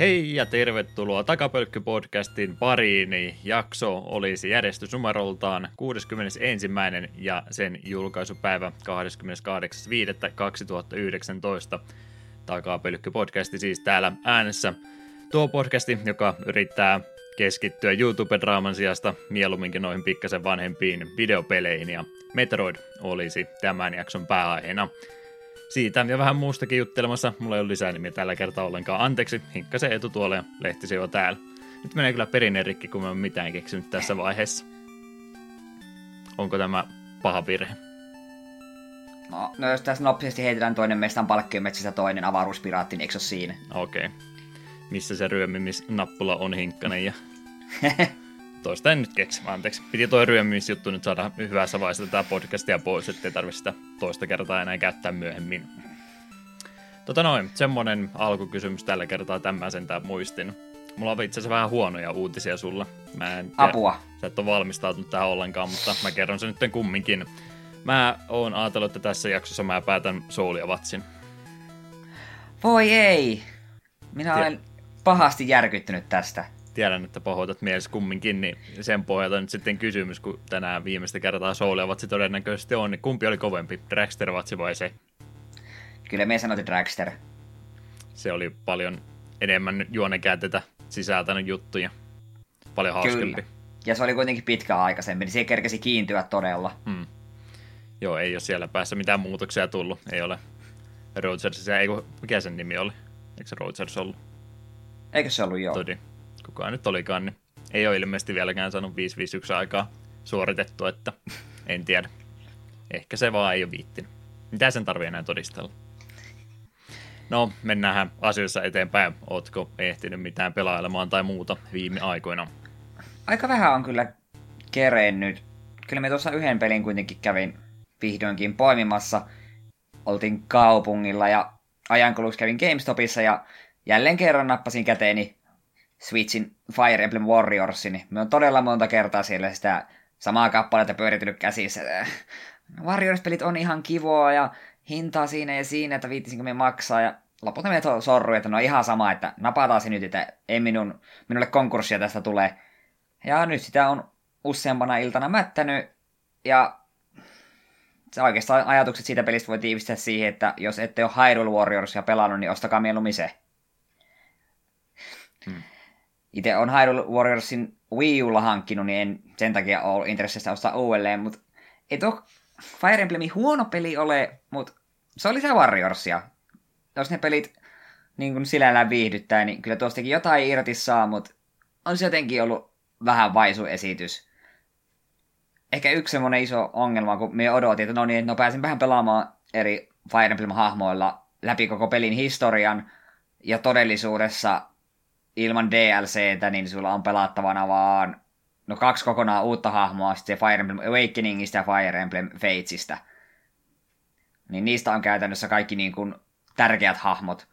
Hei ja tervetuloa Takapölkky-podcastin pariin. Jakso olisi järjestysnumeroltaan 61. ja sen julkaisupäivä 28.5.2019. Takapölkky-podcasti siis täällä äänessä. Tuo podcasti, joka yrittää keskittyä YouTube-draaman sijasta mieluumminkin noihin pikkasen vanhempiin videopeleihin ja Metroid olisi tämän jakson pääaiheena. Siitä ja vähän muustakin juttelemassa. Mulla ei ole lisää nimiä tällä kertaa ollenkaan. Anteeksi, hinkkasen etutuolle ja lehtisi jo täällä. Nyt menee kyllä perinne rikki, kun mä en mitään keksinyt tässä vaiheessa. Onko tämä paha virhe? No, no jos tässä nopeasti heitetään toinen mestan palkkiometsästä toinen avaruuspiraatti, niin eikö se ole siinä? Okei. Okay. Missä se ryömimisnappula on hinkkanen ja... Toista en nyt keksi, anteeksi. Piti toi ryömimisjuttu nyt saada hyvässä vaiheessa tätä podcastia pois, ettei tarvitse sitä toista kertaa enää käyttää myöhemmin. Tota noin, semmonen alkukysymys tällä kertaa tämän sentään muistin. Mulla on itse asiassa vähän huonoja uutisia sulla. Mä en tiedä, Apua. Sä et ole valmistautunut tähän ollenkaan, mutta mä kerron sen nyt kumminkin. Mä oon ajatellut, että tässä jaksossa mä päätän Soulia Vatsin. Voi ei! Minä olen pahasti järkyttynyt tästä tiedän, että pahoitat mielessä kumminkin, niin sen pohjalta nyt sitten kysymys, kun tänään viimeistä kertaa Soulia-vatsi todennäköisesti on, niin kumpi oli kovempi, Dragster-vatsi vai se? Kyllä me sanoitin Dragster. Se oli paljon enemmän juonekäänteitä sisältänyt juttuja. Paljon hauskempi. Kyllä. Ja se oli kuitenkin pitkä aikaisemmin, niin se kerkesi kiintyä todella. Hmm. Joo, ei ole siellä päässä mitään muutoksia tullut. Ei ole Rogersissa, ei mikä sen nimi oli? Eikö se Rogers ollut? Eikö se ollut joo? Todi kuka nyt olikaan, niin ei ole ilmeisesti vieläkään saanut 551 aikaa suoritettu, että en tiedä. Ehkä se vaan ei ole viittinyt. Mitä sen tarvii enää todistella? No, mennään asioissa eteenpäin. Ootko ehtinyt mitään pelailemaan tai muuta viime aikoina? Aika vähän on kyllä kerennyt. Kyllä me tuossa yhden pelin kuitenkin kävin vihdoinkin poimimassa. Oltiin kaupungilla ja ajankuluksi kävin GameStopissa ja jälleen kerran nappasin käteeni Switchin Fire Emblem Warriorsin, niin me on todella monta kertaa siellä sitä samaa kappaletta pyöritynyt käsissä. Warriors-pelit on ihan kivoa ja hintaa siinä ja siinä, että viittisinkö me maksaa. Ja lopulta me sorru, että no ihan sama, että napataan se nyt, että ei minun, minulle konkurssia tästä tule. Ja nyt sitä on useampana iltana mättänyt. Ja se oikeastaan ajatukset siitä pelistä voi tiivistää siihen, että jos ette ole Hyrule Warriorsia pelannut, niin ostakaa mieluummin se. Hmm itse on Hyrule Warriorsin Wii Ulla hankkinut, niin en sen takia ole intressissä ostaa uudelleen, mutta ei tuo Fire Emblemi huono peli ole, mutta se oli se Warriorsia. Jos ne pelit niin kuin sinällään viihdyttää, niin kyllä tuostakin jotain irti saa, mutta on se jotenkin ollut vähän vaisu esitys. Ehkä yksi semmoinen iso ongelma, kun me odotin, että no niin, no pääsin vähän pelaamaan eri Fire Emblem-hahmoilla läpi koko pelin historian, ja todellisuudessa ilman DLCtä, niin sulla on pelattavana vaan no kaksi kokonaan uutta hahmoa, sitten Fire Emblem Awakeningista ja Fire Emblem Fatesista. Niin niistä on käytännössä kaikki niin kuin tärkeät hahmot.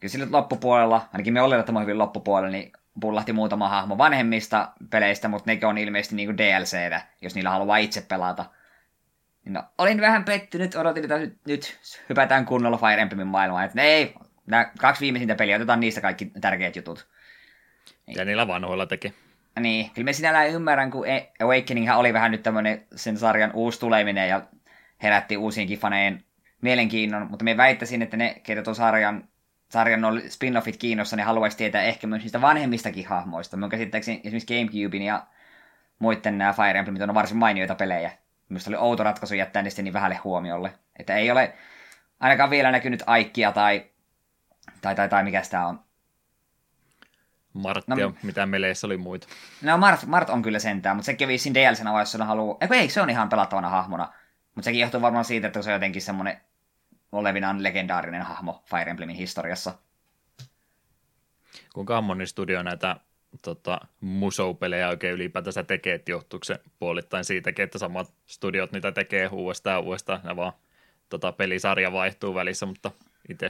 Kyllä sillä loppupuolella, ainakin me oletetaan hyvin loppupuolella, niin pullahti muutama hahmo vanhemmista peleistä, mutta nekin on ilmeisesti niin DLCtä, jos niillä haluaa itse pelata. No, olin vähän pettynyt, odotin, että nyt, nyt hypätään kunnolla Fire Emblemin maailmaan. Että ei, nämä kaksi viimeisintä peliä, otetaan niistä kaikki tärkeät jutut. Ja niillä vanhoilla teki. Niin, kyllä me sinällään ymmärrän, kun Awakening oli vähän nyt tämmöinen sen sarjan uusi tuleminen ja herätti uusiinkin faneen mielenkiinnon, mutta me väittäisin, että ne, ketä tuon sarjan, sarjan on spin-offit kiinnossa, ne haluaisi tietää ehkä myös niistä vanhemmistakin hahmoista. Mun käsittääkseni esimerkiksi Gamecubein ja muiden nämä Fire Emblemit on varsin mainioita pelejä. Minusta oli outo ratkaisu jättää ne sitten niin vähälle huomiolle. Että ei ole ainakaan vielä näkynyt Aikkia tai, tai, tai, tai mikä sitä on, Marttia, no, mitä meleissä oli muita. No Mart, Mart on kyllä sentään, mutta sekin vissiin DLCnä vai jos haluaa... Eikö ei, se on ihan pelattavana hahmona. Mutta sekin johtuu varmaan siitä, että se on jotenkin semmoinen olevinaan legendaarinen hahmo Fire Emblemin historiassa. Kuinka moni studio näitä tota, musou-pelejä oikein ylipäätänsä tekee, että johtuuko se puolittain siitäkin, että samat studiot niitä tekee uudestaan ja uudestaan, ne vaan tota, pelisarja vaihtuu välissä, mutta itse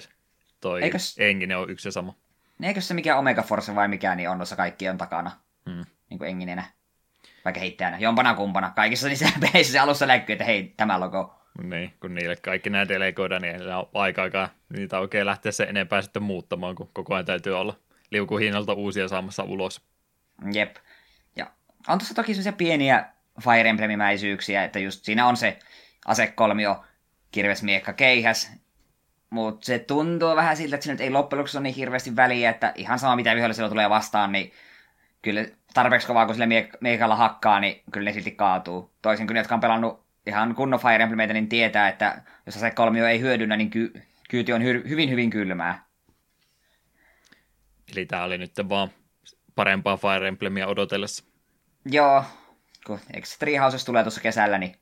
toi Eikös... Engine on yksi ja sama. Niin eikö se mikä Omega Force vai mikä, niin on noissa kaikki on takana. Hmm. Niin kuin enginenä. Vaikka heittäjänä. Jompana kumpana. Kaikissa niissä peleissä se alussa näkyy, että hei, tämä logo. Niin, kun niille kaikki nämä delegoida, niin niillä on aika aikaa niitä oikein lähteä se enempää sitten muuttamaan, kun koko ajan täytyy olla liukuhinnalta uusia saamassa ulos. Jep. Ja on tuossa toki sellaisia pieniä Fire Emblemimäisyyksiä, että just siinä on se asekolmio, kirvesmiekka, keihäs, mutta se tuntuu vähän siltä, että siinä ei loppujen lopuksi ole niin hirveästi väliä, että ihan sama mitä vihollisella tulee vastaan, niin kyllä tarpeeksi kovaa kun sille miekalla hakkaa, niin kyllä ne silti kaatuu. Toisin kuin ne, jotka on pelannut ihan kunnon Fire Emblemeitä, niin tietää, että jos se kolmio ei hyödynnä, niin ky- kyyti on hy- hyvin hyvin kylmää. Eli tämä oli nyt vaan parempaa Fire Emblemia odotellessa. Joo, kun Treehouses tulee tuossa kesällä, niin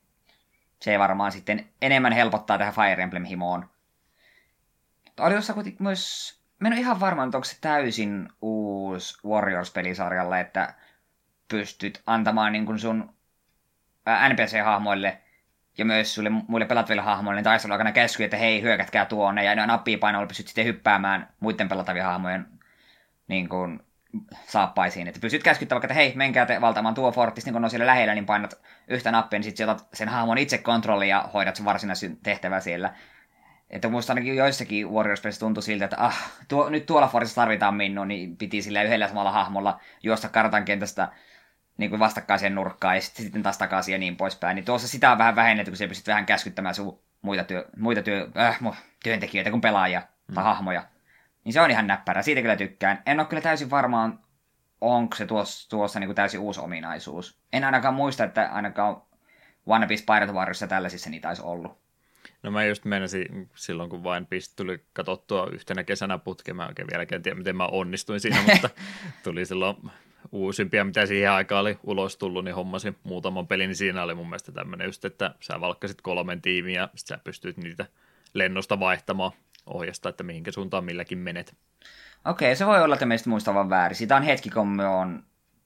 se varmaan sitten enemmän helpottaa tähän Fire Emblem-himoon. Oli tuossa kuitenkin myös, mä en ole ihan varma, onko se täysin uusi Warriors-pelisarjalle, että pystyt antamaan niin kuin sun NPC-hahmoille ja myös sulle muille pelattaville hahmoille niin taistelu aikana käsky, että hei, hyökätkää tuonne, ja nappia painoilla pystyt sitten hyppäämään muiden pelattavien hahmojen niin kuin, saappaisiin. Että pystyt käskyttämään vaikka, että hei, menkää te valtaamaan tuo fortis, niin kun on siellä lähellä, niin painat yhtä nappia, niin sitten otat sen hahmon itse kontrolli ja hoidat sen varsinaisen tehtävä siellä. Että muista ainakin joissakin warriors tuntui siltä, että ah, tuo, nyt tuolla fortissa tarvitaan minua, niin piti sillä yhdellä samalla hahmolla juosta kartan kentästä niin kuin vastakkaiseen nurkkaan ja sitten taas takaisin ja niin poispäin. Niin tuossa sitä on vähän vähennetty, kun se pystyt vähän käskyttämään sun muita, työ, muita työ, äh, työntekijöitä kuin pelaajia mm. tai hahmoja. Niin se on ihan näppärä, siitä kyllä tykkään. En ole kyllä täysin varmaan, onko se tuossa, tuossa niin kuin täysin uusi ominaisuus. En ainakaan muista, että ainakaan One Piece Pirate Warriors ja tällaisissa niitä olisi ollut. No mä just menisin silloin, kun vain Piece tuli katsottua yhtenä kesänä putkeen. Mä oikein vieläkään tiedä, miten mä onnistuin siinä, mutta tuli silloin uusimpia, mitä siihen aikaan oli ulos tullut, niin hommasin muutaman pelin, niin siinä oli mun mielestä tämmöinen just, että sä valkkasit kolmen tiimiä ja sit sä pystyt niitä lennosta vaihtamaan ohjasta, että mihinkä suuntaan milläkin menet. Okei, se voi olla, että meistä muistavan väärin. Siitä on hetki, kun me on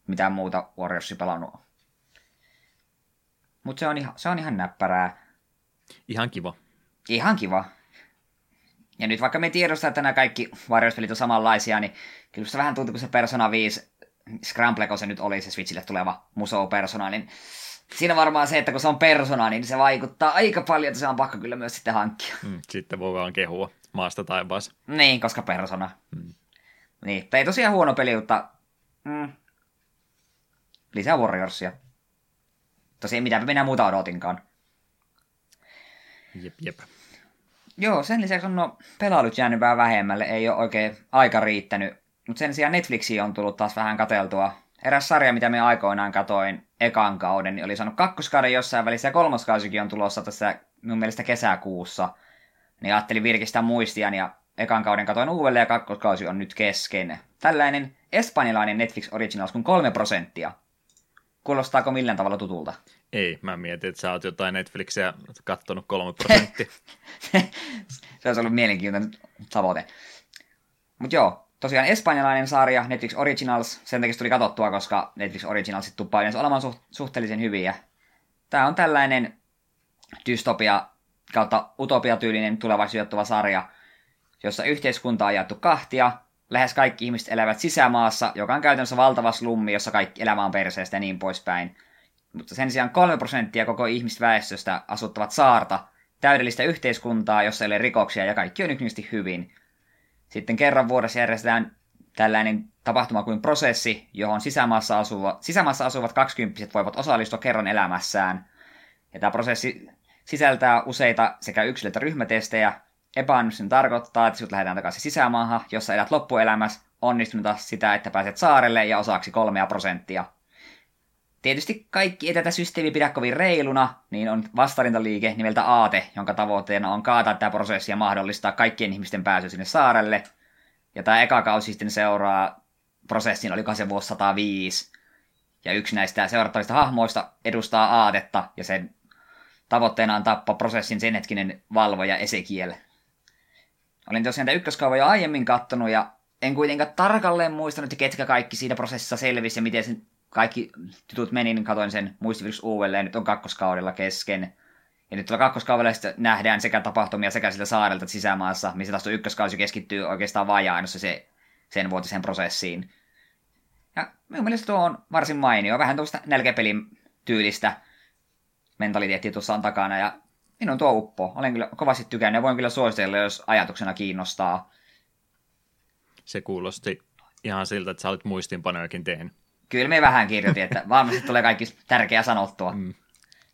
mitään muuta Warriorsia pelannut. Mutta se, on ihan, se on ihan näppärää. Ihan kiva. Ihan kiva. Ja nyt vaikka me tiedostaa, että nämä kaikki Warriors-pelit on samanlaisia, niin kyllä se vähän tuntuu, kun se Persona 5 Scramble, kun se nyt oli se Switchille tuleva Musou-persona, niin siinä varmaan se, että kun se on persona, niin se vaikuttaa aika paljon, että se on pakko kyllä myös sitten hankkia. Mm, sitten voi vaan kehua maasta taivaassa. Niin, koska persona. Mm. Niin, ei tosiaan huono peli, mutta mm, lisää Warriorsia. Tosiaan mitä minä muuta odotinkaan. Jep, jep. Joo, sen lisäksi on no, pelailut jäänyt vähän vähemmälle, ei ole oikein aika riittänyt mutta sen sijaan Netflixiin on tullut taas vähän kateltua. Eräs sarja, mitä me aikoinaan katoin ekan kauden, niin oli saanut kakkoskauden jossain välissä ja kolmoskausikin on tulossa tässä mun mielestä kesäkuussa. Niin ajattelin virkistää muistian ja ekan kauden katoin uudelleen ja kakkoskausi on nyt kesken. Tällainen espanjalainen Netflix Originals kuin kolme prosenttia. Kuulostaako millään tavalla tutulta? Ei, mä mietin, että sä oot jotain Netflixiä kattonut kolme prosenttia. se olisi ollut mielenkiintoinen tavoite. Mutta joo, tosiaan espanjalainen sarja, Netflix Originals, sen takia tuli katsottua, koska Netflix Originalsit tuppaa yleensä olemaan suht, suhteellisen hyviä. Tämä on tällainen dystopia kautta utopiatyylinen tulevaisuudettuva sarja, jossa yhteiskunta on jaettu kahtia, lähes kaikki ihmiset elävät sisämaassa, joka on käytännössä valtava slummi, jossa kaikki elämä on perseestä ja niin poispäin. Mutta sen sijaan 3 prosenttia koko ihmisväestöstä asuttavat saarta, täydellistä yhteiskuntaa, jossa ei ole rikoksia ja kaikki on yksinkertaisesti hyvin – sitten kerran vuodessa järjestetään tällainen tapahtuma kuin prosessi, johon sisämaassa, asuva, sisämaassa asuvat kaksikymppiset voivat osallistua kerran elämässään. Ja tämä prosessi sisältää useita sekä yksilö- että ryhmätestejä. Epäonnistuminen tarkoittaa, että sinut lähdetään takaisin sisämaahan, jossa elät loppuelämässä, onnistunutta sitä, että pääset saarelle ja osaksi kolmea prosenttia. Tietysti kaikki ei tätä systeemiä pidä kovin reiluna, niin on vastarintaliike nimeltä Aate, jonka tavoitteena on kaataa tämä prosessi ja mahdollistaa kaikkien ihmisten pääsy sinne saarelle. Ja tämä eka kausi sitten seuraa prosessin, oliko se vuosi 105. Ja yksi näistä seurattavista hahmoista edustaa Aatetta, ja sen tavoitteena on tappaa prosessin sen hetkinen valvoja Esekiel. Olin tosiaan tämä ykköskauva jo aiemmin kattonut, ja en kuitenkaan tarkalleen muistanut, ketkä kaikki siinä prosessissa selvisi ja miten sen kaikki tutut meni, niin katoin sen muistivirus uudelleen, nyt on kakkoskaudella kesken. Ja nyt tuolla kakkoskaudella nähdään sekä tapahtumia sekä sillä saarelta sisämaassa, missä taas ykköskausi keskittyy oikeastaan vajaan se sen vuotisen prosessiin. Ja minun mielestä tuo on varsin mainio, vähän tuosta nälkäpelin tyylistä mentaliteettia tuossa on takana, ja minun tuo uppo. Olen kyllä kovasti tykännyt ja voin kyllä suositella, jos ajatuksena kiinnostaa. Se kuulosti ihan siltä, että sä olit muistiinpanojakin tehnyt. Kyllä me vähän kirjoitin, että varmasti tulee kaikki tärkeää sanottua. Mm.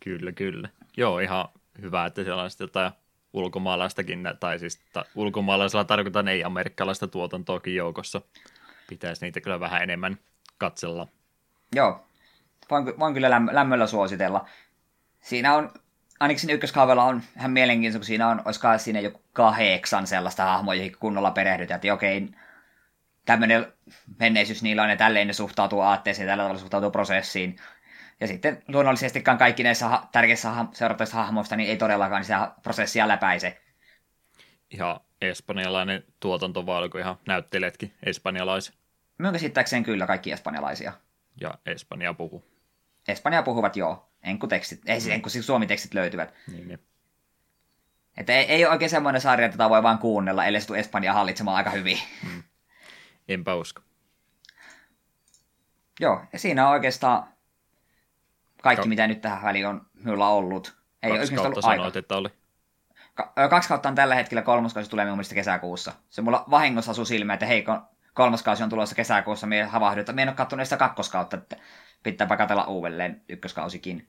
Kyllä, kyllä. Joo, ihan hyvä, että siellä on sitten jotain ulkomaalaistakin, tai siis ta, ulkomaalaisella tarkoitan ei-amerikkalaista tuotantoakin joukossa. Pitäisi niitä kyllä vähän enemmän katsella. Joo, voin, voin kyllä lämmöllä suositella. Siinä on, ainakin siinä ykköskaavella on ihan mielenkiintoista, kun siinä on, olisiko siinä joku kahdeksan sellaista hahmoa, joihin kunnolla perehdytään, että okei, tämmöinen menneisyys niillä on ja tälleen ne suhtautuu aatteeseen ja tällä tavalla suhtautuu prosessiin. Ja sitten luonnollisestikaan kaikki näissä ha- tärkeissä ha- seurattavissa hahmoista niin ei todellakaan sitä prosessia läpäise. Ihan espanjalainen tuotanto, vai oliko ihan näyttelijätkin espanjalaiset? Minun käsittääkseen kyllä kaikki espanjalaisia. Ja Espanja puhuu. Espanja puhuvat joo. Enkutekstit, ei siis mm. enku, siis suomitekstit löytyvät. Niin, niin. Että ei, ei ole oikein semmoinen sarja, että tätä voi vaan kuunnella, ellei se tule Espanjaa hallitsemaan aika hyvin. Mm. Enpä usko. Joo, ja siinä on oikeastaan kaikki, Ka- mitä nyt tähän väliin on minulla ollut. Ei kaksi kautta ollut sanoit, aika. että oli. Ka- kaksi kautta on tällä hetkellä, kolmas kausi tulee minun kesäkuussa. Se mulla vahingossa asui silmä, että hei, kolmas kausi on tulossa kesäkuussa, me havahduin, että me en ole katsonut sitä kakkoskautta, että pitääpä katsella uudelleen ykköskausikin.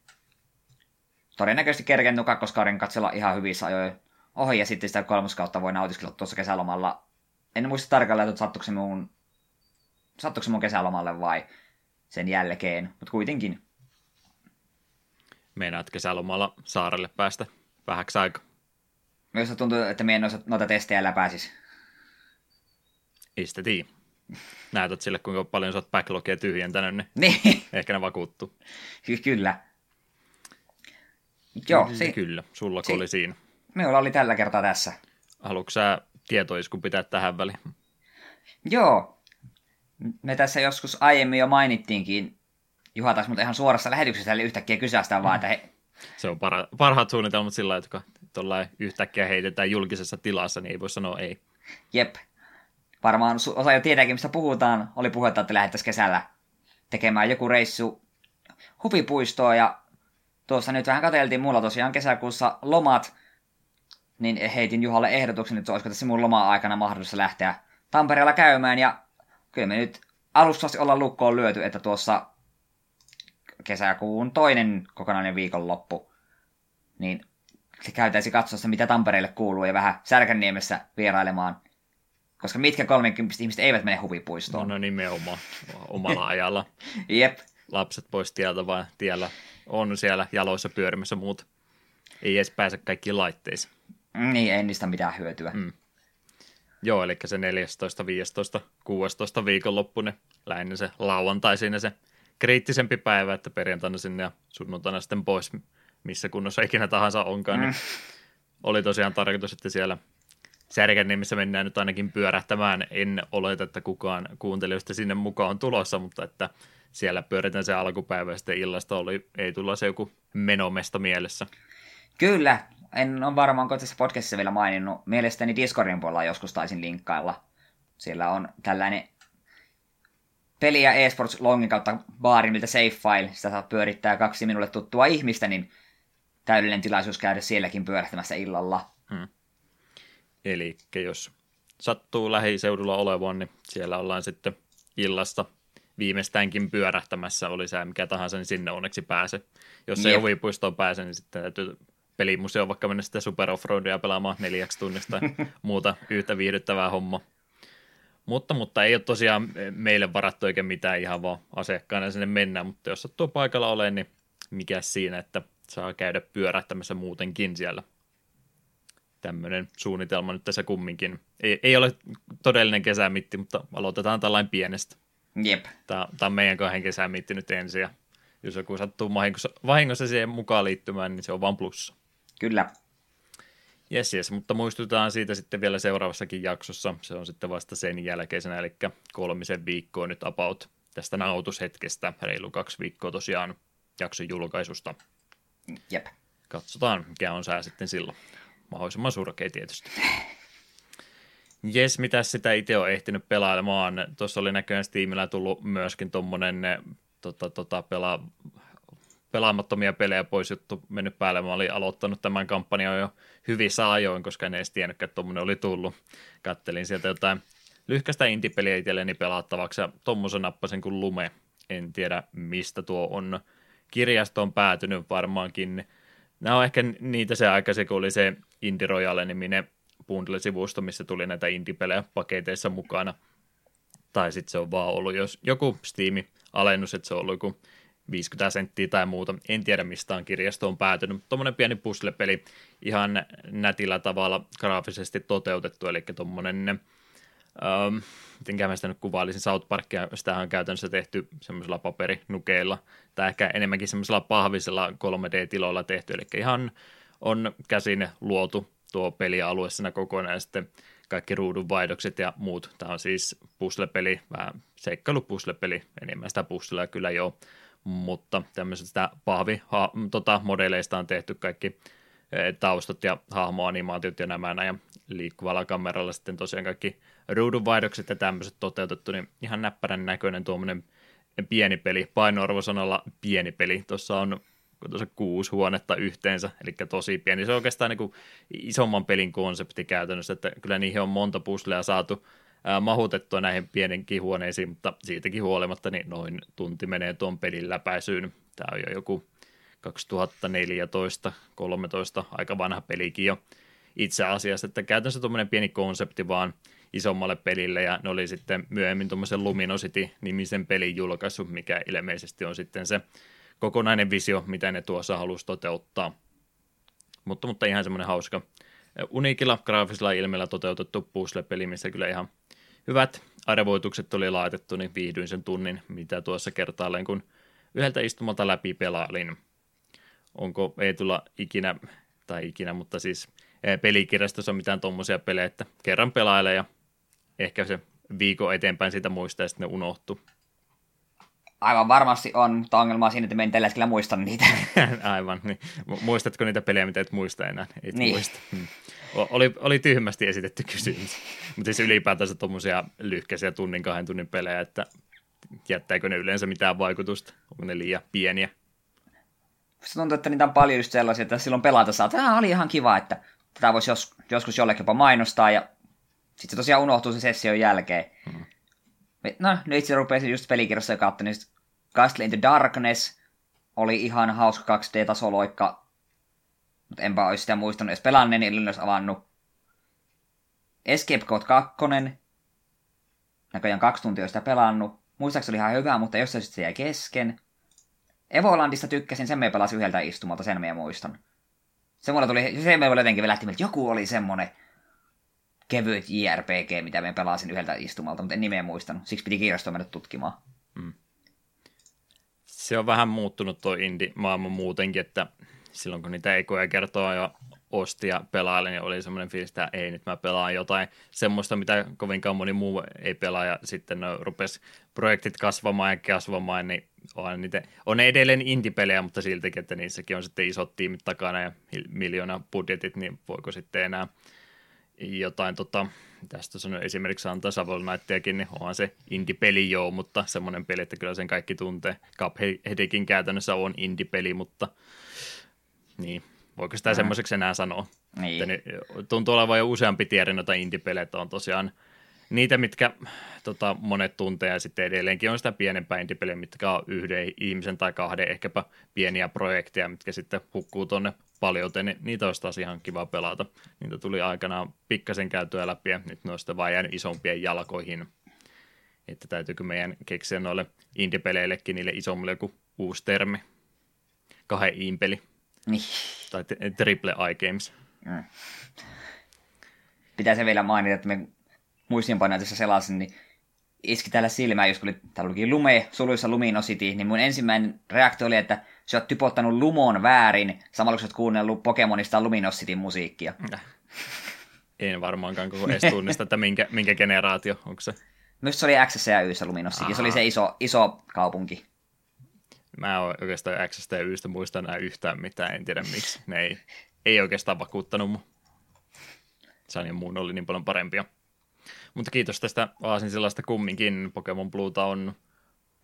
Todennäköisesti kerkeen kakkoskauden katsella ihan hyvissä ajoin ohi, ja sitten sitä kolmoskautta voi nautiskella tuossa kesälomalla. En muista tarkalleen, että sattuiko se mun, sattuiko se mun kesälomalle vai sen jälkeen, mutta kuitenkin. Meinaat kesälomalla saarelle päästä vähäksi aikaa? Myös tuntuu, että me en noita testejä läpäisis. Ei sitä tiedä. Näytät sille, kuinka paljon sä oot backlogia tyhjentänyt, niin, niin. ehkä ne vakuuttuu. Kyllä. Joo, si- kyllä. Sulla si- oli siinä. Minulla oli tällä kertaa tässä. Haluatko sä tietoisku pitää tähän väliin? Joo. Me tässä joskus aiemmin jo mainittiinkin, Juha taisi mutta ihan suorassa lähetyksessä, eli yhtäkkiä kysästä mm. vaan, että he... Se on para- parhaat suunnitelmat sillä että kun yhtäkkiä heitetään julkisessa tilassa, niin ei voi sanoa ei. Jep. Varmaan osa jo tietääkin, mistä puhutaan. Oli puhetta, että lähdettäisiin kesällä tekemään joku reissu huvipuistoon ja tuossa nyt vähän katseltiin, mulla tosiaan kesäkuussa lomat, niin heitin Juhalle ehdotuksen, että olisiko tässä mun loma-aikana mahdollista lähteä Tampereella käymään, ja kyllä me nyt alusta olla lukkoon lyöty, että tuossa kesäkuun toinen kokonainen viikonloppu, niin se käytäisi katsoa mitä Tampereelle kuuluu, ja vähän Särkänniemessä vierailemaan, koska mitkä 30 ihmiset eivät mene huvipuistoon. No, no nimenomaan, omalla ajalla. Jep. Lapset pois tieltä, vaan tiellä on siellä jaloissa pyörimässä muut. Ei edes pääse kaikkiin laitteisiin. Niin, ei niistä mitään hyötyä. Mm. Joo, eli se 14, 15, 16 viikonloppu, ne lähinnä se lauantai siinä se kriittisempi päivä, että perjantaina sinne ja sunnuntaina sitten pois, missä kunnossa ikinä tahansa onkaan. Niin mm. Niin oli tosiaan tarkoitus, että siellä Särkänniemissä mennään nyt ainakin pyörähtämään. En oleta, että kukaan kuuntelijoista sinne mukaan on tulossa, mutta että siellä pyöritään se alkupäivä ja sitten illasta oli, ei tulla se joku menomesta mielessä. Kyllä, en ole varmaan tässä podcastissa vielä maininnut. Mielestäni Discordin puolella joskus taisin linkkailla. Siellä on tällainen peli- ja eSports longin kautta baari, miltä Safe File, sitä saa pyörittää kaksi minulle tuttua ihmistä, niin täydellinen tilaisuus käydä sielläkin pyörähtämässä illalla. Hmm. Eli jos sattuu lähiseudulla olevan, niin siellä ollaan sitten illasta viimeistäänkin pyörähtämässä, oli se mikä tahansa, niin sinne onneksi pääse. Jos ei huvipuistoon pääse, niin sitten täytyy pelimuseo vaikka mennä sitten Super Offroadia pelaamaan neljäksi tunnista muuta yhtä viihdyttävää homma. Mutta, mutta ei ole tosiaan meille varattu eikä mitään ihan vaan asiakkaana sinne mennä, mutta jos sattuu paikalla ole, niin mikä siinä, että saa käydä pyörähtämässä muutenkin siellä. Tämmöinen suunnitelma nyt tässä kumminkin. Ei, ei ole todellinen kesämitti, mutta aloitetaan tällainen pienestä. Jep. Tämä, tämä on meidän kahden kesämitti nyt ensin ja jos joku sattuu vahingossa, vahingossa siihen mukaan liittymään, niin se on vaan plussa. Kyllä. Jes, jes, mutta muistutaan siitä sitten vielä seuraavassakin jaksossa. Se on sitten vasta sen jälkeisenä, eli kolmisen viikkoa nyt about tästä nautushetkestä. Reilu kaksi viikkoa tosiaan jakson julkaisusta. Jep. Katsotaan, mikä on sää sitten silloin. Mahdollisimman surkea tietysti. Jes, mitä sitä itse on ehtinyt pelailemaan? Tuossa oli näköjään Steamillä tullut myöskin tuommoinen tota, tota, pelaa pelaamattomia pelejä pois juttu mennyt päälle. Mä olin aloittanut tämän kampanjan jo hyvissä ajoin, koska en edes tiennyt, että tuommoinen oli tullut. Kattelin sieltä jotain lyhkäistä indie-peliä itselleni pelattavaksi ja tommosen nappasen kuin Lume. En tiedä, mistä tuo on kirjastoon päätynyt varmaankin. Nämä on ehkä niitä se aika, kun oli se Indie Royale-niminen bundle-sivusto, missä tuli näitä indie-pelejä paketeissa mukana. Tai sitten se on vaan ollut jos joku Steam-alennus, että se on ollut joku 50 senttiä tai muuta. En tiedä, mistä on kirjastoon päätynyt, mutta tuommoinen pieni puzzle-peli ihan nätillä tavalla graafisesti toteutettu, eli tuommoinen Um, miten mä sitä nyt kuvailisin, South Parkia, sitä on käytännössä tehty semmoisella paperinukeilla, tai ehkä enemmänkin semmoisella pahvisella 3D-tiloilla tehty, eli ihan on käsin luotu tuo pelialue siinä kokonaan, ja sitten kaikki ruudun vaihdokset ja muut. Tämä on siis puzzle-peli, vähän seikkailu-puzzle-peli, enemmän sitä puzzlea kyllä jo, mutta tämmöisestä pahvi tota, modeleista on tehty kaikki e, taustat ja hahmoanimaatiot ja nämä, ja liikkuvalla kameralla sitten tosiaan kaikki ruudunvaihdokset ja tämmöiset toteutettu, niin ihan näppärän näköinen tuommoinen pieni peli, painoarvosanalla pieni peli. Tuossa on tuossa kuusi huonetta yhteensä, eli tosi pieni. Se on oikeastaan niin kuin isomman pelin konsepti käytännössä, että kyllä niihin on monta puslea saatu mahutettua näihin pienenkin huoneisiin, mutta siitäkin huolimatta niin noin tunti menee tuon pelin läpäisyyn. Tämä on jo joku 2014-13 aika vanha pelikin jo itse asiassa, että käytännössä tuommoinen pieni konsepti vaan isommalle pelille, ja ne oli sitten myöhemmin tuommoisen Luminosity-nimisen pelin julkaisu, mikä ilmeisesti on sitten se kokonainen visio, mitä ne tuossa halusi toteuttaa. Mutta, mutta ihan semmoinen hauska uniikilla graafisella ilmeellä toteutettu puzzle-peli, missä kyllä ihan hyvät arvoitukset oli laitettu, niin viihdyin sen tunnin, mitä tuossa kertaalleen, kun yhdeltä istumalta läpi pelailin. Onko ei tulla ikinä, tai ikinä, mutta siis pelikirjastossa on mitään tuommoisia pelejä, että kerran pelailee ja ehkä se viikon eteenpäin siitä muistaa ja sitten ne unohtuu. Aivan varmasti on, mutta ongelma on siinä, että me en tällä hetkellä muista niitä. Aivan, niin. Muistatko niitä pelejä, mitä et muista enää? Et niin. muista. Hmm. Oli, oli tyhmästi esitetty kysymys. mutta siis ylipäätänsä tuommoisia lyhkäisiä tunnin, kahden tunnin pelejä, että jättääkö ne yleensä mitään vaikutusta? Onko ne liian pieniä? Se tuntuu, että niitä on paljon just sellaisia, että silloin pelata saa, että oli ihan kiva, että tätä voisi jos, joskus jollekin jopa mainostaa, ja sitten se tosiaan unohtuu se session jälkeen. Hmm. No, nyt itse rupesin just pelikirjassa kautta, niin Castle in the Darkness oli ihan hauska 2D-tasoloikka, mutta enpä olisi sitä muistanut edes pelanneen, niin olisi avannut. Escape Code 2, näköjään kaksi tuntia sitä pelannut. Muistaakseni oli ihan hyvä, mutta jossain se jäi kesken. Evolandista tykkäsin, sen me pelasin yhdeltä istumalta, sen me muistan. Se mulle tuli, se me jotenkin lähti, että joku oli semmonen kevyt JRPG, mitä me pelasin yhdeltä istumalta, mutta en nimeä muistanut. Siksi piti kirjastoon mennä tutkimaan. Se on vähän muuttunut tuo indie-maailma muutenkin, että silloin kun niitä ekoja kertoa ja osti ja pelaili, niin oli semmoinen fiilis, että ei nyt mä pelaan jotain semmoista, mitä kovinkaan moni muu ei pelaa, ja sitten ne rupesi projektit kasvamaan ja kasvamaan, niin on, niitä, on edelleen indie-pelejä, mutta siltikin, että niissäkin on sitten isot tiimit takana ja miljoona budjetit, niin voiko sitten enää jotain, tota, tästä on esimerkiksi antaa Knightiakin, niin onhan se indie-peli joo, mutta semmoinen peli, että kyllä sen kaikki tuntee. Cupheadikin käytännössä on indie-peli, mutta niin, voiko sitä mm. semmoiseksi enää sanoa? Niin. Että tuntuu olevan jo useampi tiedä noita indie-pelejä, on tosiaan niitä, mitkä tota, monet tuntee ja sitten edelleenkin on sitä pienempää indie mitkä on yhden ihmisen tai kahden ehkäpä pieniä projekteja, mitkä sitten hukkuu tuonne paljon, niin niitä olisi taas ihan kiva pelata. Niitä tuli aikanaan pikkasen käytyä läpi ja nyt ne on sitten vaan jäänyt isompien jalkoihin. Että täytyykö meidän keksiä noille indie-peleillekin niille isommille joku uusi termi. Kahden iin-peli. Niin. Tai triple I games. Mm. Pitää se vielä mainita, että me muistiinpanoja tässä selasin, niin iski täällä silmään, jos oli, täällä olikin Lume, suluissa Luminosity, niin mun ensimmäinen reaktio oli, että sä oot typottanut Lumon väärin, samalla kun sä oot kuunnellut Pokemonista Luminosityn musiikkia. En varmaankaan koko edes tunnista, että minkä, minkä generaatio, onko se? Myös se oli X ja Yssä Luminosity, se oli se iso, iso kaupunki. Mä en oikeastaan X ja Ystä muista enää yhtään mitään, en tiedä miksi. Ne ei, ei oikeastaan vakuuttanut mun. San ja muun oli niin paljon parempia. Mutta kiitos tästä Aasin sellaista kumminkin. Pokemon Blueta on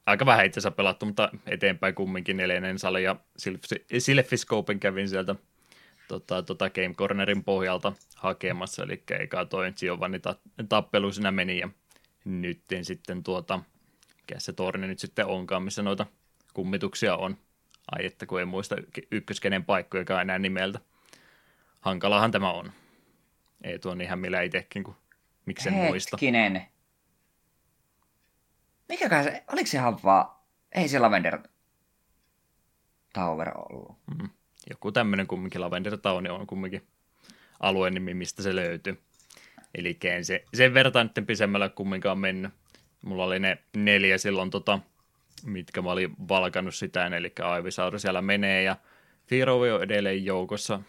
aika vähän itse asiassa pelattu, mutta eteenpäin kumminkin neljännen sali ja Silfiscopen kävin sieltä tota, tota Game Cornerin pohjalta hakemassa, eli eikä toi Giovanni tappelu siinä meni ja nyt sitten tuota, mikä se torni nyt sitten onkaan, missä noita kummituksia on. Ai että kun ei muista ykköskenen paikkoja enää nimeltä. Hankalahan tämä on. Ei tuon ihan millä itsekin, kun miksen muista. Hetkinen. Mikäkään se, oliko se ihan vaan, ei se Lavender Tower ollut. Mm. Joku tämmöinen kumminkin Lavender Town on kumminkin alueen nimi, mistä se löytyy. Eli se, sen verran nyt pisemmällä kumminkaan mennyt. Mulla oli ne neljä silloin, tota, mitkä mä olin valkannut sitä, eli Aivisauri siellä menee ja Firovi on edelleen joukossa.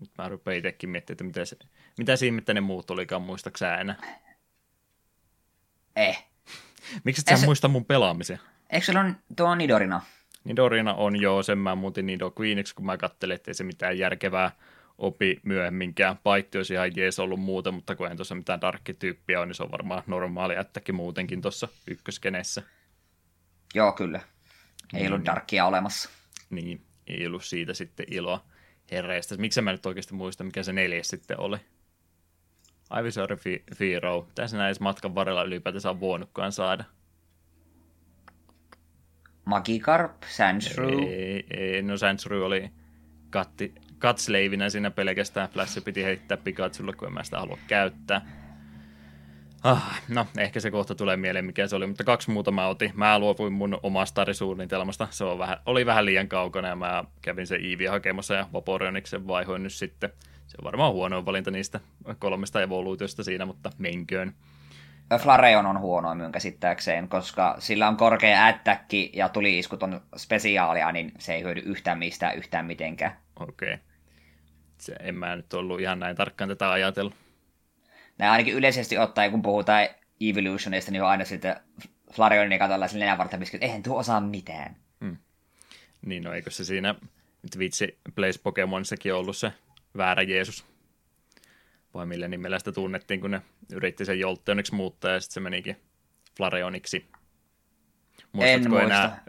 Nyt mä rupean itsekin miettimään, että mitä, se, mitä siinä ne muut olikaan, muistaaksä enää? Eh. Miksi et sä muista mun pelaamisen? Eikö se ole tuo Nidorina? Nidorina on jo, sen mä muutin Nido Queeniksi, kun mä katselin, ettei se mitään järkevää opi myöhemminkään. Paitti olisi ihan jees ollut muuta, mutta kun en tuossa mitään darkkityyppiä on, niin se on varmaan normaali jättäkin muutenkin tuossa ykköskenessä. Joo, kyllä. Ei niin. ollut darkkia olemassa. Niin, ei ollut siitä sitten iloa herreistä. Miksi mä nyt oikeasti muista, mikä se neljäs sitten oli? Ivysauri Firo. Tässä näin matkan varrella ylipäätänsä on voinutkaan saada. Magikarp, Sandshrew. Ei, ei, no Sandshrew oli katti, katsleivinä siinä pelkästään. Flash piti heittää Pikachulle, kun en mä sitä halua käyttää. Ah, no, ehkä se kohta tulee mieleen, mikä se oli, mutta kaksi muuta mä otin. Mä luovuin mun omasta tarisuunnitelmasta. Se on vähän, oli vähän liian kaukana ja mä kävin se Iivi hakemassa ja Vaporioniksen vaihoin nyt sitten. Se on varmaan huono valinta niistä kolmesta evoluutiosta siinä, mutta menköön. Flareon on huono minun käsittääkseen, koska sillä on korkea ättäkki ja tuli-iskut on spesiaalia, niin se ei hyödy yhtään mistään yhtään mitenkään. Okei. Okay. Se, en mä nyt ollut ihan näin tarkkaan tätä ajatellut. Näin ainakin yleisesti ottaen, kun puhutaan Evolutionista, niin on aina sitten Flarionin katolla sille nenävartta että eihän tuo osaa mitään. Hmm. Niin, no eikö se siinä vitsi Place Pokemonissakin ollut se väärä Jeesus? Vai millä nimellä sitä tunnettiin, kun ne yritti sen Jolteoniksi muuttaa ja sitten se menikin Flareoniksi. Muistatko en muista. enää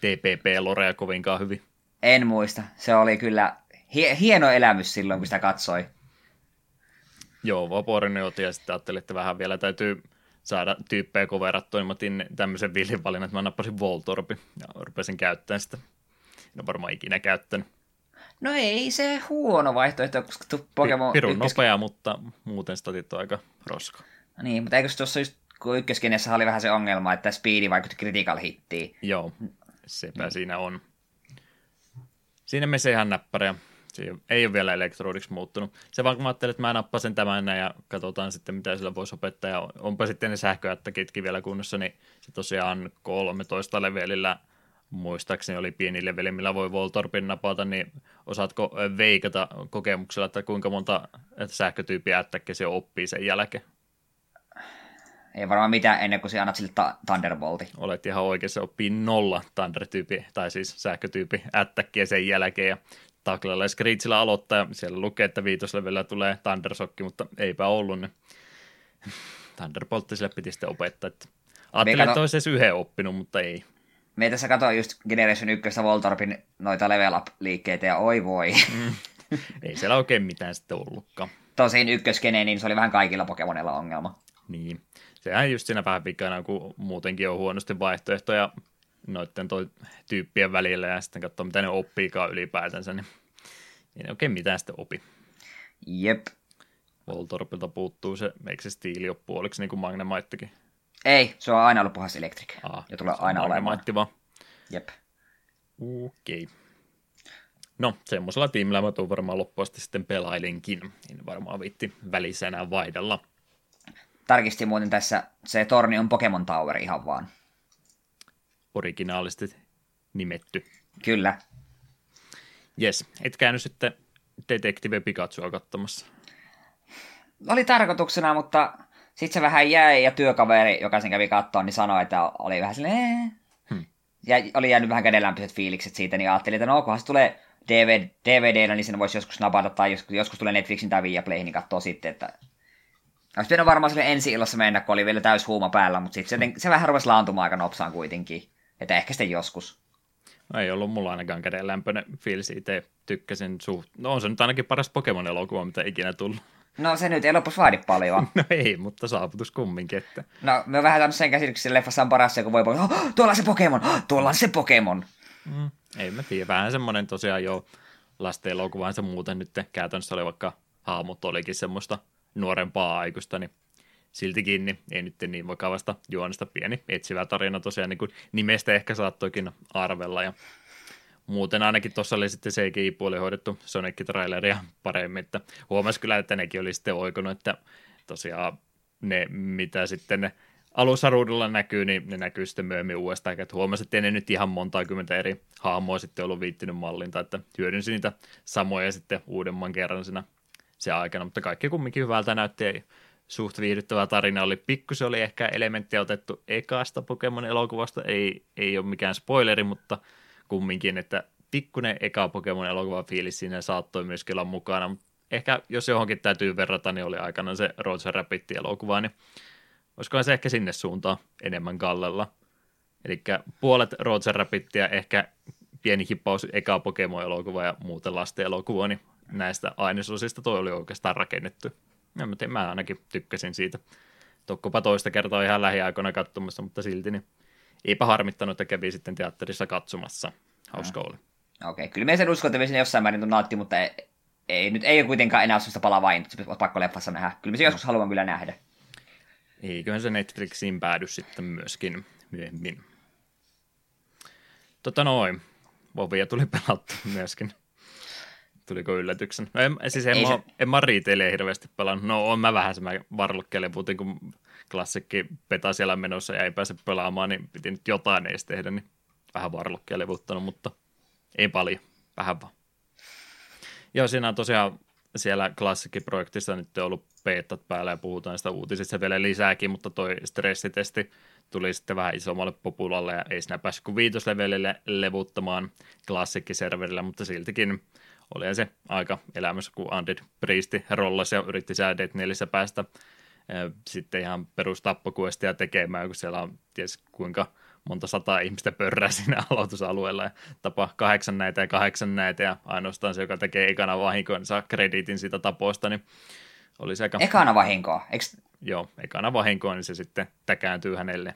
TPP-lorea kovinkaan hyvin? En muista. Se oli kyllä hie- hieno elämys silloin, kun sitä katsoi. Joo, Vaporin otin ja sitten ajattelin, että vähän vielä täytyy saada tyyppejä koverattua, niin mä otin tämmöisen villin valinnan, että mä nappasin Voltorpi ja rupesin käyttämään sitä. En ole varmaan ikinä käyttänyt. No ei se huono vaihtoehto, koska Pokemon... Pirun ykkös... nopea, mutta muuten statit on aika roska. No niin, mutta eikö tuossa just, kun ykköskenessä oli vähän se ongelma, että speedi vaikutti critical hittiin. Joo, sepä mm. siinä on. Siinä me se ihan näppäriä. Se ei ole vielä elektrodiksi muuttunut. Se vaan kun mä ajattelin, että mä nappasen tämän ja katsotaan sitten, mitä sillä voisi opettaa. Ja onpa sitten ne sähköättäkitkin vielä kunnossa, niin se tosiaan 13 levelillä muistaakseni oli pieni leveli, millä voi Voltorpin napata, niin osaatko veikata kokemuksella, että kuinka monta sähkötyyppiä ättäkkiä se oppii sen jälkeen? Ei varmaan mitään ennen kuin se annat sille ta- Thunderbolti. Olet ihan oikein, se oppii nolla Thunder-tyyppi, tai siis sähkötyyppi ättäkkiä sen jälkeen, ja taklalla ja Screechillä aloittaa, ja siellä lukee, että viitoslevellä tulee Thundershock, mutta eipä ollut, niin Thunderboltti sille piti sitten opettaa, että ajattelin, että olisi edes yhden oppinut, mutta ei. Me tässä katsoin just Generation 1 Voltorpin noita level up-liikkeitä, ja oi voi. Mm. Ei siellä oikein mitään sitten ollutkaan. Tosin ykköskene, niin se oli vähän kaikilla Pokemonilla ongelma. Niin. Sehän just siinä vähän vikana, kun muutenkin on huonosti vaihtoehtoja noiden toi tyyppien välillä ja sitten katsoa, mitä ne oppiikaan ylipäätänsä, niin ei ne oikein mitään sitten opi. Jep. Voltorpilta puuttuu se, eikö se stiili ole puoliksi niin kuin Magnemaittikin? Ei, se on aina ollut puhas Electric. Aa, ja tulee aina olemaan. vaan. Jep. Okei. Okay. No, semmoisella tiimillä mä tuun varmaan loppuasti sitten pelailinkin. En varmaan viitti välissä enää vaihdella. Tarkistin muuten tässä, se torni on Pokemon Tower ihan vaan. Originaalisesti nimetty. Kyllä. Jes, et käynyt sitten Detective Pikachua katsomassa. Oli tarkoituksena, mutta sitten se vähän jäi ja työkaveri, joka sen kävi kattoon, niin sanoi, että oli vähän silleen... Hmm. Ja oli jäänyt vähän kädenlämpöiset fiilikset siitä, niin ajattelin, että no kunhan se tulee DVD, DVDnä, niin sen voisi joskus napata, tai joskus, joskus tulee Netflixin tai Viaplayhin, niin katsoo sitten, että olisi pitänyt varmaan sille ensi illassa mennä, kun oli vielä täys huuma päällä, mutta sitten se, se vähän rupesi laantumaan aika nopsaan kuitenkin. Että ehkä sitten joskus. No ei ollut mulla ainakaan kädenlämpöinen fiilis itse tykkäsin suht... No on se nyt ainakin paras Pokemon-elokuva, mitä ikinä tullut. No se nyt ei lopussa vaadi paljon. No ei, mutta saavutus kumminkin. Että... No me on vähän saanut sen käsityksen, leffassa on paras se, kun voi oh, tuolla on se Pokemon, oh, tuolla on se Pokemon. Mm, ei mä tiedä, vähän semmoinen tosiaan jo lasten elokuvaansa muuten nyt käytännössä oli vaikka haamut olikin semmoista nuorempaa aikuista, niin siltikin niin ei nyt niin vakavasta juonesta pieni etsivä tarina tosiaan niin kuin nimestä ehkä saattoikin arvella ja muuten ainakin tuossa oli sitten CGI-puoli hoidettu Sonic-traileria paremmin, että huomasi kyllä, että nekin oli sitten oikonut, että tosiaan ne, mitä sitten alussa ruudulla näkyy, niin ne näkyy sitten myöhemmin uudestaan, että huomasi, että ne nyt ihan monta kymmentä eri hahmoa sitten ollut viittinyt mallinta, että hyödynsi niitä samoja sitten uudemman kerran siinä se aikana, mutta kaikki kumminkin hyvältä näytti suht viihdyttävä tarina oli. Pikkusen oli ehkä elementtiä otettu ekasta Pokemon-elokuvasta, ei, ei ole mikään spoileri, mutta kumminkin, että pikkuinen eka Pokemon-elokuva fiilis siinä saattoi myöskin olla mukana, ehkä jos johonkin täytyy verrata, niin oli aikana se Roger Rabbit-elokuva, niin olisikohan se ehkä sinne suuntaan enemmän kallella. Eli puolet Roger Rabbittia, ehkä pieni hippaus eka Pokemon-elokuva ja muuten lasten elokuva, niin näistä ainesosista toi oli oikeastaan rakennettu. Ja mä, tein, mä ainakin tykkäsin siitä. Tokkopa toista kertaa ihan lähiaikoina katsomassa, mutta silti niin eipä harmittanut, että kävi sitten teatterissa katsomassa. Hauska oli. Okei, okay. kyllä me sen uskon, että jossain määrin naatti, mutta ei, ei, nyt ei ole kuitenkaan enää sellaista palavaa, että se pakko leffassa nähdä. Kyllä me se joskus haluan kyllä nähdä. Eiköhän se Netflixiin päädy sitten myöskin myöhemmin. Tota noin, Vovia tuli pelattu myöskin. Tuliko yllätyksen? No en, siis en, mä, se... en mä riiteilijä hirveästi pelannut. No on mä vähän se mä varlukkelevuutin, kun klassikki peta siellä menossa ja ei pääse pelaamaan, niin piti nyt jotain edes tehdä, niin vähän varlukkia levuttanut, mutta ei paljon, vähän vaan. Joo, siinä on tosiaan siellä klassikkiprojektissa nyt on ollut beetat päällä ja puhutaan sitä uutisista vielä lisääkin, mutta toi stressitesti tuli sitten vähän isommalle populalle ja ei siinä päässyt kuin viitoslevelille levuttamaan klassikkiserverillä, mutta siltikin oli se aika elämässä, kun Undead Priesti rollasi ja yritti säädeet nelissä päästä sitten ihan perustappokuestia tekemään, kun siellä on ties kuinka monta sataa ihmistä pörrää siinä aloitusalueella ja tapa kahdeksan näitä ja kahdeksan näitä ja ainoastaan se, joka tekee ekana vahinkoa, niin saa krediitin siitä taposta, niin oli se aika... Ekana vahinkoa, Eks... Joo, ekana vahinkoa, niin se sitten täkääntyy hänelle.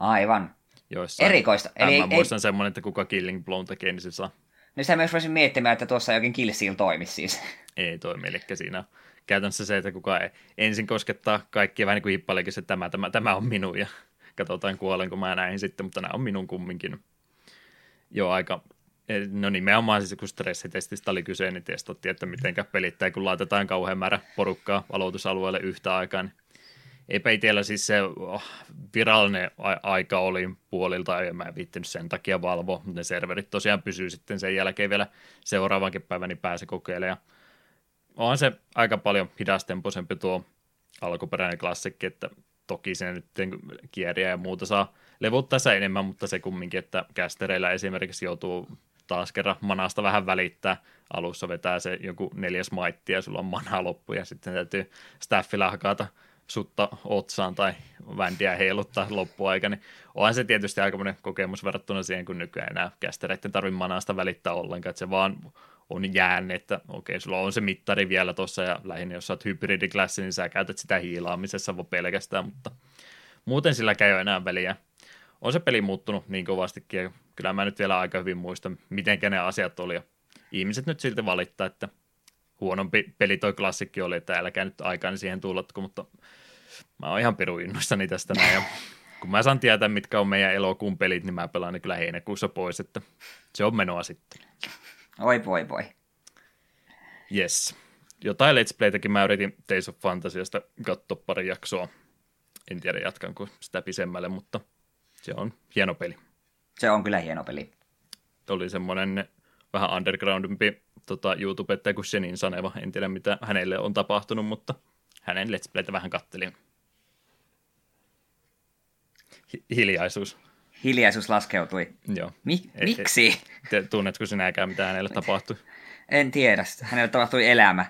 Aivan. Joissain, Erikoista. Eli mä muistan ei... semmoinen, että kuka Killing Blown tekee, niin se saa. Niin sitä myös voisin miettimään, että tuossa jokin Kill Seal toimisi siis. Ei toimi, eli siinä käytännössä se, että kuka ensin koskettaa kaikkia vähän niin kuin hippalekin, että tämä, tämä, tämä on minun ja katsotaan kuolenko mä näihin sitten, mutta nämä on minun kumminkin. Joo, aika, no nimenomaan siis kun stressitestistä oli kyse, niin testattiin, että miten pelittää, kun laitetaan kauhean määrä porukkaa aloitusalueelle yhtä aikaa, niin eipä itsellä siis se oh, virallinen aika oli puolilta, ja mä en viittinyt sen takia mutta ne serverit tosiaan pysyy sitten sen jälkeen vielä seuraavankin päivän, niin pääsi kokeilemaan on se aika paljon hidastempoisempi tuo alkuperäinen klassikki, että toki se nyt kieriä ja muuta saa levuttaessa enemmän, mutta se kumminkin, että kästereillä esimerkiksi joutuu taas kerran manasta vähän välittää. Alussa vetää se joku neljäs maitti ja sulla on mana loppu ja sitten täytyy staffilla hakata sutta otsaan tai vändiä heiluttaa loppuaika, niin onhan se tietysti aika kokemus verrattuna siihen, kun nykyään enää kästereiden tarvitse manasta välittää ollenkaan, että se vaan on jäänyt, että okei, sulla on se mittari vielä tuossa ja lähinnä jos sä oot hybridiklassi, niin sä käytät sitä hiilaamisessa voi pelkästään, mutta muuten sillä käy enää väliä. On se peli muuttunut niin kovastikin ja kyllä mä nyt vielä aika hyvin muistan, miten ne asiat oli ja ihmiset nyt silti valittaa, että huonompi peli toi klassikki oli, että älkää nyt aikaan siihen tullatko, mutta mä oon ihan piru innoissani tästä näin ja kun mä saan tietää, mitkä on meidän elokuun pelit, niin mä pelaan ne kyllä heinäkuussa pois, että se on menoa sitten. Oi voi voi. Yes. Jotain Let's Playtäkin mä yritin Days of Fantasiasta katsoa pari jaksoa. En tiedä jatkanko sitä pisemmälle, mutta se on hieno peli. Se on kyllä hieno peli. Oli semmoinen vähän undergroundimpi tota, YouTube-ettäjä kuin Shenin Saneva. En tiedä, mitä hänelle on tapahtunut, mutta hänen Let's Playtä vähän kattelin. Hi- hiljaisuus hiljaisuus laskeutui. Joo. Mi- et, miksi? Et, tunnetko sinäkään, mitä hänelle tapahtui? en tiedä. Hänelle tapahtui elämä.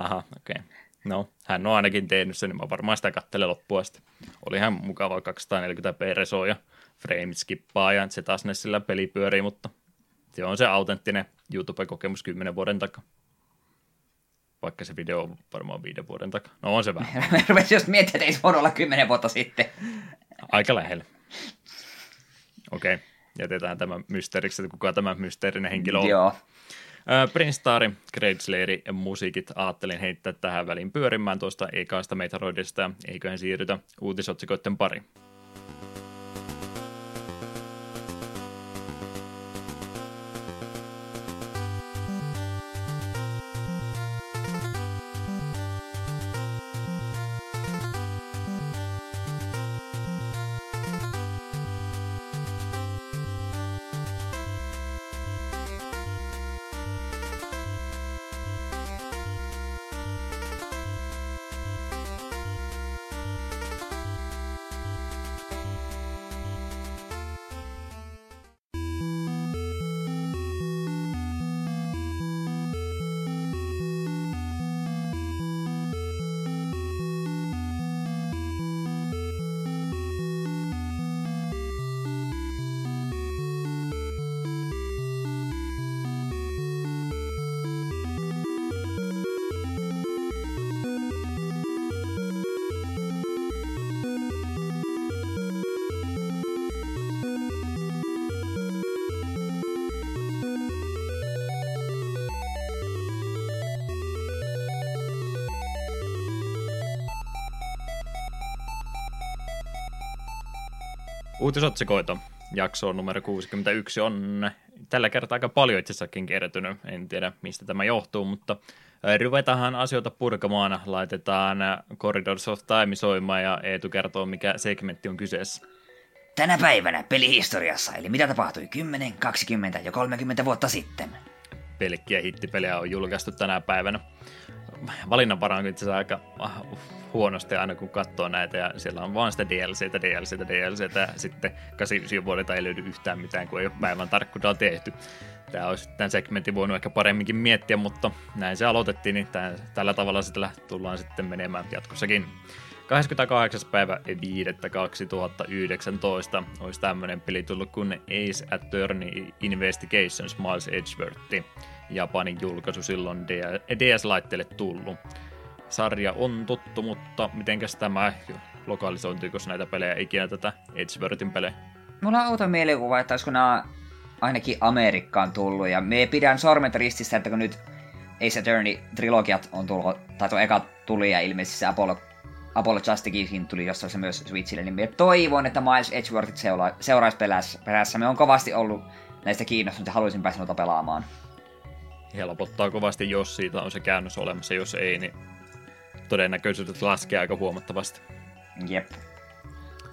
Aha, okei. Okay. No, hän on ainakin tehnyt sen, niin mä varmaan sitä katselen loppua asti. Oli ihan mukava 240p reso ja frameit skippaa ja se taas ne sillä peli pyörii, mutta se on se autenttinen YouTube-kokemus kymmenen vuoden takaa. vaikka se video on varmaan viiden vuoden takaa. No on se vähän. Mä rupesin just miettimään, että ei se voinut olla kymmenen vuotta sitten. Aika lähellä. Okei, okay. jätetään tämä mysteeriksi, että kuka tämä mysteerinen henkilö on. Joo. Prince Slayer ja musiikit ajattelin heittää tähän väliin pyörimään tuosta ekaasta Metroidista ja eiköhän siirrytä uutisotsikoiden pariin. Uutisotsikoita. Jakso numero 61 on tällä kertaa aika paljon itse asiassakin kertynyt. En tiedä, mistä tämä johtuu, mutta ruvetaanhan asioita purkamaan. Laitetaan Corridors of Time soimaan ja Eetu kertoo, mikä segmentti on kyseessä. Tänä päivänä pelihistoriassa, eli mitä tapahtui 10, 20 ja 30 vuotta sitten. Pelkkiä hittipelejä on julkaistu tänä päivänä. Valinnanvara on itse asiassa aika huonosti aina kun katsoo näitä ja siellä on vaan sitä DLCtä, DLCtä, DLCtä ja sitten 89 vuodelta ei löydy yhtään mitään, kun ei ole päivän tarkkuudella tehty. Tämä olisi tämän segmentin voinut ehkä paremminkin miettiä, mutta näin se aloitettiin, niin tämän, tällä tavalla sitä tullaan sitten menemään jatkossakin. 28. päivä 5. 2019 olisi tämmöinen peli tullut kuin Ace Attorney Investigations Miles Edgeworth. Japanin julkaisu silloin DS-laitteelle tullut sarja on tuttu, mutta mitenkäs tämä lokalisointuiko näitä pelejä ikinä tätä Edgeworthin pelejä? Mulla on outo mielikuva, että olisiko nämä ainakin Amerikkaan tullut, ja me pidän sormet ristissä, että kun nyt Ace Attorney-trilogiat on tullut, tai tuo eka tuli, ja ilmeisesti se Apollo, Apollo Justicekin tuli jossain se myös Switchille, niin me toivon, että Miles Edgeworthit seura- seuraisi perässä. Me on kovasti ollut näistä kiinnostunut ja haluaisin päästä noita pelaamaan. Helpottaa kovasti, jos siitä on se käännös olemassa, jos ei, niin todennäköisyydet laskee aika huomattavasti. Jep.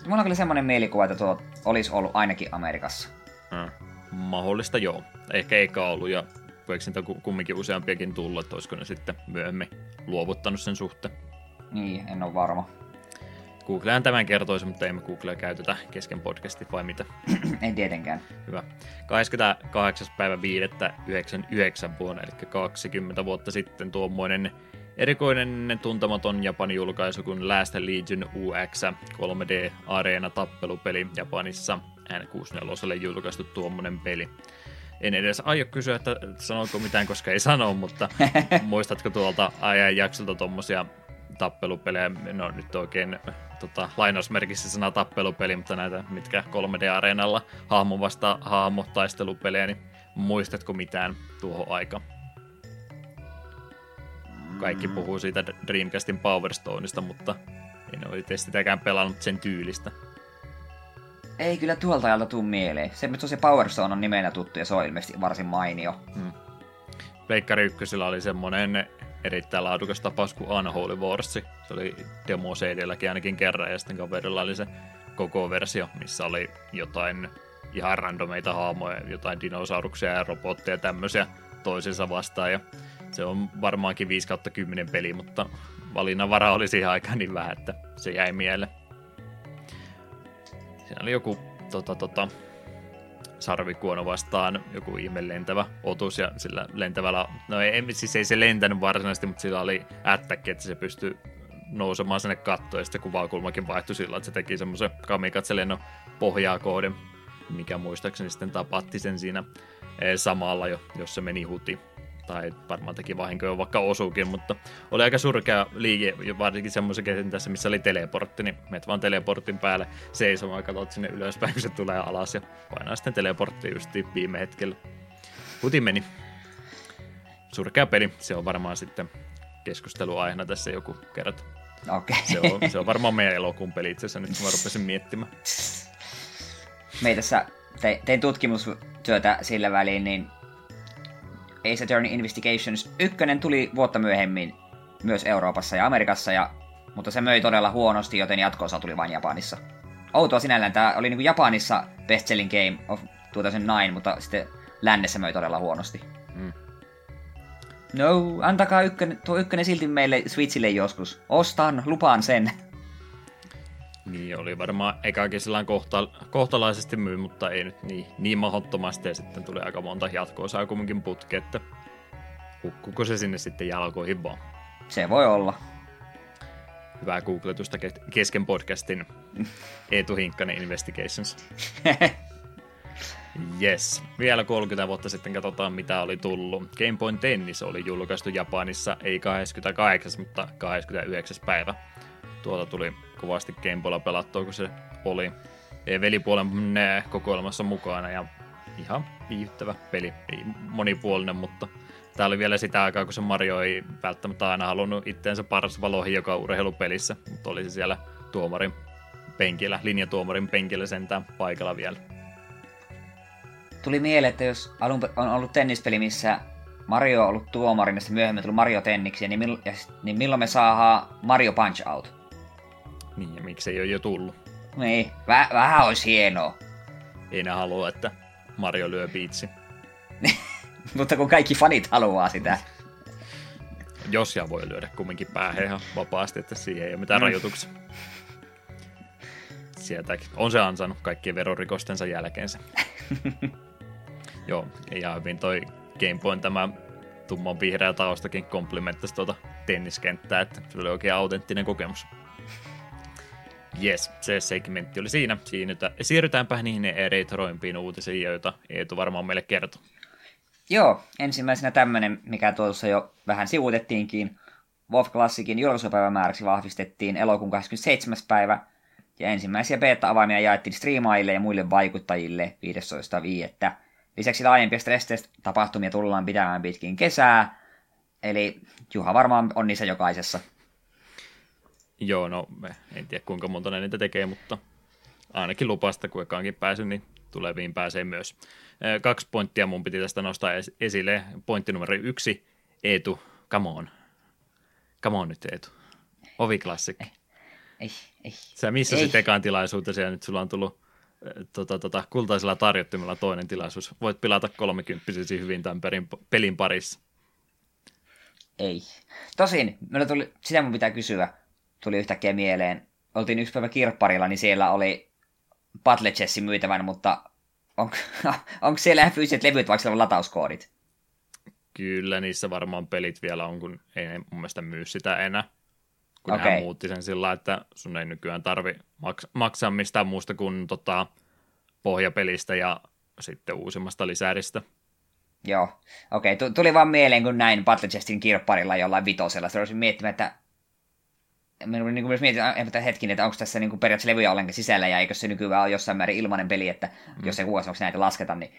Mulla on kyllä semmoinen mielikuva, että tuo olisi ollut ainakin Amerikassa. Hmm. Mahdollista joo. Ehkä eikä ollut, ja voiko niitä kumminkin useampiakin tullut, että olisiko ne sitten myöhemmin luovuttanut sen suhteen. Niin, en ole varma. Googlehan tämän kertoisi, mutta emme Googlea käytetä kesken podcasti vai mitä? en tietenkään. Hyvä. 28. päivä 5. 99 vuonna, eli 20 vuotta sitten tuommoinen Erikoinen tuntematon Japanin julkaisu kuin Last Legion UX 3D Arena tappelupeli Japanissa N64 julkaistu tuommoinen peli. En edes aio kysyä, että sanoiko mitään, koska ei sano, mutta muistatko tuolta ajan jaksolta tuommoisia tappelupelejä, no nyt oikein tota, lainausmerkissä sana tappelupeli, mutta näitä, mitkä 3D-areenalla hahmo vasta hahmo taistelupelejä, niin muistatko mitään tuohon aikaan? kaikki mm. puhuu siitä Dreamcastin Power Stoneista, mutta en ole itse sitäkään pelannut sen tyylistä. Ei kyllä tuolta ajalta tuu mieleen. Se, se Power Stone on nimenä tuttu ja se on ilmeisesti varsin mainio. Hmm. Pleikkari ykkösellä oli semmonen erittäin laadukas tapaus kuin Unholy Wars. Se oli demo cd ainakin kerran ja sitten kaverilla oli se koko versio, missä oli jotain ihan randomeita haamoja, jotain dinosauruksia ja robotteja ja tämmöisiä toisensa vastaan. Ja se on varmaankin 5 kautta 10 peli, mutta valinnanvara oli siihen aikaan niin vähän, että se jäi mieleen. Siinä oli joku tota, tota, sarvikuono vastaan joku ihme lentävä otus ja sillä lentävällä, no ei, siis ei se lentänyt varsinaisesti, mutta sillä oli ättäkki, että se pystyi nousemaan sinne kattoon ja sitten kuvakulmakin vaihtui sillä, että se teki semmoisen kamikatselennon pohjaa kohden, mikä muistaakseni sitten tapatti sen siinä eh, samalla jo, jos se meni huti. Tai varmaan teki vahinkoja vaikka osuukin, mutta oli aika surkea liike, varsinkin semmoisen kentässä, missä oli teleportti, niin menet vaan teleportin päälle seisomaan ja katsot sinne ylöspäin, kun se tulee alas ja painaa sitten teleportti just viime hetkellä. Huti meni. Surkea peli, se on varmaan sitten keskusteluaiheena tässä joku kerta. Okay. Se, on, se on varmaan meidän elokuun peli itse asiassa, nyt mä rupesin miettimään. Me tässä te, tein tutkimustyötä sillä väliin, niin Ace Attorney Investigations 1 tuli vuotta myöhemmin myös Euroopassa ja Amerikassa, ja, mutta se möi todella huonosti, joten jatkoosa tuli vain Japanissa. Outoa sinällään, tämä oli niin kuin Japanissa best-selling game of 2009, mutta sitten lännessä möi todella huonosti. Mm. No, antakaa ykkönen, tuo ykkönen silti meille Switchille joskus. Ostan, lupaan sen. Niin, oli varmaan ekakin sillä kohta, kohtalaisesti myy, mutta ei nyt niin, niin mahdottomasti. Ja sitten tuli aika monta jatkoa saa kumminkin putki, että hukkuko se sinne sitten jalkoihin vaan. Se voi olla. Hyvää googletusta kesken podcastin. Eetu Hinkkanen Investigations. Yes. Vielä 30 vuotta sitten katsotaan, mitä oli tullut. Game Point Tennis oli julkaistu Japanissa, ei 28, mutta 29. päivä. Tuolta tuli kovasti Gameboylla pelattua, kun se oli velipuolen kokoelmassa mukana ja ihan viihdyttävä peli. Ei monipuolinen, mutta tämä oli vielä sitä aikaa, kun se Mario ei välttämättä aina halunnut itteensä paras valohi joka urheilupelissä, mutta oli se siellä tuomarin penkillä, linjatuomarin penkillä sentään paikalla vielä. Tuli mieleen, että jos alun on ollut tennispeli, missä Mario on ollut tuomarin, ja myöhemmin tullut Mario Tenniksi, niin, mill- niin milloin me saadaan Mario Punch Out? Niin, ja miksei ole jo tullut. Niin, väh- vähän olisi hienoa. Ei ne halua, että Mario lyö biitsi. Mutta kun kaikki fanit haluaa sitä. Jos ja voi lyödä kumminkin päähän ihan vapaasti, että siihen ei ole mitään mm. rajoituksia. Sieltäkin on se ansainnut kaikkien verorikostensa jälkeensä. Joo, ja hyvin toi Gamepoint tämä tumman vihreä taustakin komplimenttasi tuota tenniskenttää, että se oli oikein autenttinen kokemus. Yes, se segmentti oli siinä. Siirrytään, siirrytäänpä niihin retroimpiin uutisiin, joita Eetu varmaan meille kertoo. Joo, ensimmäisenä tämmöinen, mikä tuossa jo vähän sivuutettiinkin. WoW Classicin julkaisupäivämääräksi vahvistettiin elokuun 27. päivä, ja ensimmäisiä beta-avaimia jaettiin striimaille ja muille vaikuttajille 15.5. Lisäksi laajempia stress-tapahtumia tullaan pitämään pitkin kesää, eli Juha varmaan on niissä jokaisessa. Joo, no en tiedä kuinka monta ne niitä tekee, mutta ainakin lupasta, kun ekaankin pääsy, niin tuleviin pääsee myös. Kaksi pointtia mun piti tästä nostaa esille. Pointti numero yksi, Eetu, come on. Come on nyt Eetu. Oviklassikki. Ei, ei, ei. Sä missasit ekaan tilaisuutesi ja nyt sulla on tullut tota, tota, kultaisella tarjottimella toinen tilaisuus. Voit pilata kolmekymppisesti hyvin tämän perin, pelin parissa. Ei. Tosin, tuli, sitä mun pitää kysyä tuli yhtäkkiä mieleen. Oltiin yksi päivä kirpparilla, niin siellä oli Battle Chessin myytävän, mutta on, onko siellä fyysiset levyt vaikka siellä on latauskoodit? Kyllä, niissä varmaan pelit vielä on, kun ei ne mun mielestä myy sitä enää. Kun okay. hän muutti sen sillä että sun ei nykyään tarvi maks- maksaa mistään muusta kuin tota, pohjapelistä ja sitten uusimmasta lisääristä. Joo, okei. Okay. Tuli vaan mieleen, kun näin Battle Chestin kirpparilla jollain vitosella. Sitten olisin miettimään, että minun niin myös mietin että hetkin, että onko tässä niin kuin periaatteessa levyjä ollenkaan sisällä, ja eikö se nykyään ole jossain määrin ilmainen peli, että mm. jos ei kuukausi näitä lasketa, niin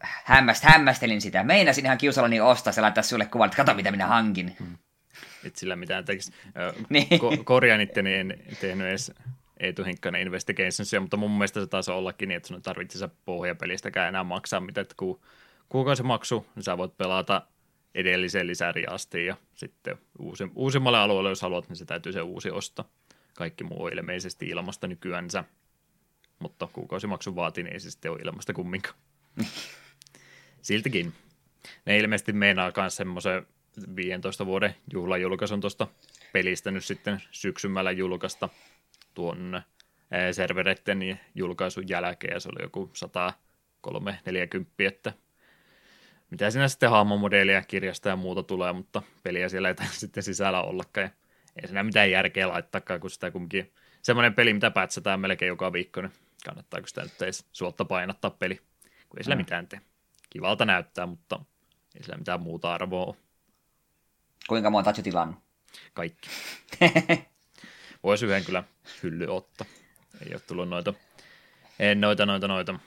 hämmäst, hämmästelin sitä. Meinasin ihan kiusallani ostaa se laittaa sulle kuvan, että kato mitä minä hankin. Mm. Et sillä mitään tekisi. niin. Ko- korjaan itteni, en tehnyt edes Eetu Hinkkanen Investigationsia, mutta mun mielestä se taisi ollakin niin, että sun tarvitsisi pohjapelistäkään enää maksaa mitä, että ku, kuukausimaksu, niin sä voit pelata edelliseen lisäri asti ja sitten uusi, uusimmalle alueelle, jos haluat, niin se täytyy se uusi ostaa. Kaikki muu on ilmeisesti ilmasta nykyäänsä, mutta kuukausimaksun vaatii, niin ei se sitten ole ilmasta kumminkaan. Siltikin. Ne ilmeisesti meinaa myös semmoisen 15 vuoden juhlajulkaisun tuosta pelistä nyt sitten syksymällä julkaista tuon servereiden julkaisun jälkeen, ja se oli joku 103-40, että mitä siinä sitten hahmomodeelia, kirjasta ja muuta tulee, mutta peliä siellä ei sitten sisällä ollakaan. Ja ei siinä mitään järkeä laittaakaan, kun sitä kumminkin semmoinen peli, mitä pätsätään melkein joka viikko, niin kannattaako sitä nyt edes suotta painattaa peli, kun ei sillä mm. mitään tee. Kivalta näyttää, mutta Ei sillä mitään muuta arvoa ole. Kuinka monta oot tilannut? Kaikki. Voisi yhden kyllä hylly ottaa. Ei ole tullut noita, en noita, noita, noita.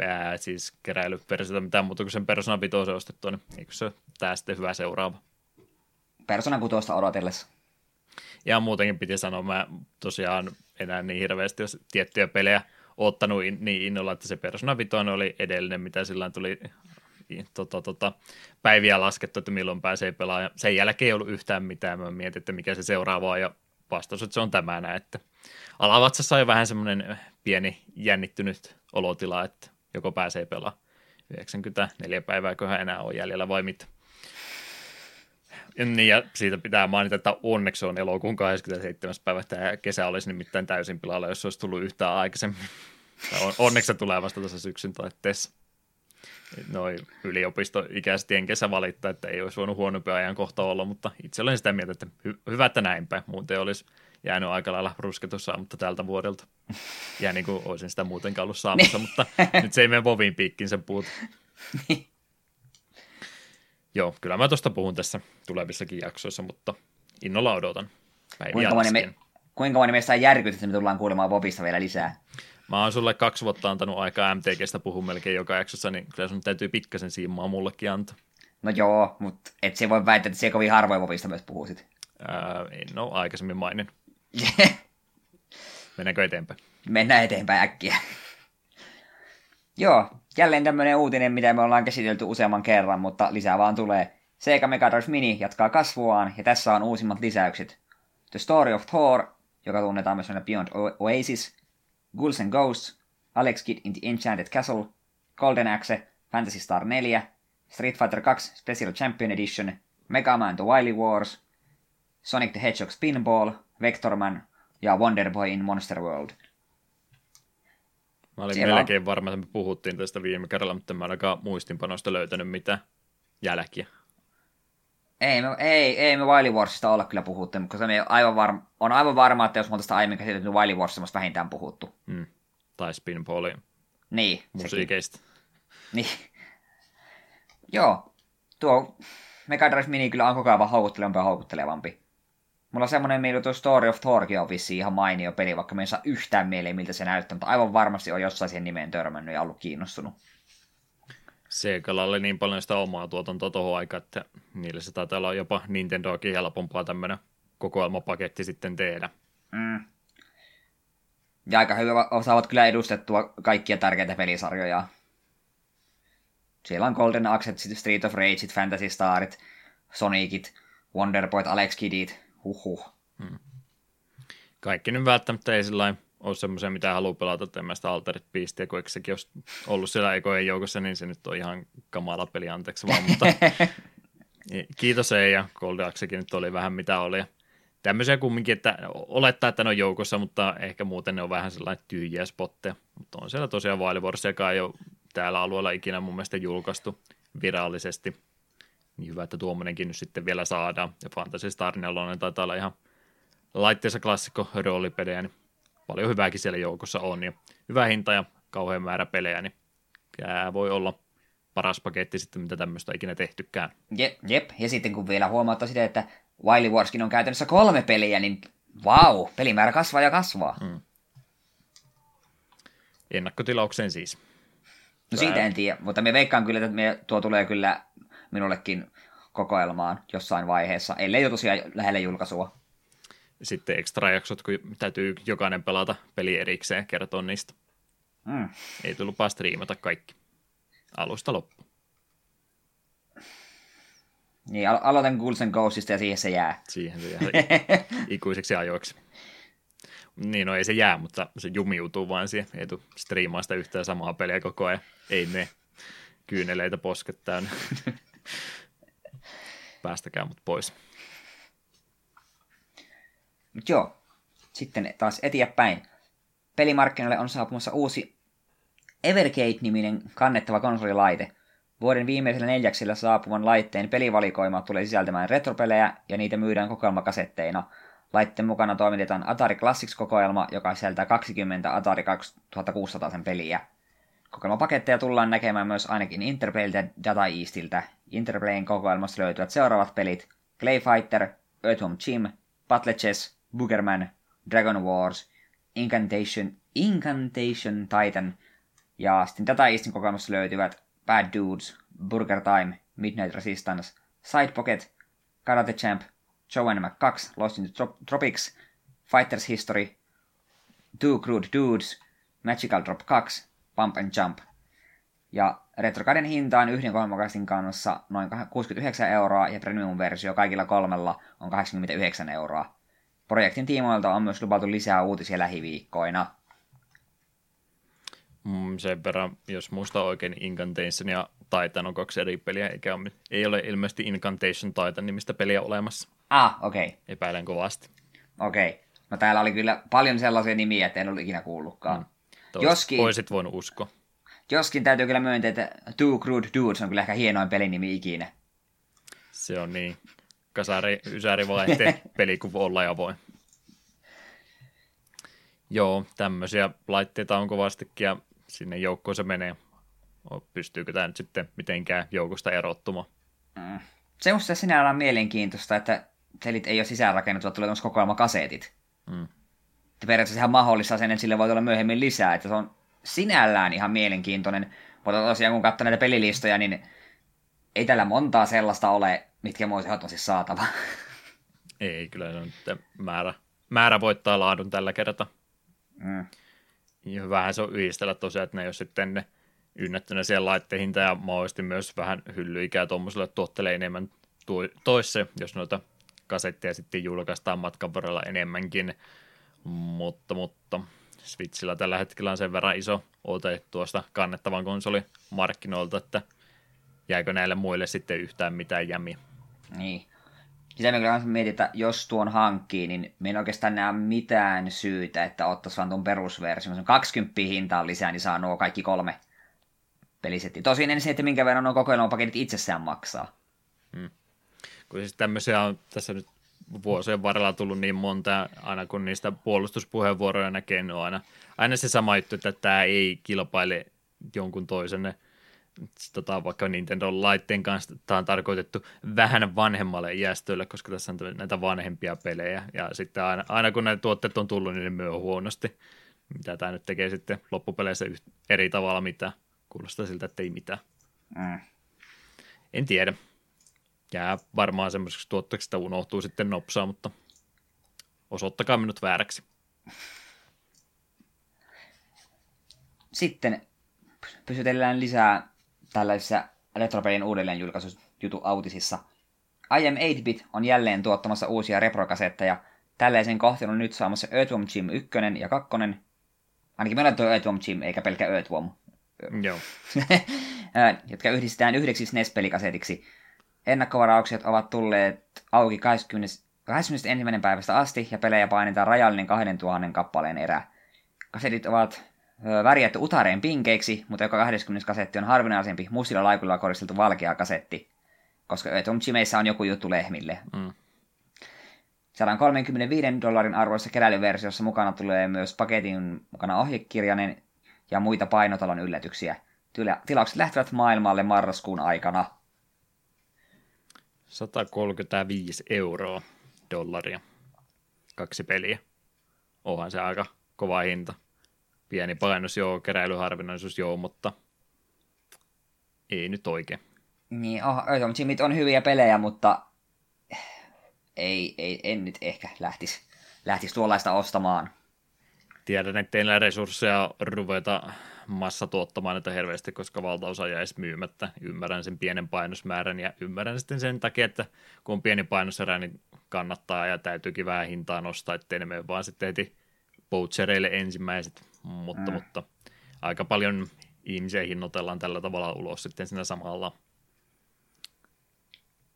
Ää, siis keräilyversiota mitään muuta kuin sen Persona 5 ostettua, niin eikö se tää sitten hyvä seuraava? Persona 6 odotellessa. Ja muutenkin piti sanoa, mä tosiaan enää niin hirveästi jos tiettyjä pelejä ottanut in, niin innolla, että se Persona 5 oli edellinen, mitä sillä tuli tota, tota, päiviä laskettu, että milloin pääsee pelaamaan. Sen jälkeen ei ollut yhtään mitään. Mä mietin, että mikä se seuraava on, ja vastaus, että se on tämä näin, että alavatsassa on vähän semmoinen pieni jännittynyt olotila, että joko pääsee pelaamaan 94 päivää, hän enää on jäljellä vai mitä. Niin, ja siitä pitää mainita, että onneksi on elokuun 27. päivä. Tämä kesä olisi nimittäin täysin pilalla, jos olisi tullut yhtään aikaisemmin. Onneksi se tulee vasta tässä syksyn taitteessa. Noin yliopistoikäistien kesä valittaa, että ei olisi voinut huonompi ajankohta olla, mutta itse olen sitä mieltä, että hy- hyvä, että näinpä. Muuten olisi jäänyt aika lailla rusketus mutta tältä vuodelta. Ja niin kuin olisin sitä muutenkaan ollut saamassa, niin. mutta nyt se ei mene Vovin piikkiin sen puut. Joo, kyllä mä tuosta puhun tässä tulevissakin jaksoissa, mutta innolla odotan. Kuinka moni, me, kuinka moni meistä on järkyt, että me tullaan kuulemaan Vovista vielä lisää? Mä oon sulle kaksi vuotta antanut aikaa MTGstä puhua melkein joka jaksossa, niin kyllä sun täytyy pikkasen siimaa mullekin antaa. No joo, mutta et se voi väittää, että se kovin harvoin Vovista myös puhuisit. Ää, en ole aikaisemmin mainin. Mennäänkö eteenpäin? Mennään eteenpäin äkkiä. Joo, jälleen tämmöinen uutinen, mitä me ollaan käsitelty useamman kerran, mutta lisää vaan tulee. Sega Mega Drive Mini jatkaa kasvuaan, ja tässä on uusimmat lisäykset. The Story of Thor, joka tunnetaan myös Beyond Oasis, Ghouls and Ghosts, Alex Kidd in the Enchanted Castle, Golden Axe, Fantasy Star 4, Street Fighter 2 Special Champion Edition, Mega Man The Wily Wars, Sonic the Hedgehog Spinball, Vectorman ja Wonder Boy in Monster World – Mä olin Siellä melkein varma, että me puhuttiin tästä viime kerralla, mutta mä en ainakaan muistinpanosta löytänyt mitään jälkiä. Ei, me, ei, ei me Wily Warsista olla kyllä puhuttu, mutta se on aivan, varma, on aivan varma, että jos me tästä aiemmin käsitelty, niin Wily Warsista vähintään puhuttu. Mm. Tai Spinballin niin, musiikeista. Niin. Joo, tuo Mega Drive Mini kyllä on koko ajan houkuttelevampi ja houkuttelevampi. Mulla on semmoinen mieli, että Story of Thorkin on vissiin ihan mainio peli, vaikka me ei saa yhtään mieleen, miltä se näyttää, mutta aivan varmasti on jossain siihen nimeen törmännyt ja ollut kiinnostunut. Segalla oli niin paljon sitä omaa tuotantoa tuohon aikaan, että niille se taitaa olla jopa Nintendoakin helpompaa tämmöinen kokoelmapaketti sitten tehdä. Mm. Ja aika hyvin osaavat kyllä edustettua kaikkia tärkeitä pelisarjoja. Siellä on Golden Axe, Street of Rage, Fantasy Starit, Sonicit, Wonderboyt, Alex Kiddit, Huhhuh. Hmm. Kaikki nyt välttämättä ei sillä ole semmoisia, mitä haluaa pelata tämmöistä Altered Beastia, kun eikö sekin olisi ollut siellä ekojen joukossa, niin se nyt on ihan kamala peli, anteeksi vaan, mutta kiitos ei, ja Goldaxekin nyt oli vähän mitä oli. Tämmöisiä kumminkin, että olettaa, että ne on joukossa, mutta ehkä muuten ne on vähän sellainen tyhjiä spotteja. Mutta on siellä tosiaan Wild joka ei ole täällä alueella ikinä mun mielestä julkaistu virallisesti niin hyvä, että tuommoinenkin nyt sitten vielä saadaan. Ja Fantasy Star 4 taitaa olla ihan laitteessa klassikko roolipelejä, niin paljon hyvääkin siellä joukossa on. Ja hyvä hinta ja kauhean määrä pelejä, niin tämä voi olla paras paketti sitten, mitä tämmöistä ikinä tehtykään. Je, jep, ja sitten kun vielä huomauttaa sitä, että Wily Warskin on käytännössä kolme peliä, niin vau, pelimäärä kasvaa ja kasvaa. Mm. Ennakkotilaukseen siis. No siitä en tiedä, mutta me veikkaan kyllä, että me, tuo tulee kyllä minullekin kokoelmaan jossain vaiheessa, ellei jo tosiaan lähelle julkaisua. Sitten extra jaksot, kun täytyy jokainen pelata peli erikseen kertoa niistä. Mm. Ei tullut lupaa striimata kaikki. Alusta loppu. Niin, alo- aloitan Ghouls and Ghostista ja siihen se jää. Siihen se jää ikuiseksi ajoiksi. Niin, no ei se jää, mutta se jumiutuu vain siihen. Ei tule striimaa sitä yhtään samaa peliä koko ajan. Ei me kyyneleitä posket täynnä. Päästäkää mut pois. Mut joo, sitten taas eteenpäin. Pelimarkkinoille on saapumassa uusi Evergate-niminen kannettava konsolilaite. Vuoden viimeisellä neljäksellä saapuvan laitteen pelivalikoima tulee sisältämään retropelejä ja niitä myydään kokoelmakasetteina. Laitteen mukana toimitetaan Atari Classics-kokoelma, joka sisältää 20 Atari 2600 peliä. Kokoelmapaketteja tullaan näkemään myös ainakin Interplayltä, Data Eastiltä Interplayn kokoelmasta löytyvät seuraavat pelit. Clay Fighter, Earthworm Jim, Battle Chess, Boogerman, Dragon Wars, Incantation, Incantation Titan, ja sitten tätä Eastin kokoelmasta löytyvät Bad Dudes, Burger Time, Midnight Resistance, Side Pocket, Karate Champ, Mac 2, Lost in the Tropics, Fighters History, Two Crude Dudes, Magical Drop 2, Pump and Jump. Ja Retrokaden hinta on yhden kolmokastin kanssa noin 69 euroa ja premium-versio kaikilla kolmella on 89 euroa. Projektin tiimoilta on myös luvattu lisää uutisia lähiviikkoina. Mm, sen verran, jos muista oikein, Incantation ja Titan on kaksi eri peliä, eikä ole, ei ole ilmeisesti Incantation Titan nimistä peliä olemassa. Ah, okei. Okay. Epäilen kovasti. Okei. Okay. No täällä oli kyllä paljon sellaisia nimiä, että en ole ikinä kuullutkaan. Mm. Joskin, Voisit voinut uskoa. Joskin täytyy kyllä myöntää, että Two Crude Dudes on kyllä ehkä hienoin pelinimi ikinä. Se on niin. Kasari, ysäri vaihte peli kuin olla ja voi. Joo, tämmöisiä laitteita on kovastikin ja sinne joukkoon se menee. Pystyykö tämä nyt sitten mitenkään joukosta erottumaan? Mm. Se musta sinällään mielenkiintoista, että pelit ei ole sisäänrakennettu, tulee kokoelma kasetit. Mm. Periaatteessa ihan mahdollista sen, että sille voi tulla myöhemmin lisää, että se on sinällään ihan mielenkiintoinen. Mutta tosiaan kun katsoo näitä pelilistoja, niin ei tällä montaa sellaista ole, mitkä voisi ehdottomasti saatava. Ei, kyllä se on määrä, määrä voittaa laadun tällä kertaa. Mm. Ja vähän se on yhdistellä tosiaan, että ne jos sitten ne ynnättynä siellä laitteihin ja mahdollisesti myös vähän hyllyikää tuommoiselle tuottelee enemmän toisse, jos noita kasetteja sitten julkaistaan matkan varrella enemmänkin. Mutta, mutta Switchillä tällä hetkellä on sen verran iso ote tuosta kannettavan konsolin markkinoilta, että jääkö näille muille sitten yhtään mitään jämiä. Niin. Sitä me kyllä mietin, että jos tuon hankkii, niin me en oikeastaan näe mitään syytä, että ottaisi vaan tuon perusversion. Se on 20 hintaa lisää, niin saa nuo kaikki kolme pelisettiä. Tosin en se, että minkä verran nuo kokoelmapaketit itsessään maksaa. Hmm. Kun siis tämmöisiä on tässä nyt vuosien varrella tullut niin monta, aina kun niistä puolustuspuheenvuoroja näkee, niin on aina, aina se sama juttu, että tämä ei kilpaile jonkun toisen tota, vaikka Nintendo-laitteen kanssa tämä on tarkoitettu vähän vanhemmalle iästölle, koska tässä on näitä vanhempia pelejä, ja sitten aina, aina kun näitä tuotteet on tullut, niin ne myy huonosti. Mitä tämä nyt tekee sitten loppupeleissä eri tavalla, mitä kuulostaa siltä, että ei mitään. Mm. En tiedä jää varmaan semmoiseksi tuotteeksi, että unohtuu sitten nopsaa, mutta osoittakaa minut vääräksi. Sitten pysytellään lisää tällaisissa retropelin uudelleenjulkaisujutu autisissa. IM 8-bit on jälleen tuottamassa uusia reprokasetteja. Tällaisen kohteen on nyt saamassa Earthworm Jim 1 ja 2. Ainakin meillä on tuo Earthworm Jim, eikä pelkkä Earthworm. Joo. jotka yhdistetään yhdeksi SNES-pelikasetiksi. Ennakkovaraukset ovat tulleet auki 20, 21. päivästä asti ja pelejä painetaan rajallinen 2000 kappaleen erä. Kasetit ovat värjätty utareen pinkeiksi, mutta joka 20 kasetti on harvinaisempi mustilla laikuilla koristeltu valkea kasetti, koska Atom Chimeissä on joku juttu lehmille. Mm. 135 dollarin arvoissa keräilyversiossa mukana tulee myös paketin mukana ohjekirjainen ja muita painotalon yllätyksiä. Tilaukset lähtevät maailmalle marraskuun aikana. 135 euroa dollaria. Kaksi peliä. Onhan se aika kova hinta. Pieni painos joo, keräilyharvinaisuus joo, mutta ei nyt oikein. Niin, oh, Jimmit on hyviä pelejä, mutta ei, ei, en nyt ehkä lähtisi, lähtisi tuollaista ostamaan. Tiedän, että teillä resursseja ruveta massa tuottamaan näitä hirveästi, koska valtaosa jäisi myymättä. Ymmärrän sen pienen painosmäärän ja ymmärrän sitten sen takia, että kun on pieni painoserä, niin kannattaa ja täytyykin vähän hintaa nostaa, ettei ne mene vaan sitten heti poachereille ensimmäiset, mutta, mm. mutta aika paljon ihmisiä hinnoitellaan tällä tavalla ulos sitten siinä samalla.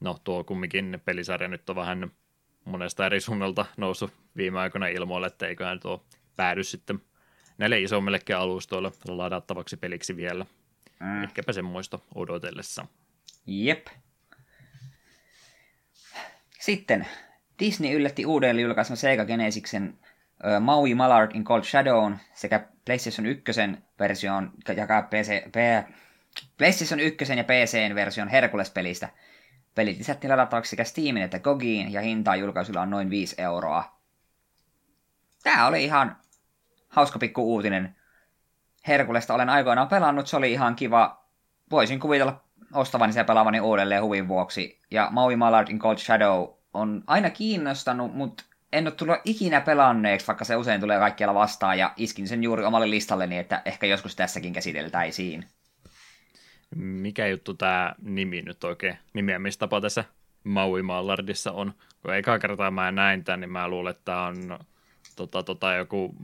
No tuo kumminkin pelisarja nyt on vähän monesta eri suunnalta noussut viime aikoina ilmoille, että eiköhän tuo päädy sitten näille isommillekin alustoille ladattavaksi peliksi vielä. Mm. Ehkäpä semmoista odotellessa. Jep. Sitten Disney yllätti uudelleen julkaisen Sega Genesiksen uh, Maui Mallard in Cold Shadown sekä PlayStation 1 versioon ja PC, P, PlayStation 1 ja PCn version Hercules-pelistä. Pelit lisättiin ladattavaksi sekä Steamin että Gogiin, ja hintaa julkaisulla on noin 5 euroa. Tää oli ihan hauska pikku uutinen. Herkulesta olen aikoinaan pelannut, se oli ihan kiva. Voisin kuvitella ostavani ja pelaavani uudelleen huvin vuoksi. Ja Maui Mallard in Cold Shadow on aina kiinnostanut, mutta en ole tullut ikinä pelanneeksi, vaikka se usein tulee kaikkialla vastaan, ja iskin sen juuri omalle listalleni, että ehkä joskus tässäkin käsiteltäisiin. Mikä juttu tämä nimi nyt oikein, nimeämistapa tässä Maui Mallardissa on? Kun eka kertaa mä näin tämän, niin mä luulen, että tämä on tota, tota, joku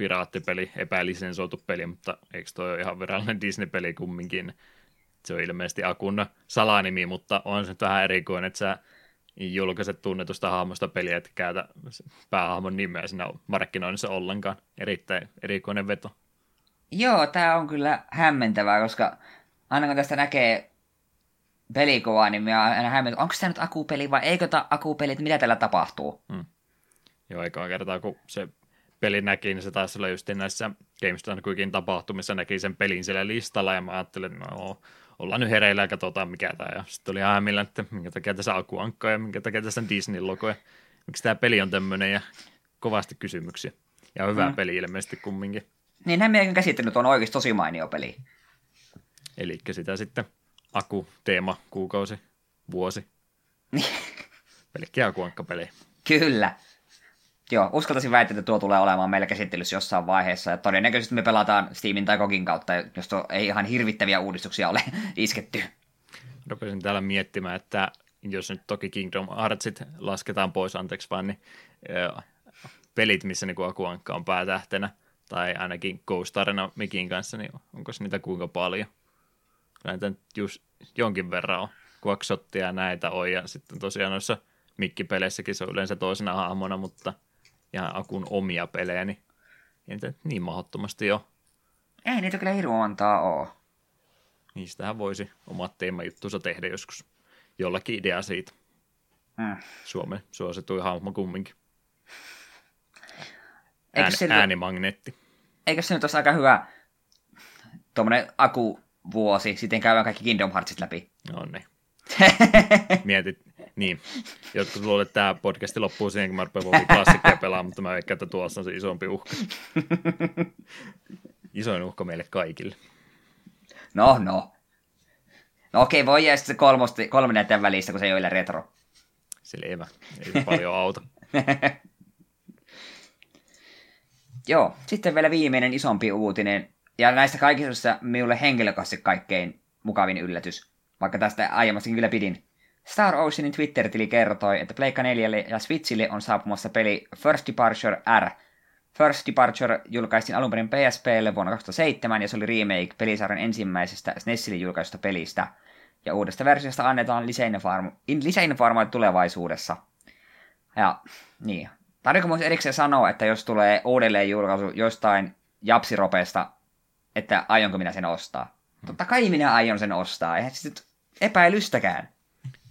piraattipeli, epälisensoitu peli, mutta eikö toi ole ihan virallinen Disney-peli kumminkin? Se on ilmeisesti Akun salanimi, mutta on se vähän erikoinen, että sä julkaiset tunnetusta hahmosta peliä, että käytä päähahmon nimeä siinä markkinoinnissa ollenkaan. Erittäin erikoinen veto. Joo, tämä on kyllä hämmentävää, koska aina kun tästä näkee pelikuvaa, niin minä aina hämmentää, onko tämä nyt akupeli vai eikö tämä akupeli, että mitä tällä tapahtuu? Hmm. Joo, aikaa kertaa kun se peli näki, niin se taisi olla just näissä GameStone Quickin tapahtumissa näki sen pelin siellä listalla, ja mä ajattelin, että no, ollaan nyt hereillä ja katsotaan mikä tämä. Ja sitten oli hämillä, että minkä takia tässä akuankka ja minkä takia tässä on Disney-logo ja miksi tämä peli on tämmöinen ja kovasti kysymyksiä. Ja hyvä mm. peli ilmeisesti kumminkin. Niin näin meidän käsittänyt on oikeasti tosi mainio peli. Eli sitä sitten aku, teema, kuukausi, vuosi. Pelkkiä akuankka-peli. Kyllä. Joo, uskaltaisin väittää, että tuo tulee olemaan meillä käsittelyssä jossain vaiheessa. Ja todennäköisesti me pelataan Steamin tai Kogin kautta, jos tuo ei ihan hirvittäviä uudistuksia ole isketty. Rupesin täällä miettimään, että jos nyt toki Kingdom Heartsit lasketaan pois, anteeksi vaan, niin äh, pelit, missä niin Akuankka on päätähtenä, tai ainakin Ghost Arena Mikin kanssa, niin onko niitä kuinka paljon? Näitä just jonkin verran on. Quackshottia näitä on, ja sitten tosiaan noissa mikkipeleissäkin se on yleensä toisena hahmona, mutta – ja Akun omia pelejä, niin ei niitä niin mahdottomasti jo. Ei niitä kyllä hirveän montaa ole. Niistähän voisi omat teemajuttunsa tehdä joskus. Jollakin idea siitä. Hmm. Suomen suosituin hahmo kumminkin. Ään, se äänimagneetti. Eikö se nyt olisi aika hyvä tuommoinen akuvuosi, sitten käydään kaikki Kingdom Heartsit läpi? No niin. Mietit, niin. Jotkut luulee, että tämä podcasti loppuu siihen, kun mä rupean klassikkeja pelaamaan, mutta mä veikkaan, että tuossa on se isompi uhka. Isoin uhka meille kaikille. No, no. No okei, voi jää sitten kolmosti, kolme näiden välistä, kun se ei ole retro. Selvä. Ei se paljon auta. Joo, sitten vielä viimeinen isompi uutinen. Ja näistä kaikista minulle henkilökohtaisesti kaikkein mukavin yllätys. Vaikka tästä aiemmassakin kyllä pidin. Star Oceanin Twitter-tili kertoi, että Pleikka 4 ja Switchille on saapumassa peli First Departure R. First Departure julkaistiin alun perin PSPlle vuonna 2007 ja se oli remake pelisarjan ensimmäisestä SNESille julkaisusta pelistä. Ja uudesta versiosta annetaan lisäinformaatio tulevaisuudessa. Ja niin, tarvitsetko myös erikseen sanoa, että jos tulee uudelleen julkaisu jostain japsiropeesta, että aionko minä sen ostaa? Totta kai minä aion sen ostaa, eihän se epäilystäkään.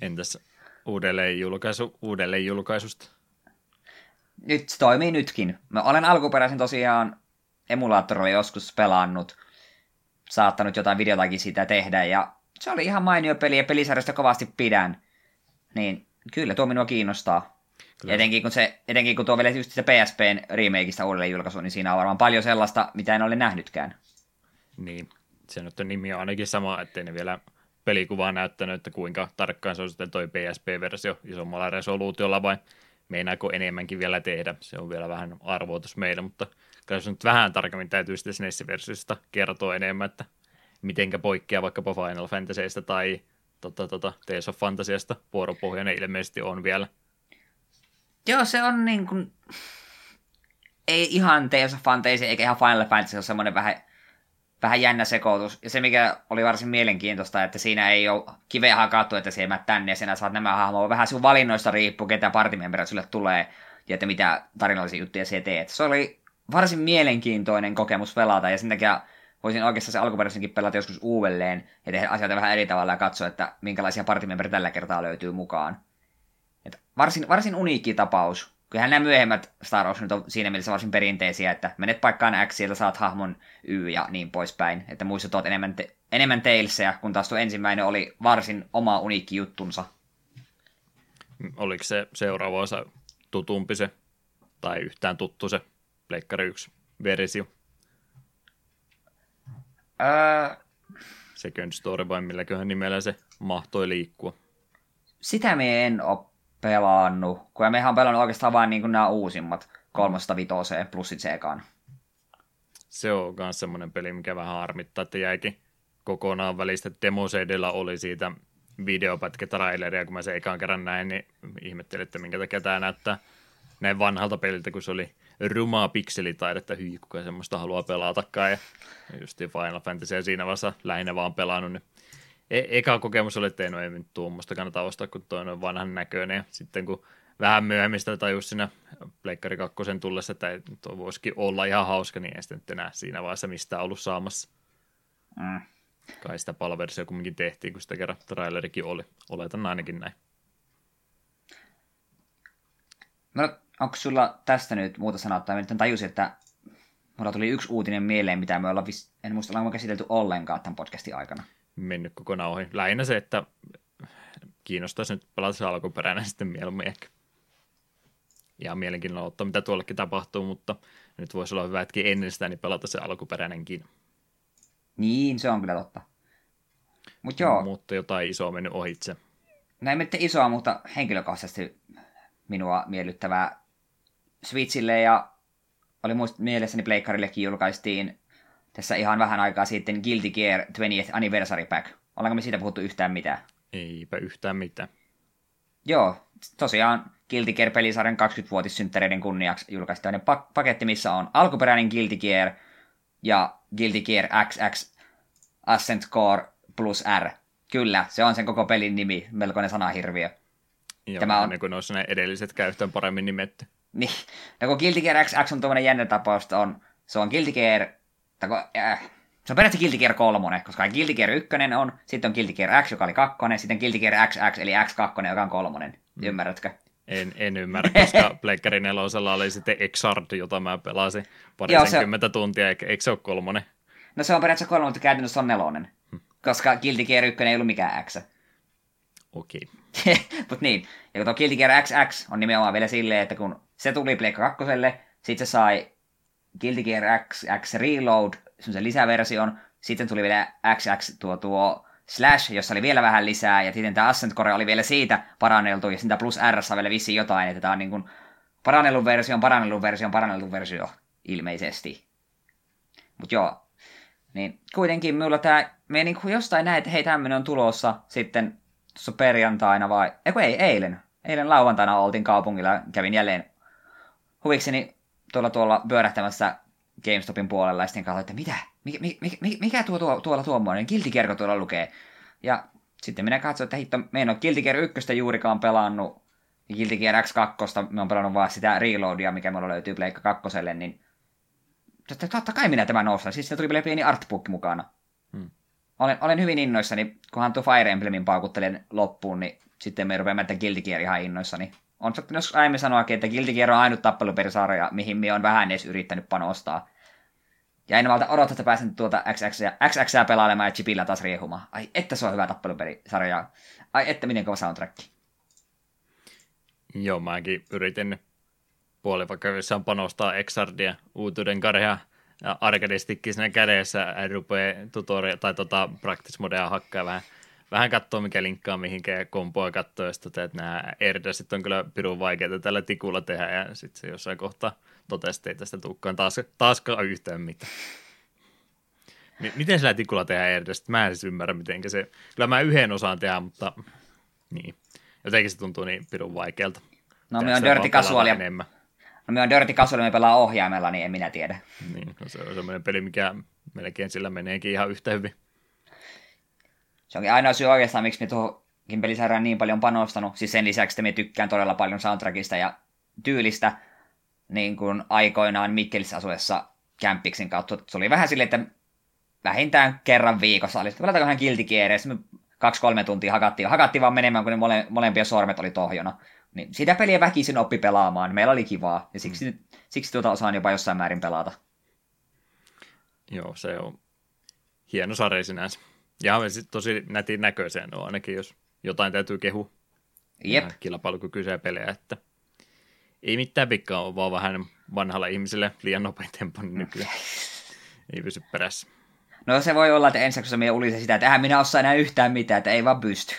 Entäs uudelleen, julkaisu, uudelleen julkaisusta? Nyt se toimii nytkin. Mä olen alkuperäisen tosiaan emulaattorilla joskus pelannut, saattanut jotain videotakin sitä tehdä, ja se oli ihan mainio peli, ja pelisarjasta kovasti pidän. Niin kyllä tuo minua kiinnostaa. Kyllä. Etenkin kun, se, etenkin kun tuo vielä just se PSPn remakeista uudelleen julkaisu, niin siinä on varmaan paljon sellaista, mitä en ole nähnytkään. Niin, se nyt on nimi on ainakin sama, ettei ne vielä pelikuvaa näyttänyt, että kuinka tarkkaan se on sitten toi PSP-versio isommalla resoluutiolla vai meinaako enemmänkin vielä tehdä. Se on vielä vähän arvoitus meille, mutta se nyt vähän tarkemmin täytyy sitten SNES-versiosta kertoa enemmän, että mitenkä poikkeaa vaikkapa Final Fantasyista tai tota, tota, Tales of Fantasiasta vuoropohjainen ilmeisesti on vielä. Joo, se on niin kuin... Ei ihan Tales of Fantasy eikä ihan Final Fantasy, se on semmoinen vähän vähän jännä sekoitus. Ja se, mikä oli varsin mielenkiintoista, että siinä ei ole kiveä hakattu, että se ei tänne ja sinä saat nämä hahmoja. Vähän sinun valinnoista riippuu, ketä partimemberit sulle tulee ja että mitä tarinallisia juttuja se teet. Se oli varsin mielenkiintoinen kokemus pelata ja sen takia voisin oikeastaan se alkuperäisenkin pelata joskus uudelleen ja tehdä asioita vähän eri tavalla ja katsoa, että minkälaisia partimembereitä tällä kertaa löytyy mukaan. Et varsin, varsin uniikki tapaus. Kyllähän nämä myöhemmät Star Wars nyt on siinä mielessä varsin perinteisiä, että menet paikkaan X, sieltä saat hahmon Y ja niin poispäin. Että muissa tuot enemmän, te- enemmän Talesia, kun taas tuo ensimmäinen oli varsin oma uniikki juttunsa. Oliko se seuraava osa tutumpi se, tai yhtään tuttu se Pleikkari 1 versio? Öö, Second Story vai milläköhän nimellä se mahtoi liikkua? sitä me en ole pelannut, kun mehän on pelannut oikeastaan vain niin nämä uusimmat, kolmosta vitoseen plus sekaan. Se on myös semmoinen peli, mikä vähän harmittaa, että jäikin kokonaan välistä. Demoseidilla oli siitä videopätkä-traileria, kun mä se ekan kerran näin, niin ihmettelin, että minkä takia tämä näyttää näin vanhalta peliltä, kun se oli rumaa pikselitaidetta, hyi, kuka semmoista haluaa pelatakaan, ja just Final Fantasy siinä vaiheessa lähinnä vaan pelannut, niin e- eka kokemus oli, että ei, no ei nyt tuommoista kannata ostaa, kun toi on vanhan näköinen, ja sitten kun vähän myöhemmin sitä tajus siinä Pleikkari 2 tullessa, että tuo voisikin olla ihan hauska, niin ei sitten enää siinä vaiheessa mistään ollut saamassa. Mm. Kai sitä palversio kumminkin tehtiin, kun sitä kerran trailerikin oli. Oletan ainakin näin. No, onko sulla tästä nyt muuta sanottavaa? Mä nyt tajusin, että mulla tuli yksi uutinen mieleen, mitä me ollaan, en muista, ollaanko me käsitelty ollenkaan tämän podcastin aikana. Mennyt kokonaan ohi. Lähinnä se, että kiinnostaisi nyt pelata se alkuperäinen sitten mieluummin ehkä. Ihan mielenkiinnolla ottaa, mitä tuollekin tapahtuu, mutta nyt voisi olla hyvä hetki ennen sitä, niin pelata se alkuperäinenkin. Niin, se on kyllä totta. Mut joo, Mutta jotain isoa mennyt ohitse. näin mette isoa, mutta henkilökohtaisesti minua miellyttävää Switchille ja oli muist mielessäni Pleikkarillekin julkaistiin tässä ihan vähän aikaa sitten Guilty Gear 20th Anniversary Pack. Ollaanko me siitä puhuttu yhtään mitään? Eipä yhtään mitään. Joo, tosiaan Guilty Gear-pelisarjan 20-vuotissynttäreiden kunniaksi julkaistaan pak- paketti, missä on alkuperäinen Guilty Gear ja Guilty Gear XX Ascent Core plus R. Kyllä, se on sen koko pelin nimi, melkoinen sanahirviö. Joo, Tämä on- kuin ne edelliset käyttöön paremmin nimetty. Niin, no kun Guilty Gear XX on tuommoinen jännä tapaus, on, se on Guilty Gear, tai kun, äh, se on periaatteessa Guilty Gear 3, koska Guilty Gear 1 on, sitten on Guilty Gear X, joka oli 2, sitten Guilty Gear XX, eli X2, joka on 3. Mm. Ymmärrätkö? En, en ymmärrä, koska Pleikkari nelosella oli sitten Exard, jota mä pelasin Joo, parisenkymmentä se... tuntia, eikä, eikö se ole kolmonen? No se on periaatteessa 3, mutta käytännössä on nelonen. Koska Guilty Gear 1 ei ollut mikään X. Okei. Mutta niin, ja kun tuo Guilty Gear XX on nimenomaan vielä silleen, että kun se tuli Pleikka 2, sitten se sai Guilty Gear XX Reload, semmoisen lisäversion, sitten tuli vielä XX tuo, tuo Slash, jossa oli vielä vähän lisää, ja sitten tämä Ascent Core oli vielä siitä paranneltu, ja sitten plus R on vielä vissiin jotain, että tämä on niin kuin parannellun version, parannellun version, parannellun versio, ilmeisesti. Mutta joo, niin kuitenkin minulla tämä, me niin kuin jostain näin, että hei tämmöinen on tulossa sitten tuossa perjantaina vai, eiku ei, eilen. Eilen lauantaina oltiin kaupungilla, kävin jälleen huvikseni tuolla tuolla pyörähtämässä GameStopin puolella ja sitten katsoin, että mitä, mikä, mikä, mikä tuo, tuo tuolla tuommoinen, Guilty Gear tuolla lukee. Ja sitten minä katsoin, että hitto, me en ole Guilty Gear 1 juurikaan pelannut, Guilty Gear X2, me on pelannut vaan sitä Reloadia, mikä mulla löytyy Pleikka 2, niin totta, totta kai minä tämän ostan. Siis siinä tuli vielä pieni artbook mukana. Hmm. Olen, olen hyvin innoissani, kunhan tuo Fire Emblemin paukuttelen loppuun, niin sitten me rupeamme että Guilty Gear ihan innoissani. On sattunut joskus aiemmin sanoakin, että Guilty Gear on ainut tappelupelisarja, mihin me on vähän edes yrittänyt panostaa. Ja en malta odottaa, että pääsen tuota XX, XX pelailemaan ja chipillä taas riehumaan. Ai, että se on hyvä tappelupelisarja. Ai, että miten kova soundtrack. Joo, mäkin yritin puolivakkavissaan panostaa Exardia uutuuden karhea ja arcade-stikki siinä kädessä rupeaa tutoria tai tota practice modea hakkaa vähän, vähän katsoa mikä linkkaa mihinkä ja kompoa katsoa ja sitten että nämä Erdasit on kyllä pirun vaikeita tällä tikulla tehdä ja sitten se jossain kohtaa totesi, että ei tästä tulekaan taas, taaskaan yhtään mitään. M- miten sillä tikulla tehdään Erdasit? Mä en siis ymmärrä miten se, kyllä mä yhden osaan tehdä, mutta niin. Jotenkin se tuntuu niin pirun vaikealta. No me on Dirty vaan pelata Casual ja enemmän. no me on Dirty Casual me pelaa ohjaimella, niin en minä tiedä. Niin, no se on semmoinen peli, mikä melkein sillä meneekin ihan yhtä hyvin. Se onkin ainoa syy oikeastaan, miksi me tuohonkin pelisarjaan niin paljon panostanut. Siis sen lisäksi, että me tykkään todella paljon soundtrackista ja tyylistä. Niin kuin aikoinaan Mikkelissä asuessa Campiksin kautta. Se oli vähän silleen, että vähintään kerran viikossa oli. Pelataanko hän Gear, me kaksi-kolme tuntia hakattiin, hakattiin vaan menemään, kun ne mole, molempia sormet oli tohjona. Niin sitä peliä väkisin oppi pelaamaan. Meillä oli kivaa, ja siksi, mm. siksi tuota osaan jopa jossain määrin pelata. Joo, se on hieno sarja sinänsä. Ja tosi nätin näköiseen on ainakin, jos jotain täytyy kehu. Jep. Kilpailukykyisiä pelejä, että ei mitään vikkaa ole, vaan vähän vanhalla ihmiselle liian nopein tempo niin nykyään. ei pysy perässä. No se voi olla, että ensi jaksossa minä ulisen sitä, että eihän minä osaa enää yhtään mitään, että ei vaan pysty.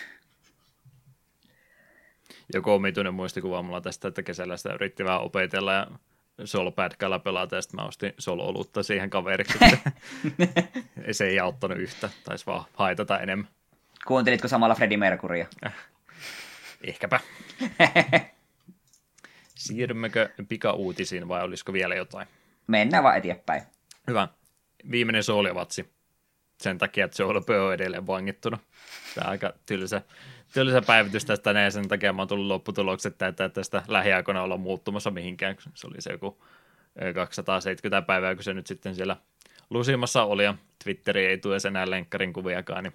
Joku omituinen muistikuva mulla tästä, että kesällä sitä yritti vähän opetella ja solopätkällä pelata ja sitten mä ostin solo-olutta siihen kaveriksi. se ei auttanut yhtä, taisi vaan haitata enemmän. Kuuntelitko samalla Freddie Mercurya? Äh, ehkäpä. Siirrymmekö pika-uutisiin vai olisiko vielä jotain? Mennään vaan eteenpäin. Hyvä. Viimeinen soolivatsi. Sen takia, että se on edelleen vangittuna. Tämä on aika tylsä, tylsä päivitys tästä ja sen takia mä oon tullut lopputulokset, että tästä lähiaikoina olla muuttumassa mihinkään. Se oli se joku 270 päivää, kun se nyt sitten siellä lusimassa oli ja Twitteri ei tule enää lenkkarin kuviakaan, niin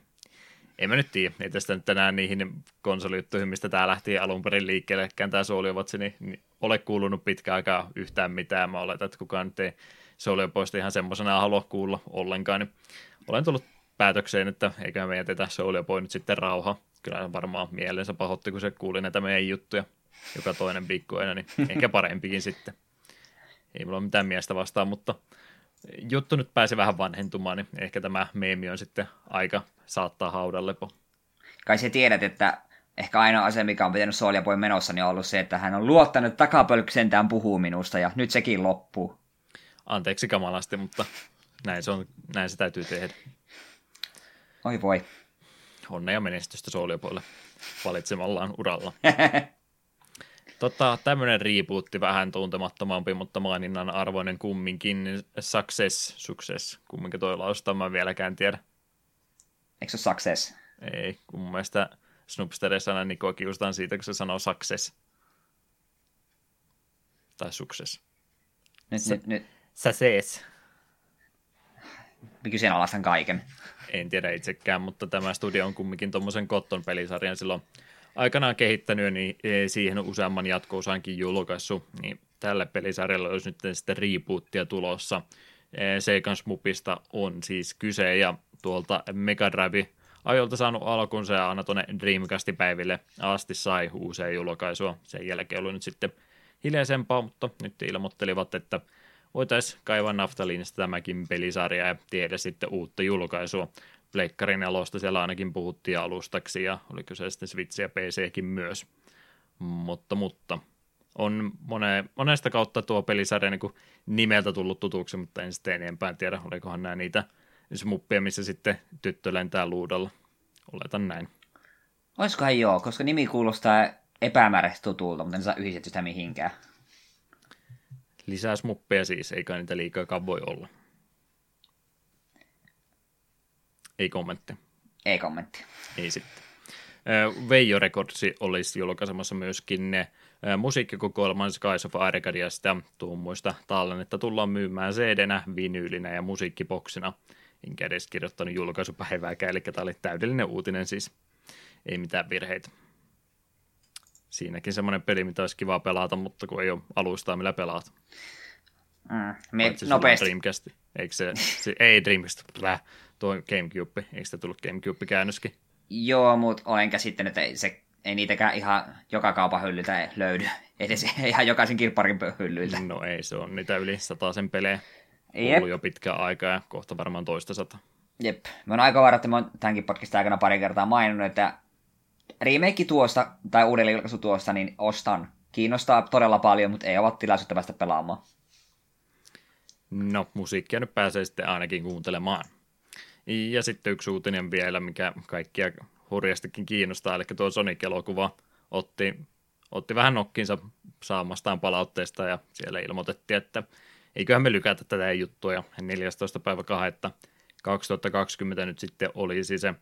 en mä nyt tiedä, ei tästä nyt tänään niihin konsolijuttuihin, mistä tämä lähti alun perin liikkeelle, tämä Souliovatsi, niin, ole kuulunut pitkään aikaa yhtään mitään. Mä oletan, että kukaan nyt ei Souliopoista ihan semmoisena halua kuulla ollenkaan, niin olen tullut päätökseen, että eiköhän me jätetä Souliopoin nyt sitten rauha. Kyllä varmaan mielensä pahotti, kun se kuuli näitä meidän juttuja joka toinen viikko aina, niin ehkä parempikin sitten. Ei mulla ole mitään miestä vastaan, mutta juttu nyt pääsi vähän vanhentumaan, niin ehkä tämä meemi on sitten aika saattaa haudalle. Kai sä tiedät, että ehkä ainoa asia, mikä on pitänyt Soulja poin menossa, niin on ollut se, että hän on luottanut, että takapölkky sentään puhuu minusta, ja nyt sekin loppuu. Anteeksi kamalasti, mutta näin se, on, näin se täytyy tehdä. Oi voi. Onnea ja menestystä Souljapoille valitsemallaan uralla. Tota, tämmöinen rebootti vähän tuntemattomampi, mutta maininnan arvoinen kumminkin, Success, Success, kumminkin toi lausuta, mä vieläkään tiedä. Eikö se Success? Ei, kun mun mielestä Snoopsterissa aina Niko kiustaan siitä, kun se sanoo Success. Tai Success. Nyt, nyt, nyt. Success. Mä kyseenalaistan kaiken. En tiedä itsekään, mutta tämä studio on kumminkin tuommoisen Kotton pelisarjan silloin aikanaan kehittänyt, niin e, siihen useamman jatko-osankin julkaissut, niin tälle pelisarjalle olisi nyt sitten rebootia tulossa. E, Seikan Smupista on siis kyse, ja tuolta Mega Drive ajolta saanut alkunsa ja aina tuonne Dreamcastin päiville asti sai uusia julkaisua. Sen jälkeen oli nyt sitten hiljaisempaa, mutta nyt ilmoittelivat, että voitaisiin kaivaa naftaliinista tämäkin pelisarja ja tiedä sitten uutta julkaisua. Pleikkarin alosta siellä ainakin puhuttiin alustaksi ja oliko se sitten Switch ja PCkin myös. Mutta, mutta on mone, monesta kautta tuo pelisarja niin nimeltä tullut tutuksi, mutta en sitten enempää tiedä, olikohan nämä niitä smuppia, missä sitten tyttö lentää luudalla. Oletan näin. Olisikohan joo, koska nimi kuulostaa epämääräisesti tutulta, mutta en saa yhdistetty sitä mihinkään. Lisää smuppia siis, eikä niitä liikaakaan voi olla. Ei kommentti. Ei kommentti. Ei sitten. Veijo Recordsi olisi julkaisemassa myöskin ne musiikkikokoelman Skies of Arcadiasta tuommoista tallennetta tullaan myymään cd vinyylinä ja musiikkiboksina. Enkä edes kirjoittanut julkaisupäivääkään, eli tämä oli täydellinen uutinen siis. Ei mitään virheitä. Siinäkin semmoinen peli, mitä olisi kiva pelata, mutta kun ei ole alustaa, millä pelaat. Mm, me, nopeasti. Dreamcast. Eikö se, se ei Dreamcast, tuo Gamecube, eikö sitä tullut Gamecube-käännöskin? Joo, mutta olen käsittänyt, että se, ei niitäkään ihan joka kaupan hyllyltä löydy. Edes ihan jokaisen kirpparin hyllyltä. No ei, se on niitä yli sen pelejä. Jep. Ollut jo pitkään aikaa ja kohta varmaan toista sata. Jep. Mä oon aika varma, että mä oon tämänkin podcastin aikana pari kertaa maininnut, että remake tuosta, tai uudelleen julkaisu tuosta, niin ostan. Kiinnostaa todella paljon, mutta ei ole tilaisuutta päästä pelaamaan. No, musiikkia nyt pääsee sitten ainakin kuuntelemaan. Ja sitten yksi uutinen vielä, mikä kaikkia hurjastikin kiinnostaa, eli tuo Sonic-elokuva otti, otti vähän nokkinsa saamastaan palautteesta ja siellä ilmoitettiin, että eiköhän me lykätä tätä juttua ja 14. päivä 2. 2020 nyt sitten olisi se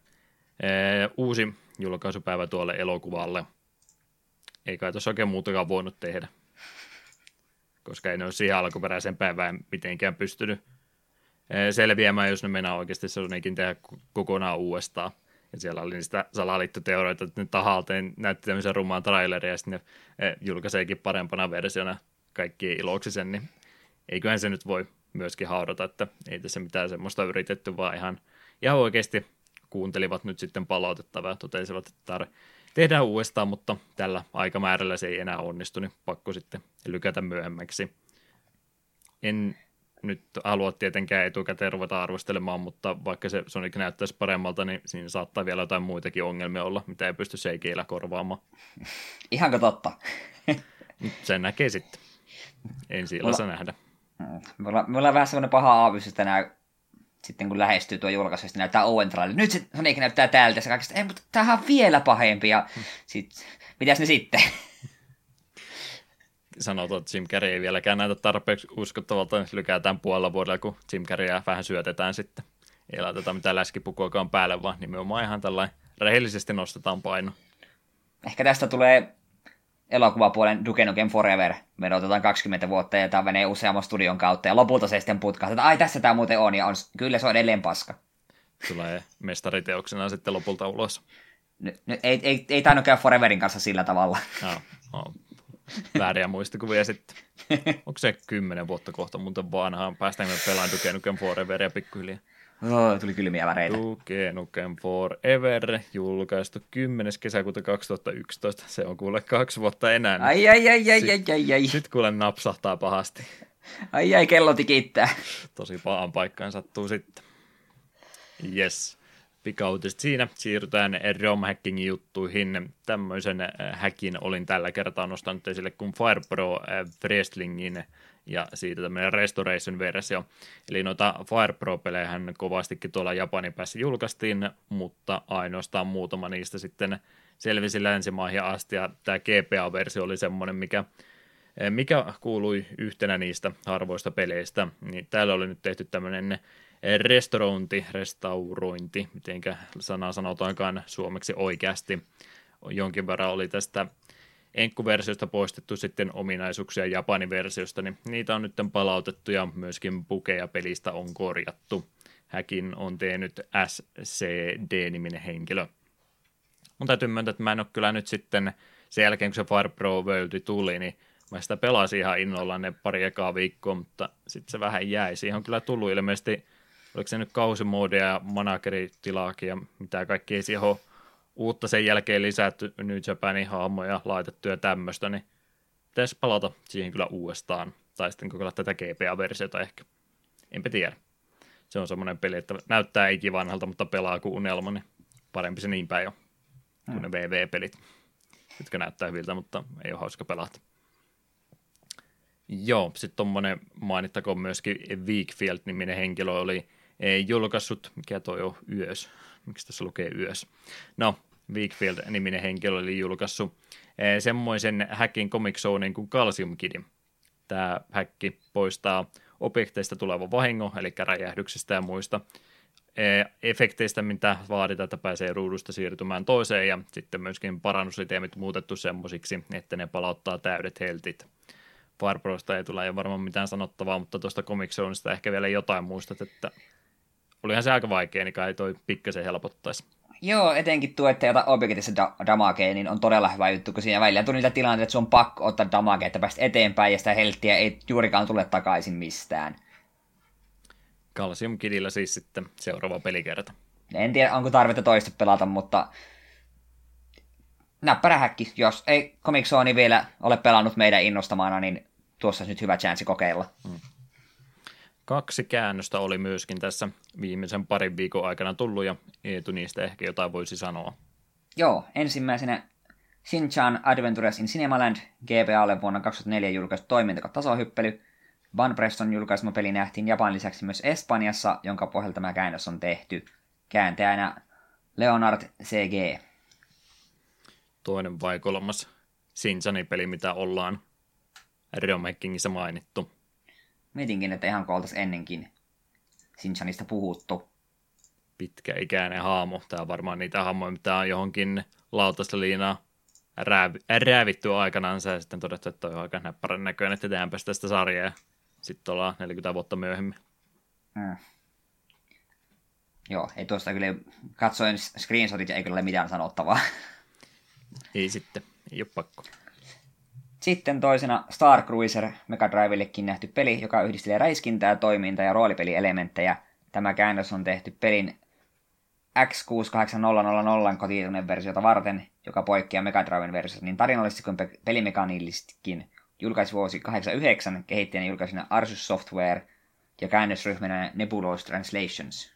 ee, uusi julkaisupäivä tuolle elokuvalle. Ei kai tuossa oikein muutakaan voinut tehdä, koska ei ne ole siihen alkuperäiseen päivään mitenkään pystynyt selviämään, jos ne mennään oikeasti Sonicin tehdä kokonaan uudestaan. Ja siellä oli niistä salaliittoteorioita, että ne tahalteen näytti tämmöisen rumaan traileria ja sitten ne julkaiseekin parempana versiona kaikki iloksi sen, niin eiköhän se nyt voi myöskin haudata, että ei tässä mitään semmoista yritetty, vaan ihan, ihan oikeasti kuuntelivat nyt sitten palautettavaa ja totesivat, että tehdään uudestaan, mutta tällä aikamäärällä se ei enää onnistu, niin pakko sitten lykätä myöhemmäksi. En nyt halua tietenkään etukäteen ruveta arvostelemaan, mutta vaikka se Sonic näyttäisi paremmalta, niin siinä saattaa vielä jotain muitakin ongelmia olla, mitä ei pysty seikeillä korvaamaan. Ihanko totta? Sen näkee sitten. Ensi illassa nähdä. Mm. Me ollaan, me ollaan vähän semmoinen paha aavis, että nämä, sitten kun lähestyy tuo julkaisu, sitten näyttää Owen trailer. Nyt se Sonic näyttää täältä, se kaikista, ei, mutta tämähän on vielä pahempi, ja hmm. sit, mitäs ne sitten? Sanotaan, että Jim Carrey ei vieläkään näytä tarpeeksi uskottavalta, niin lykätään puolella vuodella, kun Jim Carreyä vähän syötetään sitten. Ei laiteta mitään läskipukuakaan päälle, vaan nimenomaan ihan tällainen rehellisesti nostetaan paino. Ehkä tästä tulee elokuvapuolen Duke Nukem Forever. Me odotetaan 20 vuotta ja tämä menee useamman studion kautta ja lopulta se sitten putkahtaa, että ai tässä tämä muuten on ja on, kyllä se on edelleen paska. Tulee mestariteoksena sitten lopulta ulos. N- n- ei, ei, ei tainnut käydä Foreverin kanssa sillä tavalla. No, no, vääriä muistikuvia sitten. Onko se kymmenen vuotta kohta muuten vanhaa? Päästäänkö pelaan Duke Nukem Foreveria pikkuhiljaa? Oh, tuli kylmiä väreitä. Duke Nukem Forever, julkaistu 10. kesäkuuta 2011. Se on kuule kaksi vuotta enää. Ai, ai, ai, ai, ai, ai, ai. Sitten kuule napsahtaa pahasti. Ai, ai, kello tikittää. Tosi pahan paikkaan sattuu sitten. Yes. Pikautiset siinä. Siirrytään ROM hackingin juttuihin. Tämmöisen hackin olin tällä kertaa nostanut esille kuin FirePro Wrestlingin ja siitä tämmöinen Restoration-versio. Eli noita Fire Pro-pelejähän kovastikin tuolla Japanin päässä julkaistiin, mutta ainoastaan muutama niistä sitten selvisi länsimaihin asti, ja tämä GPA-versio oli semmoinen, mikä, mikä kuului yhtenä niistä harvoista peleistä, niin täällä oli nyt tehty tämmöinen restaurointi, restaurointi, mitenkä sanaa sanotaankaan suomeksi oikeasti, jonkin verran oli tästä Enkku-versiosta poistettu sitten ominaisuuksia Japanin versiosta, niin niitä on nyt palautettu ja myöskin pukeja pelistä on korjattu. Häkin on tehnyt SCD-niminen henkilö. Mun täytyy myöntää, että mä en ole kyllä nyt sitten sen jälkeen, kun se Fire Pro World tuli, niin mä sitä pelasin ihan innolla ne pari ekaa viikkoa, mutta sitten se vähän jäi. Siihen on kyllä tullut ilmeisesti, oliko se nyt kausimoodia ja manageritilaakin ja mitä kaikkea siihen on uutta sen jälkeen lisätty New Japanin hahmoja laitettu ja tämmöistä, niin pitäisi palata siihen kyllä uudestaan. Tai sitten kokeilla tätä GPA-versiota ehkä. Enpä tiedä. Se on semmoinen peli, että näyttää ikivanhalta, mutta pelaa kuin unelma, niin parempi se niin päin jo kuin ne VV-pelit, jotka näyttää hyviltä, mutta ei ole hauska pelata. Joo, sitten tuommoinen mainittakoon myöskin Weekfield-niminen henkilö oli julkaissut, mikä toi on yös, miksi tässä lukee yös. No, Weekfield-niminen henkilö oli julkaissut eh, semmoisen hackin comic zonein kuin Calcium Kid. Tämä häkki poistaa objekteista tulevan vahingon, eli räjähdyksestä ja muista eh, efekteistä, mitä vaaditaan, että pääsee ruudusta siirtymään toiseen, ja sitten myöskin parannusiteemit muutettu semmoisiksi, että ne palauttaa täydet heltit. Fireprosta ei tule ei varmaan mitään sanottavaa, mutta tuosta Comic Zoneista ehkä vielä jotain muistat, että olihan se aika vaikea, niin kai toi pikkasen helpottaisi. Joo, etenkin tuo, että jota objektiivista da- damagea, niin on todella hyvä juttu, kun siinä välillä tuli niitä tilanteita, että sun on pakko ottaa damagea, että päästä eteenpäin, ja sitä helttiä ei juurikaan tule takaisin mistään. Calcium Kidillä siis sitten seuraava pelikerta. En tiedä, onko tarvetta toista pelata, mutta näppärä häkki. Jos ei Comic Zone vielä ole pelannut meidän innostamana, niin tuossa nyt hyvä chanssi kokeilla. Hmm. Kaksi käännöstä oli myöskin tässä viimeisen parin viikon aikana tullut, ja Eetu niistä ehkä jotain voisi sanoa. Joo, ensimmäisenä Shin-chan Adventures in Cinemaland GBAlle vuonna 2004 julkaistu toimintako-tasohyppely. Van Preston julkaisema peli nähtiin Japan lisäksi myös Espanjassa, jonka pohjalta tämä käännös on tehty. Kääntäjänä Leonard CG. Toinen vai kolmas Shinchanin peli, mitä ollaan Realm mainittu. Mietinkin, että ihan oltaisiin ennenkin Sinchanista puhuttu. Pitkäikäinen haamo. Tämä on varmaan niitä haamoja, mitä on johonkin lautasta liinaa rääv- räävitty aikanaan ja sitten todettu, että on aika näppärän näköinen, että tehdäänpä tästä sarjaa. Sitten ollaan 40 vuotta myöhemmin. Hmm. Joo, ei tuosta kyllä katsoin screenshotit ja ei kyllä ole mitään sanottavaa. Ei sitten, ei ole pakko. Sitten toisena Star Cruiser Mega Drivellekin nähty peli, joka yhdistelee räiskintää, toiminta ja roolipelielementtejä. Tämä käännös on tehty pelin X68000 kotiitunen versiota varten, joka poikkeaa Mega Driven versiosta niin tarinallisesti kuin pelimekaniillisestikin. Julkaisvuosi 89, kehittäjän julkaisina Arsus Software ja käännösryhmänä Nebulous Translations.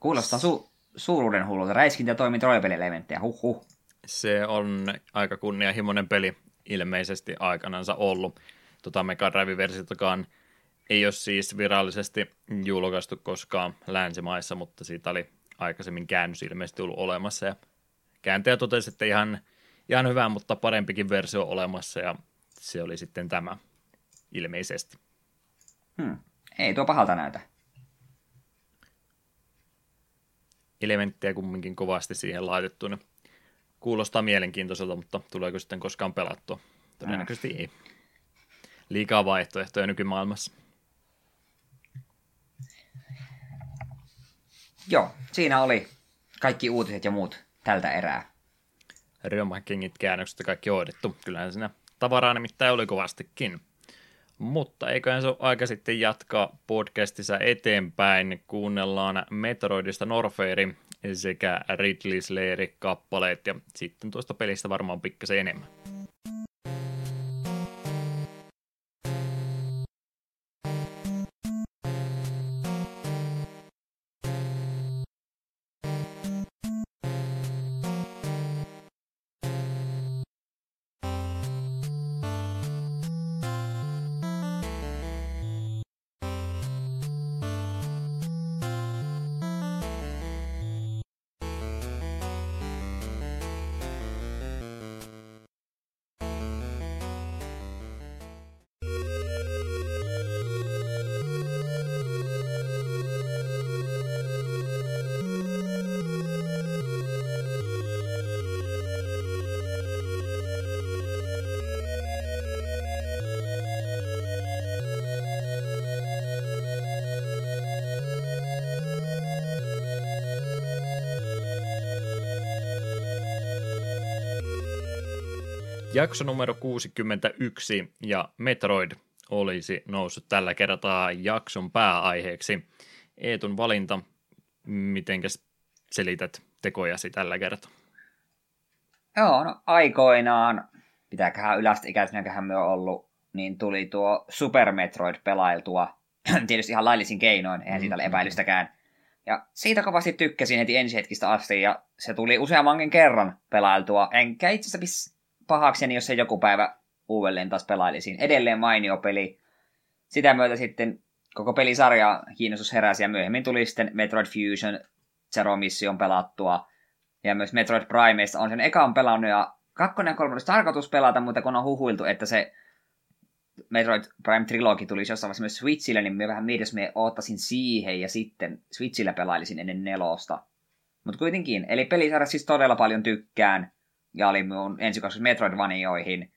Kuulostaa su- suuruuden hullulta. Räiskintä ja toiminta roolipelielementtejä. Huhhuh. Se on aika kunnianhimoinen peli ilmeisesti aikanansa ollut. Tota Mega Drive-versiotakaan ei ole siis virallisesti julkaistu koskaan länsimaissa, mutta siitä oli aikaisemmin käännös ilmeisesti ollut olemassa. Ja kääntäjä totesi, että ihan, ihan hyvä, mutta parempikin versio olemassa ja se oli sitten tämä ilmeisesti. Hmm. Ei tuo pahalta näytä. Elementtejä kumminkin kovasti siihen laitettu. Kuulostaa mielenkiintoiselta, mutta tuleeko sitten koskaan pelattua? Todennäköisesti mm. ei. Liikaa vaihtoehtoja nykymaailmassa. Joo, siinä oli kaikki uutiset ja muut tältä erää. Riomakingit käännökset kaikki hoidettu. Kyllähän siinä tavaraa nimittäin oli kovastikin. Mutta eiköhän se ole aika sitten jatkaa podcastissa eteenpäin. Kuunnellaan Metroidista Norfairi sekä Ridley Slayerin kappaleet ja sitten tuosta pelistä varmaan pikkasen enemmän. Jakso numero 61 ja Metroid olisi noussut tällä kertaa jakson pääaiheeksi. Eetun valinta, mitenkäs selität tekojasi tällä kertaa? Joo, no aikoinaan, pitääköhän ylästä ikäisenäköhän me on ollut, niin tuli tuo Super Metroid pelailtua. Tietysti ihan laillisin keinoin, eihän siitä ole mm-hmm. epäilystäkään. Ja siitä kovasti tykkäsin heti ensihetkistä asti, ja se tuli useammankin kerran pelailtua. Enkä itse asiassa pahakseni, jos se joku päivä uudelleen taas pelailisin. Edelleen mainio peli. Sitä myötä sitten koko pelisarja kiinnostus heräsi ja myöhemmin tuli sitten Metroid Fusion Zero Mission pelattua. Ja myös Metroid Primeista on sen ekan pelannut ja kakkonen ja kolmonen tarkoitus pelata, mutta kun on huhuiltu, että se Metroid Prime Trilogi tulisi jossain vaiheessa myös Switchille, niin me vähän mietin, me oottaisin siihen ja sitten Switchillä pelailisin ennen nelosta. Mutta kuitenkin, eli pelisarja siis todella paljon tykkään ja oli mun ensikoskus Metroidvanioihin,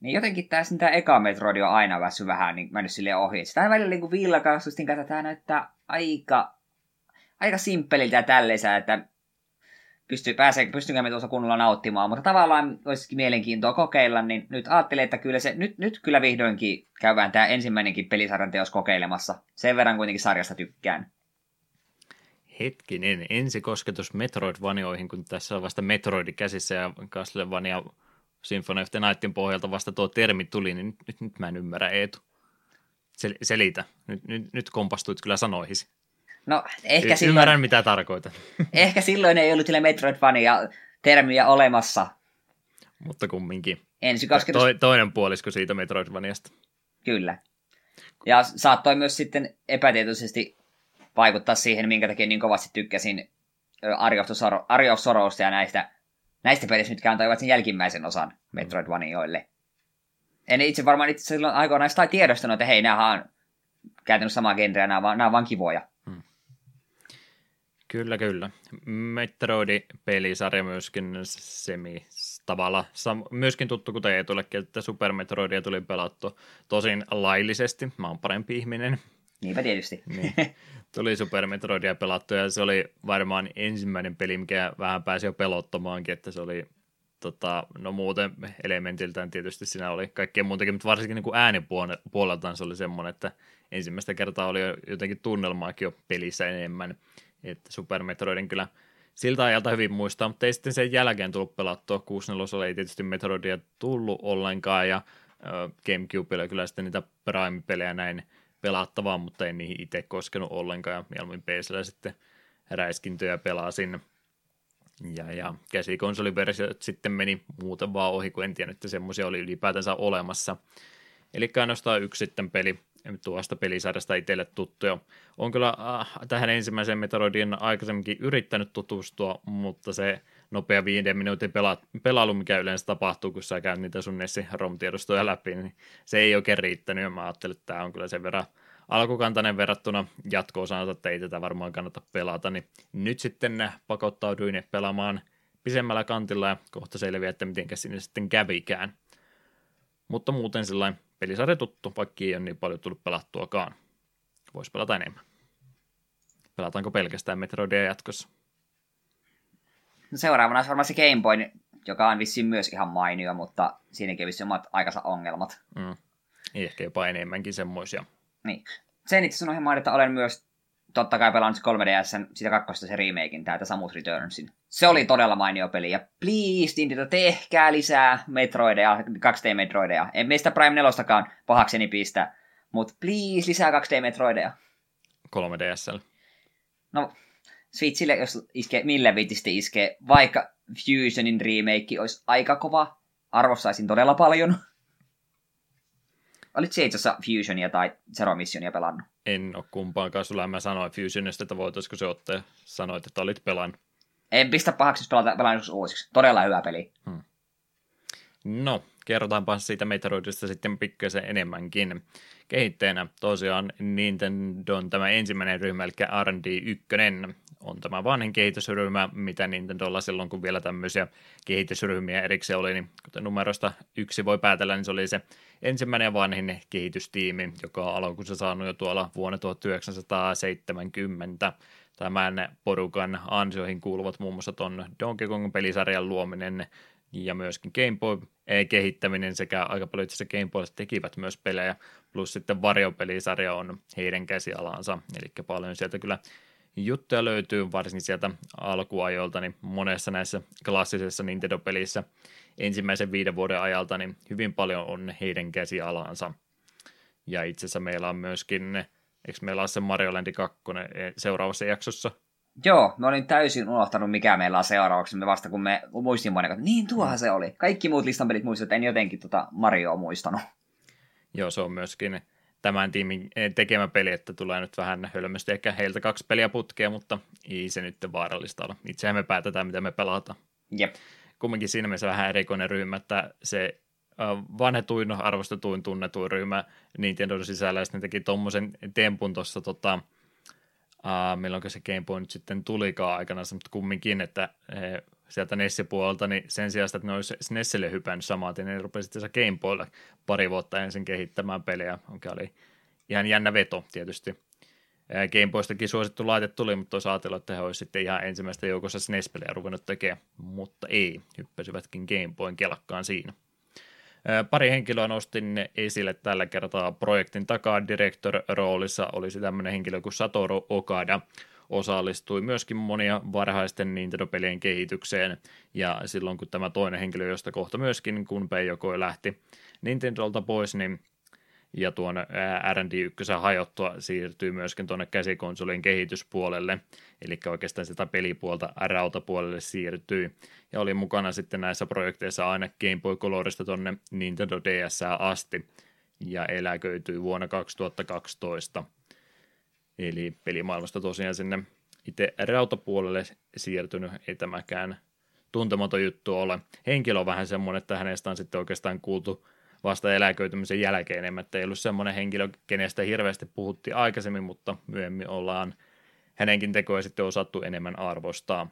niin jotenkin tässä tämä eka Metroid on aina väsy vähän niin mennyt sille ohi. Sitä on välillä niin villakastustin kanssa, tämä näyttää aika, aika simppeliltä ja että pystyy, pääsee, pystynkö me tuossa kunnolla nauttimaan, mutta tavallaan olisikin mielenkiintoa kokeilla, niin nyt ajattelin, että kyllä se, nyt, nyt kyllä vihdoinkin käydään tämä ensimmäinenkin pelisarjan teos kokeilemassa. Sen verran kuitenkin sarjasta tykkään hetkinen, ensikosketus Metroidvanioihin, kun tässä on vasta Metroidi käsissä ja Castlevania Symphony of the Nightin pohjalta vasta tuo termi tuli, niin nyt, nyt mä en ymmärrä Eetu. Sel, selitä. Nyt, nyt, nyt kompastuit kyllä sanoihisi. No, ehkä y- silloin... Ymmärrän, mitä tarkoitan. Ehkä silloin ei ollut sille Metroidvania termiä olemassa. Mutta kumminkin. Ensikosketus... To, toinen puolisko siitä Metroidvaniasta. Kyllä. Ja saattoi myös sitten epätietoisesti vaikuttaa siihen, minkä takia niin kovasti tykkäsin Arjo Sorosta ja näistä, näistä pelistä, mitkä antoivat sen jälkimmäisen osan Metroidvanioille. En itse varmaan itse silloin aikoinaan sitä tiedostanut, että hei, nämä on käytännössä samaa genreä, nämä, nämä on vaan kivoja. Hmm. Kyllä, kyllä. Metroid-pelisarja myöskin semi tavalla sam- myöskin tuttu kuten Eetullekin, että Super Metroidia tuli pelattu tosin laillisesti. Mä oon parempi ihminen Niinpä tietysti. niin. Tuli Super Metroidia pelattu ja se oli varmaan ensimmäinen peli, mikä vähän pääsi jo pelottamaankin, että se oli tota, no muuten elementiltään tietysti siinä oli kaikkea muutakin, mutta varsinkin niin äänipuoleltaan se oli semmoinen, että ensimmäistä kertaa oli jo jotenkin tunnelmaakin jo pelissä enemmän, että Super Metroidin kyllä siltä ajalta hyvin muistaa, mutta ei sitten sen jälkeen tullut pelattua, 64 ei tietysti Metroidia tullut ollenkaan, ja äh, Gamecubella kyllä sitten niitä Prime-pelejä näin pelattavaa, mutta en niihin itse koskenut ollenkaan, ja mieluummin PCllä sitten räiskintöjä pelasin. Ja, ja käsikonsoliversiot sitten meni muuten vaan ohi, kun en tiedä, että semmoisia oli ylipäätänsä olemassa. Eli ainoastaan yksi sitten peli tuosta pelisarjasta itselle tuttuja. On kyllä äh, tähän ensimmäiseen Metroidin aikaisemminkin yrittänyt tutustua, mutta se nopea viiden minuutin pela- pelailu, mikä yleensä tapahtuu, kun sä käyt niitä sun Nessi ROM-tiedostoja läpi, niin se ei oikein riittänyt, ja mä ajattelin, että tämä on kyllä sen verran alkukantainen verrattuna jatko-osaan, että ei tätä varmaan kannata pelata, niin nyt sitten pakottauduin pelaamaan pisemmällä kantilla ja kohta selviää, että miten sinne sitten kävikään. Mutta muuten sellainen pelisarja tuttu, vaikka ei ole niin paljon tullut pelattuakaan. Voisi pelata enemmän. Pelataanko pelkästään Metroidia jatkossa? No seuraavana olisi varmaan se Game Boy, joka on vissiin myös ihan mainio, mutta siinäkin vissiin omat aikansa ongelmat. Mm. Ehkä jopa enemmänkin semmoisia. Niin. Sen itse sanoin mainita, olen myös totta kai pelannut 3DS, sitä kakkosta se remakein, täältä Samus Returnsin. Se oli todella mainio peli, ja please, Nintendo, tehkää lisää Metroideja, 2D-Metroideja. En meistä Prime 4 pahakseni pistä, mutta please, lisää 2D-Metroideja. 3DSL. No, Switchille, jos iskee, millä viitisti iskee, vaikka Fusionin remake olisi aika kova, arvostaisin todella paljon. Olit se itse Fusionia tai Zero Missionia pelannut? En ole kumpaankaan. Sulla mä sanoin Fusionista, että voitaisiko se ottaa. Sanoit, että olit pelannut. En pistä pahaksi, jos pelata, pelaan uusiksi. Todella hyvä peli. Hmm. No, kerrotaanpa siitä Metroidista sitten pikkasen enemmänkin. Kehittäjänä tosiaan Nintendon tämä ensimmäinen ryhmä, eli R&D 1, on tämä vanhin kehitysryhmä, mitä Nintendolla silloin, kun vielä tämmöisiä kehitysryhmiä erikseen oli, niin kuten numerosta yksi voi päätellä, niin se oli se ensimmäinen ja vanhin kehitystiimi, joka on alkuunsa saanut jo tuolla vuonna 1970. Tämän porukan ansioihin kuuluvat muun muassa tuon Donkey Kong-pelisarjan luominen ja myöskin Game Boy-kehittäminen sekä aika paljon itse asiassa Game Boysta tekivät myös pelejä, plus sitten Vario-pelisarja on heidän käsialansa, eli paljon sieltä kyllä juttuja löytyy, varsinkin sieltä alkuajoilta, niin monessa näissä klassisessa Nintendo-pelissä ensimmäisen viiden vuoden ajalta, niin hyvin paljon on heidän käsialansa. Ja itse asiassa meillä on myöskin, eikö meillä ole se Mario Land 2 seuraavassa jaksossa? Joo, mä olin täysin unohtanut, mikä meillä on seuraavaksi. Me vasta kun me muistin että niin tuohan se oli. Kaikki muut listan pelit muistuivat, en jotenkin tota Marioa muistanut. Joo, se on myöskin tämän tiimin eh, tekemä peli, että tulee nyt vähän hölmösti ehkä heiltä kaksi peliä putkea, mutta ei se nyt vaarallista ole. Itsehän me päätetään, mitä me pelataan. Jep. Kumminkin siinä mielessä vähän erikoinen ryhmä, että se vanhetuin, arvostetuin, tunnetuin ryhmä Nintendo sisällä, ja sitten teki tuommoisen tempun tuossa tota, uh, milloin se Game Boy nyt sitten tulikaan aikana, mutta kumminkin, että he, sieltä Nessi-puolelta, niin sen sijaan, että ne olisi Nessille hypännyt samaten, niin ne rupesi sitten Game Boylle pari vuotta ensin kehittämään pelejä, mikä oli ihan jännä veto tietysti. Game Boystakin suosittu laite tuli, mutta olisi ajatellut, että he olisivat sitten ihan ensimmäistä joukossa SNES-pelejä ruvennut tekemään, mutta ei, hyppäsivätkin Game Boyn kelakkaan siinä. Pari henkilöä nostin esille tällä kertaa projektin takaa director-roolissa olisi tämmöinen henkilö kuin Satoru Okada, osallistui myöskin monia varhaisten Nintendo-pelien kehitykseen, ja silloin kun tämä toinen henkilö, josta kohta myöskin Kunpei joko lähti Nintendolta pois, niin ja tuon R&D1 hajottua siirtyy myöskin tuonne käsikonsolin kehityspuolelle, eli oikeastaan sitä pelipuolta rautapuolelle siirtyy, ja oli mukana sitten näissä projekteissa aina Game Boy Colorista tuonne Nintendo DS asti, ja eläköityi vuonna 2012. Eli pelimaailmasta tosiaan sinne itse rautapuolelle siirtynyt, ei tämäkään tuntematon juttu ole. Henkilö on vähän semmoinen, että hänestä on sitten oikeastaan kuultu vasta eläköitymisen jälkeen enemmän, että ei ollut semmoinen henkilö, kenestä hirveästi puhuttiin aikaisemmin, mutta myöhemmin ollaan hänenkin tekoja sitten osattu enemmän arvostaa.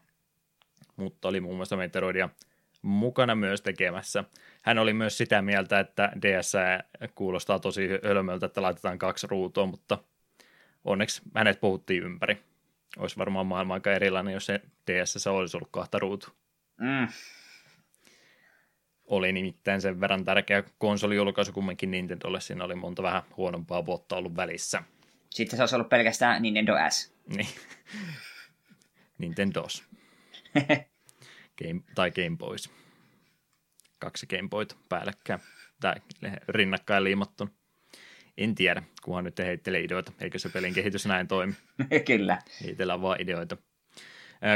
Mutta oli muun muassa Meteoroidia mukana myös tekemässä. Hän oli myös sitä mieltä, että DS kuulostaa tosi hölmöltä, että laitetaan kaksi ruutua, mutta onneksi hänet puhuttiin ympäri. Olisi varmaan maailma aika erilainen, jos se DSS olisi ollut kahta ruutu. Mm. Oli nimittäin sen verran tärkeä konsolijulkaisu kumminkin Nintendolle. Siinä oli monta vähän huonompaa vuotta ollut välissä. Sitten se olisi ollut pelkästään Nintendo S. Niin. Nintendos. Game, tai Game Boys. Kaksi Game Boyta päällekkäin. Tai rinnakkain liimattuna. En tiedä, kunhan nyt heittelee ideoita. Eikö se pelin kehitys näin toimi? Kyllä. Heitellään vaan ideoita.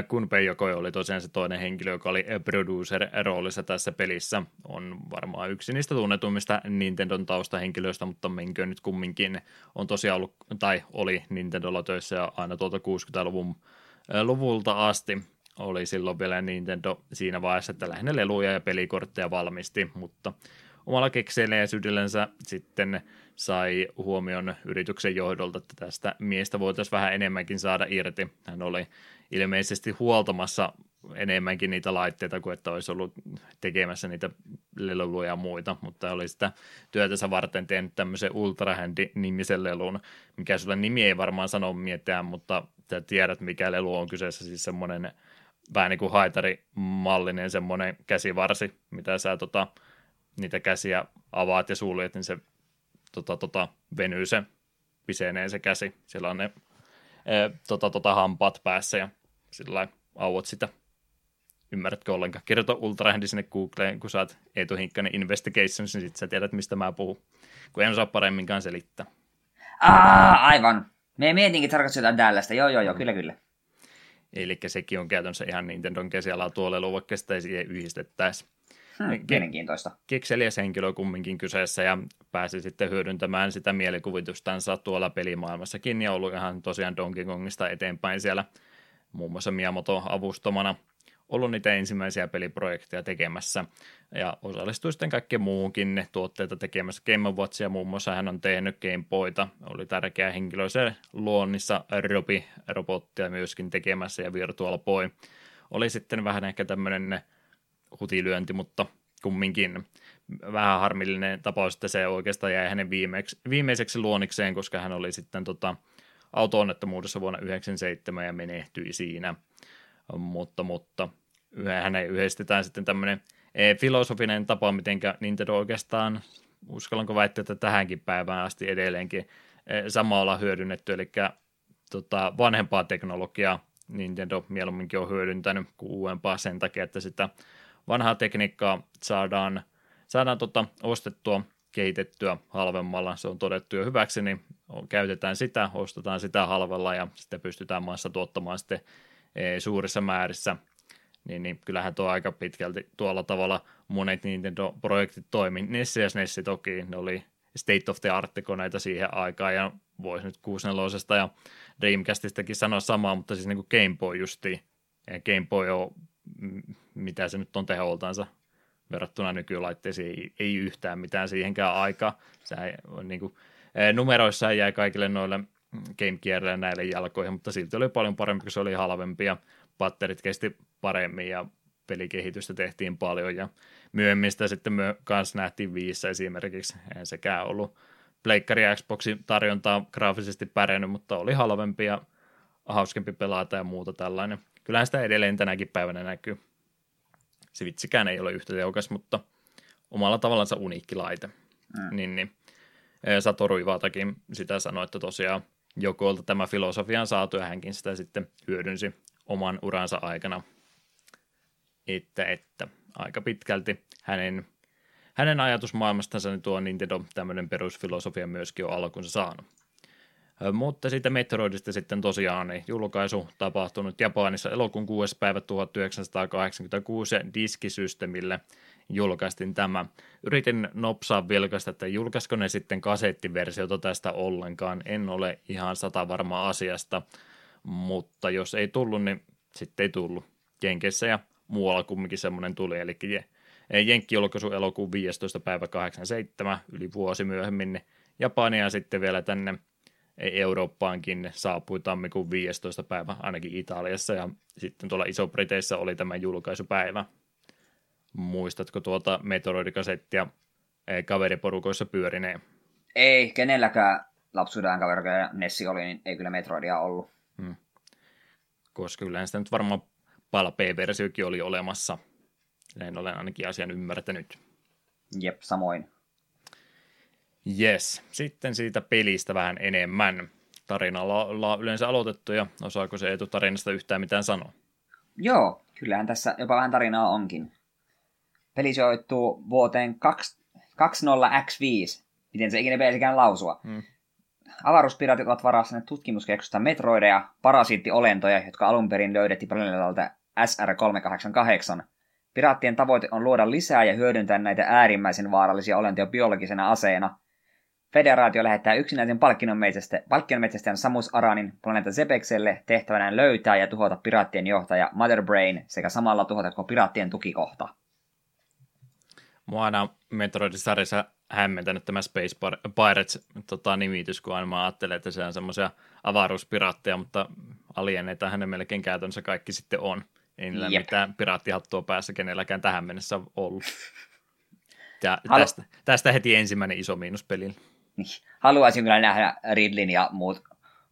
Kun Peijokoi oli tosiaan se toinen henkilö, joka oli producer-roolissa tässä pelissä. On varmaan yksi niistä tunnetuimmista Nintendon taustahenkilöistä, mutta menkö nyt kumminkin on tosiaan ollut, tai oli Nintendolla töissä ja aina tuolta 60-luvun luvulta asti oli silloin vielä Nintendo siinä vaiheessa, että lähinnä leluja ja pelikortteja valmisti, mutta omalla kekseilijäisyydellänsä sitten sai huomion yrityksen johdolta, että tästä miestä voitaisiin vähän enemmänkin saada irti. Hän oli ilmeisesti huoltamassa enemmänkin niitä laitteita kuin että olisi ollut tekemässä niitä leluja ja muita, mutta oli sitä työtänsä varten tehnyt tämmöisen Ultrahandi-nimisen lelun, mikä sulle nimi ei varmaan sano mietään, mutta sä tiedät mikä lelu on kyseessä, siis semmoinen vähän niin kuin haitarimallinen semmoinen käsivarsi, mitä sä tota, niitä käsiä avaat ja suljet, niin se tota, tota, venyy se, pisenee se käsi. Siellä on ne e, tota, tota, hampaat päässä ja sillä auot sitä. Ymmärrätkö ollenkaan? Kirjoita Ultrahandi sinne Googleen, kun saat Eetu Hinkkanen Investigations, niin sitten sä tiedät, mistä mä puhun. Kun en osaa paremminkaan selittää. Aa, aivan. Me mietinkin, tarkoitus jotain tällaista. Joo, joo, joo, kyllä, kyllä. Eli sekin on käytännössä ihan Nintendon käsialaa tuolella, vaikka sitä ei siihen yhdistettäisi. Hmm, mielenkiintoista. Kekseliäs henkilö kumminkin kyseessä ja pääsi sitten hyödyntämään sitä mielikuvitustansa tuolla pelimaailmassakin ja ollut ihan tosiaan Donkey Kongista eteenpäin siellä muun muassa Miyamoto avustomana ollut niitä ensimmäisiä peliprojekteja tekemässä ja osallistui sitten kaikkeen muuhunkin tuotteita tekemässä. Game Watchia muun muassa hän on tehnyt Game Boyta, oli tärkeä henkilö se luonnissa Robi robottia myöskin tekemässä ja Virtual Boy oli sitten vähän ehkä tämmöinen hutilyönti, mutta kumminkin vähän harmillinen tapaus, että se oikeastaan jäi hänen viimeksi, viimeiseksi luonikseen, koska hän oli sitten tota, auto-onnettomuudessa vuonna 1997 ja menehtyi siinä. Mutta, mutta hänen yhdistetään sitten tämmöinen e, filosofinen tapa, miten Nintendo oikeastaan, uskallanko väittää, että tähänkin päivään asti edelleenkin e, samalla hyödynnetty, eli tota, vanhempaa teknologiaa Nintendo mieluumminkin on hyödyntänyt kuin uudempaa sen takia, että sitä vanhaa tekniikkaa saadaan, saadaan tota, ostettua, kehitettyä halvemmalla, se on todettu jo hyväksi, niin käytetään sitä, ostetaan sitä halvalla ja sitten pystytään maassa tuottamaan sitten e, suurissa määrissä, niin, niin kyllähän tuo aika pitkälti tuolla tavalla monet Nintendo-projektit toimi. NES ja SNES toki, ne oli state of the art koneita siihen aikaan ja voisi nyt 64 ja Dreamcastistakin sanoa samaa, mutta siis niin kuin Game Boy justiin. Game Boy on mitä se nyt on teholtansa verrattuna nykylaitteisiin, ei, ei yhtään mitään siihenkään aikaa. Se on niin kuin, numeroissa jäi kaikille noille Game Gearille näille jalkoihin, mutta silti oli paljon parempi, kun se oli halvempi ja patterit kesti paremmin ja pelikehitystä tehtiin paljon ja myöhemmin sitä sitten myö, kanssa nähtiin viissä esimerkiksi. Eihän sekään ollut Pleikkari ja Xboxin tarjontaa graafisesti pärjännyt, mutta oli halvempi ja hauskempi pelata ja muuta tällainen. Kyllähän sitä edelleen tänäkin päivänä näkyy. Se vitsikään ei ole yhtä tehokas, mutta omalla tavallansa uniikki laite. Mm. Niin, niin. Satoru Ivatakin sitä sanoi, että tosiaan Jokoilta tämä filosofia on saatu ja hänkin sitä sitten hyödynsi oman uransa aikana. Että, että aika pitkälti hänen, hänen ajatusmaailmastansa niin tuo Nintendo tämmöinen perusfilosofia myöskin on alkunsa saanut. Mutta siitä Metroidista sitten tosiaan niin julkaisu tapahtunut Japanissa elokuun 6. päivä 1986 ja diskisysteemille julkaistiin tämä. Yritin nopsaa vilkaista, että julkaisiko ne sitten kasettiversiota tästä ollenkaan. En ole ihan sata varma asiasta, mutta jos ei tullut, niin sitten ei tullut. Jenkeissä ja muualla kumminkin semmoinen tuli, eli Jenkki julkaisu elokuun 15. päivä 87, yli vuosi myöhemmin, niin Japania sitten vielä tänne – Eurooppaankin saapui tammikuun 15. päivä, ainakin Italiassa, ja sitten tuolla Iso-Briteissä oli tämä julkaisupäivä. Muistatko tuota Metroid-kasettia kaveriporukoissa pyörineen? Ei, kenelläkään lapsuuden kaveri ja Nessi oli, niin ei kyllä Metroidia ollut. Hmm. Koska kyllä sitä nyt varmaan Pala P-versiokin oli olemassa. Näin olen ainakin asian ymmärtänyt. Jep, samoin. Yes. Sitten siitä pelistä vähän enemmän. Tarina ollaan yleensä aloitettu ja osaako se etu tarinasta yhtään mitään sanoa? Joo, kyllähän tässä jopa vähän tarinaa onkin. Peli sijoittuu vuoteen 20X5, miten se ikinä pitäisikään lausua. Hmm. Avaruuspiraatit ovat varastaneet tutkimuskeskusta metroideja, parasiittiolentoja, jotka alun perin löydettiin planeetalta SR-388. Piraattien tavoite on luoda lisää ja hyödyntää näitä äärimmäisen vaarallisia olentoja biologisena aseena. Federaatio lähettää yksinäisen palkkionmetsästäjän Samus Aranin planeetta Zepekselle tehtävänään löytää ja tuhota piraattien johtaja Mother Brain sekä samalla tuhota koko piraattien tukikohta. Mua aina Metroid-sarjassa hämmentänyt tämä Space Pirates tota, nimitys, kun aina mä ajattelen, että se on semmoisia avaruuspiraatteja, mutta alieneita hänen melkein käytännössä kaikki sitten on. Ei niillä Jep. mitään piraattihattua päässä kenelläkään tähän mennessä ollut. Ja tästä, tästä heti ensimmäinen iso miinus pelillä. Niin. Haluaisin kyllä nähdä Ridlin ja muut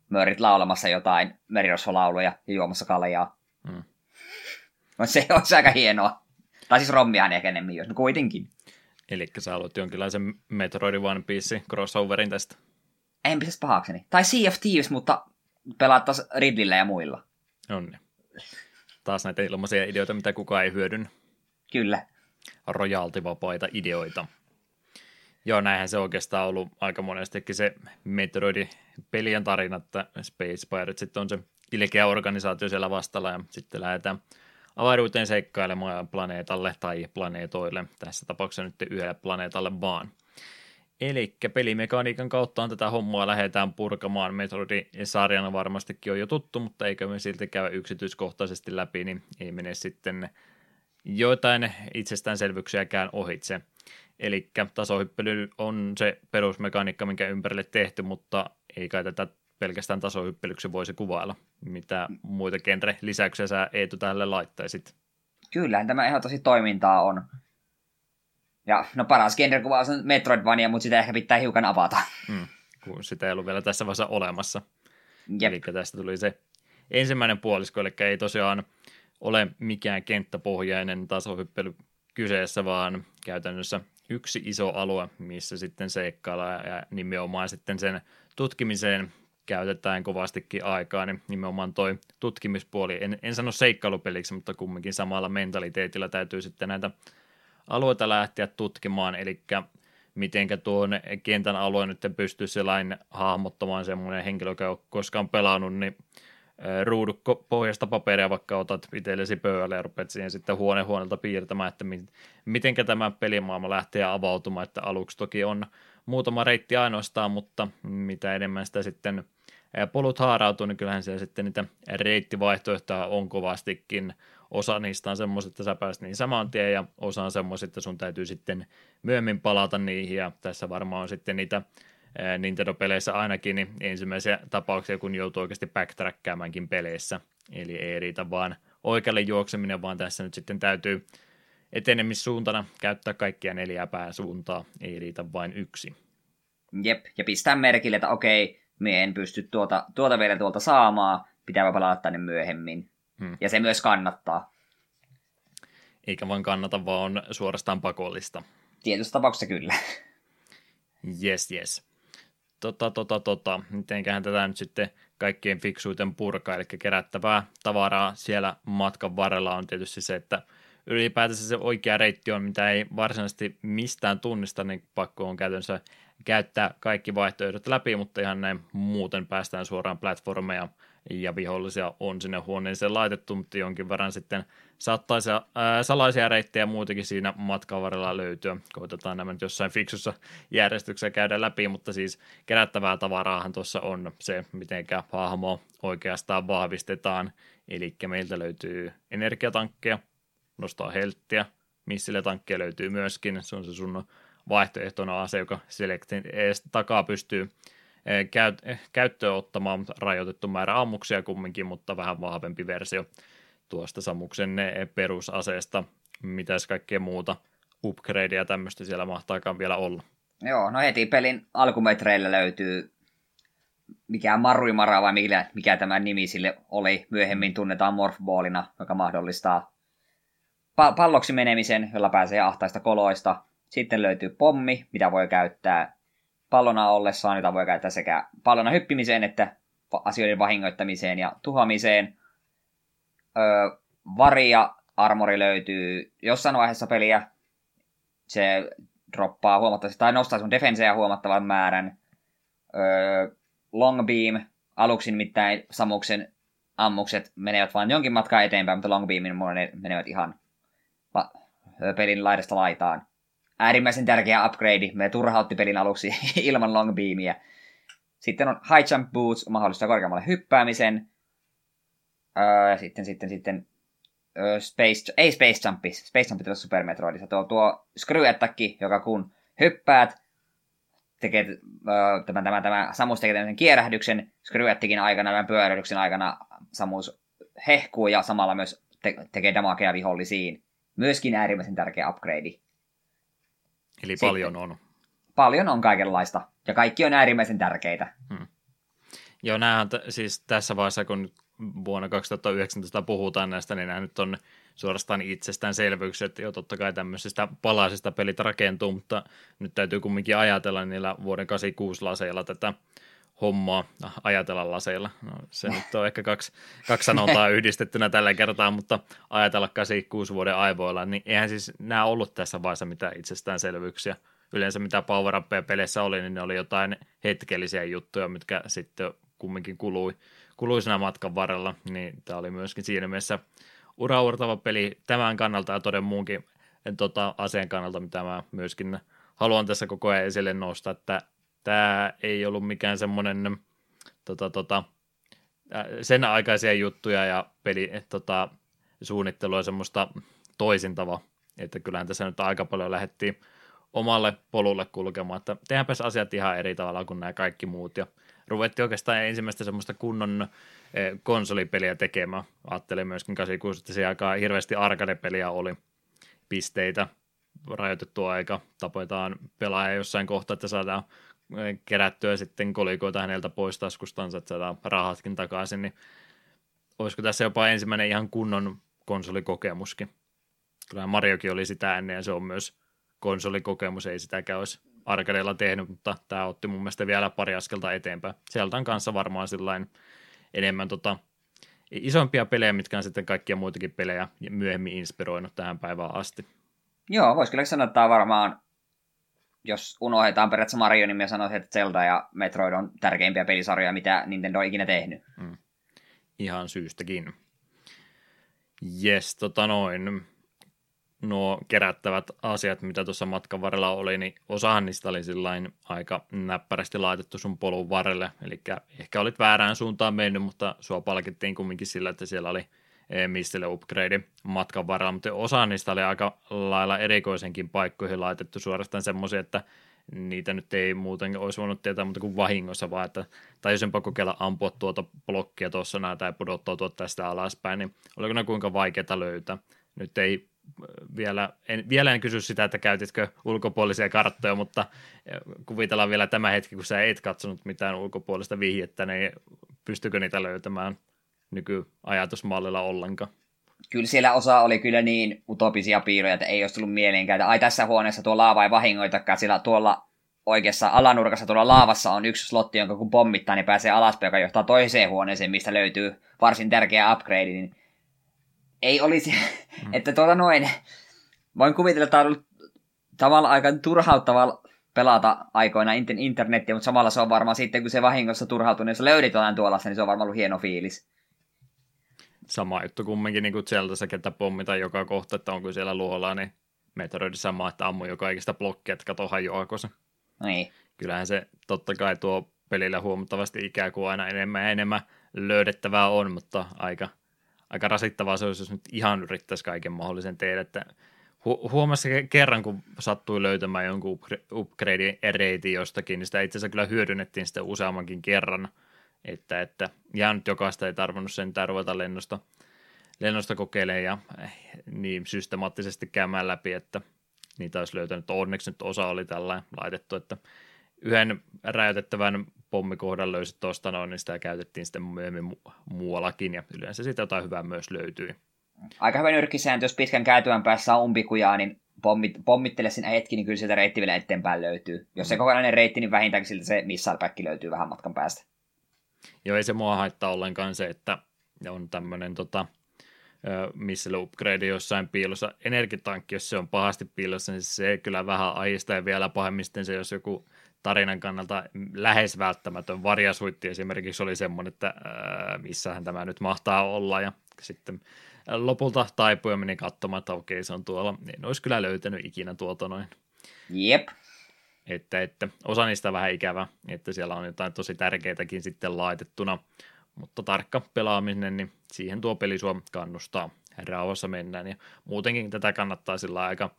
mörit laulamassa jotain merirosvolauluja ja juomassa kaljaa. Mm. No se olisi aika hienoa. Tai siis rommiahan ehkä enemmän, jos no kuitenkin. Eli sä haluat jonkinlaisen Metroid One Piece crossoverin tästä. En pitäisi pahakseni. Tai Sea of Thieves, mutta pelattaisiin Ridlillä ja muilla. On niin. Taas näitä ilmaisia ideoita, mitä kukaan ei hyödynnä. Kyllä. Rojaltivapaita ideoita. Joo, näinhän se oikeastaan ollut aika monestikin se Metroid-pelien tarina, että Space Pirates sitten on se ilkeä organisaatio siellä vastalla ja sitten lähdetään avaruuteen seikkailemaan planeetalle tai planeetoille, tässä tapauksessa nyt yhdelle planeetalle vaan. Eli pelimekaniikan kautta tätä hommaa lähdetään purkamaan. Metroid-sarjana varmastikin on jo tuttu, mutta eikö me silti käy yksityiskohtaisesti läpi, niin ei mene sitten joitain itsestäänselvyyksiäkään ohitse. Eli tasohyppely on se perusmekaniikka, minkä ympärille tehty, mutta ei kai tätä pelkästään tasohyppelyksi voisi kuvailla. Mitä muita genre lisäyksiä sä Eetu tälle laittaisit? Kyllähän tämä ihan tosi toimintaa on. Ja no paras genrekuvaus on Metroidvania, mutta sitä ehkä pitää hiukan avata. Mm, kun sitä ei ollut vielä tässä vaiheessa olemassa. Jep. Eli tästä tuli se ensimmäinen puolisko, eli ei tosiaan ole mikään kenttäpohjainen tasohyppely kyseessä, vaan käytännössä yksi iso alue, missä sitten seikkaillaan ja nimenomaan sitten sen tutkimiseen käytetään kovastikin aikaa, niin nimenomaan toi tutkimispuoli, en, en sano seikkailupeliksi, mutta kumminkin samalla mentaliteetillä täytyy sitten näitä alueita lähteä tutkimaan, eli mitenkä tuon kentän alue nyt pystyy sellainen hahmottamaan semmoinen henkilö, joka on koskaan pelannut, niin ruudukko pohjasta paperia, vaikka otat itsellesi pöydälle ja rupeat siihen sitten huone huoneelta piirtämään, että miten tämä pelimaailma lähtee avautumaan, että aluksi toki on muutama reitti ainoastaan, mutta mitä enemmän sitä sitten polut haarautuu, niin kyllähän siellä sitten niitä reittivaihtoehtoja on kovastikin. Osa niistä on semmoiset, että sä pääset niin saman tien ja osa on semmoiset, että sun täytyy sitten myöhemmin palata niihin ja tässä varmaan on sitten niitä Nintendo-peleissä ainakin niin ensimmäisiä tapauksia, kun joutuu oikeasti backtrackkäämäänkin peleissä. Eli ei riitä vaan oikealle juokseminen, vaan tässä nyt sitten täytyy etenemissuuntana käyttää kaikkia neljää pääsuuntaa, ei riitä vain yksi. Jep, ja pistää merkille, että okei, me en pysty tuota, tuota vielä tuolta saamaan, pitää palata tänne myöhemmin. Hmm. Ja se myös kannattaa. Eikä vain kannata, vaan on suorastaan pakollista. Tietyssä tapauksessa kyllä. Yes, yes. Tota, tota, tota. Mitenköhän tätä nyt sitten kaikkien fiksuiten purkaa, eli kerättävää tavaraa siellä matkan varrella on tietysti se, että ylipäätänsä se oikea reitti on, mitä ei varsinaisesti mistään tunnista, niin pakko on käytännössä käyttää kaikki vaihtoehdot läpi, mutta ihan näin muuten päästään suoraan platformeja ja vihollisia on sinne huoneeseen laitettu, mutta jonkin verran sitten saattaisi salaisia reittejä muutenkin siinä matkan varrella löytyä. Koitetaan nämä nyt jossain fiksussa järjestyksessä käydä läpi, mutta siis kerättävää tavaraahan tuossa on se, miten hahmo oikeastaan vahvistetaan. Eli meiltä löytyy energiatankkeja, nostaa helttiä, missille tankkeja löytyy myöskin, se on se sun vaihtoehtona ase, joka Selectin takaa pystyy eh, eh, käyttöön ottamaan rajoitettu määrä ammuksia kumminkin, mutta vähän vahvempi versio tuosta Samuksen eh, perusaseesta. Mitäs kaikkea muuta upgradeja tämmöistä siellä mahtaakaan vielä olla? Joo, no heti pelin alkumetreillä löytyy mikä Maruimara vai mikä, mikä tämä nimi sille oli, myöhemmin tunnetaan Morphballina, joka mahdollistaa pa- palloksi menemisen, jolla pääsee ahtaista koloista. Sitten löytyy pommi, mitä voi käyttää pallona ollessaan, jota voi käyttää sekä pallona hyppimiseen että asioiden vahingoittamiseen ja tuhoamiseen. Öö, varia armori löytyy jossain vaiheessa peliä. Se droppaa huomattavasti, tai nostaa sun defenseä huomattavan määrän. Öö, long beam, aluksi nimittäin Samuksen ammukset menevät vain jonkin matkaa eteenpäin, mutta long beamin menevät ihan pelin laidasta laitaan. Äärimmäisen tärkeä upgrade. Me turhautti pelin aluksi ilman long beamia. Sitten on high jump boots, mahdollistaa korkeammalle hyppäämisen. Öö, sitten, sitten, sitten öö, space, ei space jumpi, space jumpi tuossa Super Metroidissa. Tuo, tuo screw attack, joka kun hyppäät, tekee öö, tämä, tämä, tämä Samus tekee tämmöisen kierähdyksen screw attackin aikana, tämän pyörähdyksen aikana Samus hehkuu ja samalla myös te- tekee damakea vihollisiin. Myöskin äärimmäisen tärkeä upgrade. Eli Sitten, paljon on. Paljon on kaikenlaista, ja kaikki on äärimmäisen tärkeitä. Hmm. Joo, näähän t- siis tässä vaiheessa, kun vuonna 2019 puhutaan näistä, niin nämä nyt on suorastaan itsestäänselvyyksiä, että jo totta kai tämmöisistä palasista pelit rakentuu, mutta nyt täytyy kumminkin ajatella niillä vuoden 86 laseilla tätä hommaa ajatella laseilla. No, se nyt on ehkä kaksi, kaksi sanontaa yhdistettynä tällä kertaa, mutta ajatella 86 vuoden aivoilla, niin eihän siis nämä ollut tässä vaiheessa mitään itsestäänselvyyksiä. Yleensä mitä power peleissä oli, niin ne oli jotain hetkellisiä juttuja, mitkä sitten kumminkin kului, kului siinä matkan varrella, niin tämä oli myöskin siinä mielessä uraurtava peli tämän kannalta ja toden muunkin tota, aseen kannalta, mitä mä myöskin haluan tässä koko ajan esille nostaa, että tämä ei ollut mikään semmoinen tota, tota, sen aikaisia juttuja ja peli, tota, suunnittelua semmoista toisintava, että kyllähän tässä nyt aika paljon lähdettiin omalle polulle kulkemaan, että tehdäänpäs asiat ihan eri tavalla kuin nämä kaikki muut ja ruvettiin oikeastaan ensimmäistä semmoista kunnon konsolipeliä tekemään. Ajattelin myöskin 86, että se aika hirveästi arcade-peliä oli pisteitä, rajoitettu aika, tapoitaan pelaaja jossain kohtaa, että saadaan kerättyä sitten kolikoita häneltä pois taskustansa, että saadaan rahatkin takaisin, niin olisiko tässä jopa ensimmäinen ihan kunnon konsolikokemuskin. Kyllä Mariokin oli sitä ennen ja se on myös konsolikokemus, ei sitäkään olisi arkadeilla tehnyt, mutta tämä otti mun mielestä vielä pari askelta eteenpäin. Sieltä on kanssa varmaan enemmän tota, isompia pelejä, mitkä on sitten kaikkia muitakin pelejä myöhemmin inspiroinut tähän päivään asti. Joo, voisi kyllä sanoa, että tämä on varmaan jos unohdetaan periaatteessa Mario, niin me sanoisin, että Zelda ja Metroid on tärkeimpiä pelisarjoja, mitä Nintendo on ikinä tehnyt. Mm. Ihan syystäkin. Jes, tota noin. Nuo kerättävät asiat, mitä tuossa matkan varrella oli, niin osahan niistä oli aika näppärästi laitettu sun polun varrelle. Eli ehkä olit väärään suuntaan mennyt, mutta sua palkittiin kumminkin sillä, että siellä oli – mistille upgrade matkan varrella, mutta osa niistä oli aika lailla erikoisenkin paikkoihin laitettu suorastaan semmoisia, että niitä nyt ei muuten olisi voinut tietää mutta kuin vahingossa, vaan että tajusinpa kokeilla ampua tuota blokkia tuossa näin tai tuota tästä alaspäin, niin oliko ne kuinka vaikeaa löytää. Nyt ei vielä en, vielä en kysy sitä, että käytitkö ulkopuolisia karttoja, mutta kuvitellaan vielä tämä hetki, kun sä et katsonut mitään ulkopuolista vihjettä, niin pystykö niitä löytämään nykyajatusmallilla ollenkaan. Kyllä siellä osa oli kyllä niin utopisia piiloja, että ei olisi tullut mieleenkään, ai tässä huoneessa tuo laava ei vahingoitakaan, sillä tuolla oikeassa alanurkassa tuolla laavassa on yksi slotti, jonka kun pommittaa, niin pääsee alaspäin, joka johtaa toiseen huoneeseen, mistä löytyy varsin tärkeä upgrade, niin ei olisi, mm. että tuota noin, voin kuvitella, että tämä on ollut tavallaan aika turhauttava pelata aikoina internettiä, mutta samalla se on varmaan sitten, kun se vahingossa turhautuu, niin jos löydit jotain tuollaista, niin se on varmaan ollut hieno fiilis sama juttu kumminkin niin kuin sieltä ketä pommita joka kohta, että onko siellä luolaa, niin Metroid sama, että ammu jo kaikista blokkia, että kato hajoako se. Niin. Kyllähän se totta kai tuo pelillä huomattavasti ikää kuin aina enemmän ja enemmän löydettävää on, mutta aika, aika rasittavaa se olisi, jos nyt ihan yrittäisi kaiken mahdollisen tehdä, että hu- huomasi kerran, kun sattui löytämään jonkun upgrade reitin jostakin, niin sitä itse asiassa kyllä hyödynnettiin sitten useammankin kerran – että, että ja nyt jokaista ei tarvinnut sen ruveta lennosta, lennosta kokeilemaan ja eh, niin systemaattisesti käymään läpi, että niitä olisi löytänyt. Onneksi nyt osa oli tällä laitettu, että yhden räjäytettävän pommikohdan löysit tuosta noin, niin sitä käytettiin sitten myöhemmin mu- muuallakin, ja yleensä sitä jotain hyvää myös löytyi. Aika hyvä nyrkkisääntö, jos pitkän käytyvän päässä on umpikujaa, niin pommit, pommittele sinä hetki, niin kyllä sieltä reitti vielä eteenpäin löytyy. Jos se mm. kokonainen reitti, niin vähintäänkin siltä se missile löytyy vähän matkan päästä. Joo, ei se mua haittaa ollenkaan se, että on tämmöinen tota, missä upgrade jossain piilossa. Energitankki, jos se on pahasti piilossa, niin se kyllä vähän ahistaa ja vielä pahemmin sitten se, jos joku tarinan kannalta lähes välttämätön varjasuitti esimerkiksi oli semmoinen, että ää, missähän tämä nyt mahtaa olla ja sitten lopulta taipui ja meni katsomaan, että okei se on tuolla. En olisi kyllä löytänyt ikinä tuota noin. Jep. Että, että osa niistä vähän ikävä, että siellä on jotain tosi tärkeitäkin sitten laitettuna, mutta tarkka pelaaminen, niin siihen tuo peli sua kannustaa. Rauhassa mennään ja muutenkin tätä kannattaa sillä aika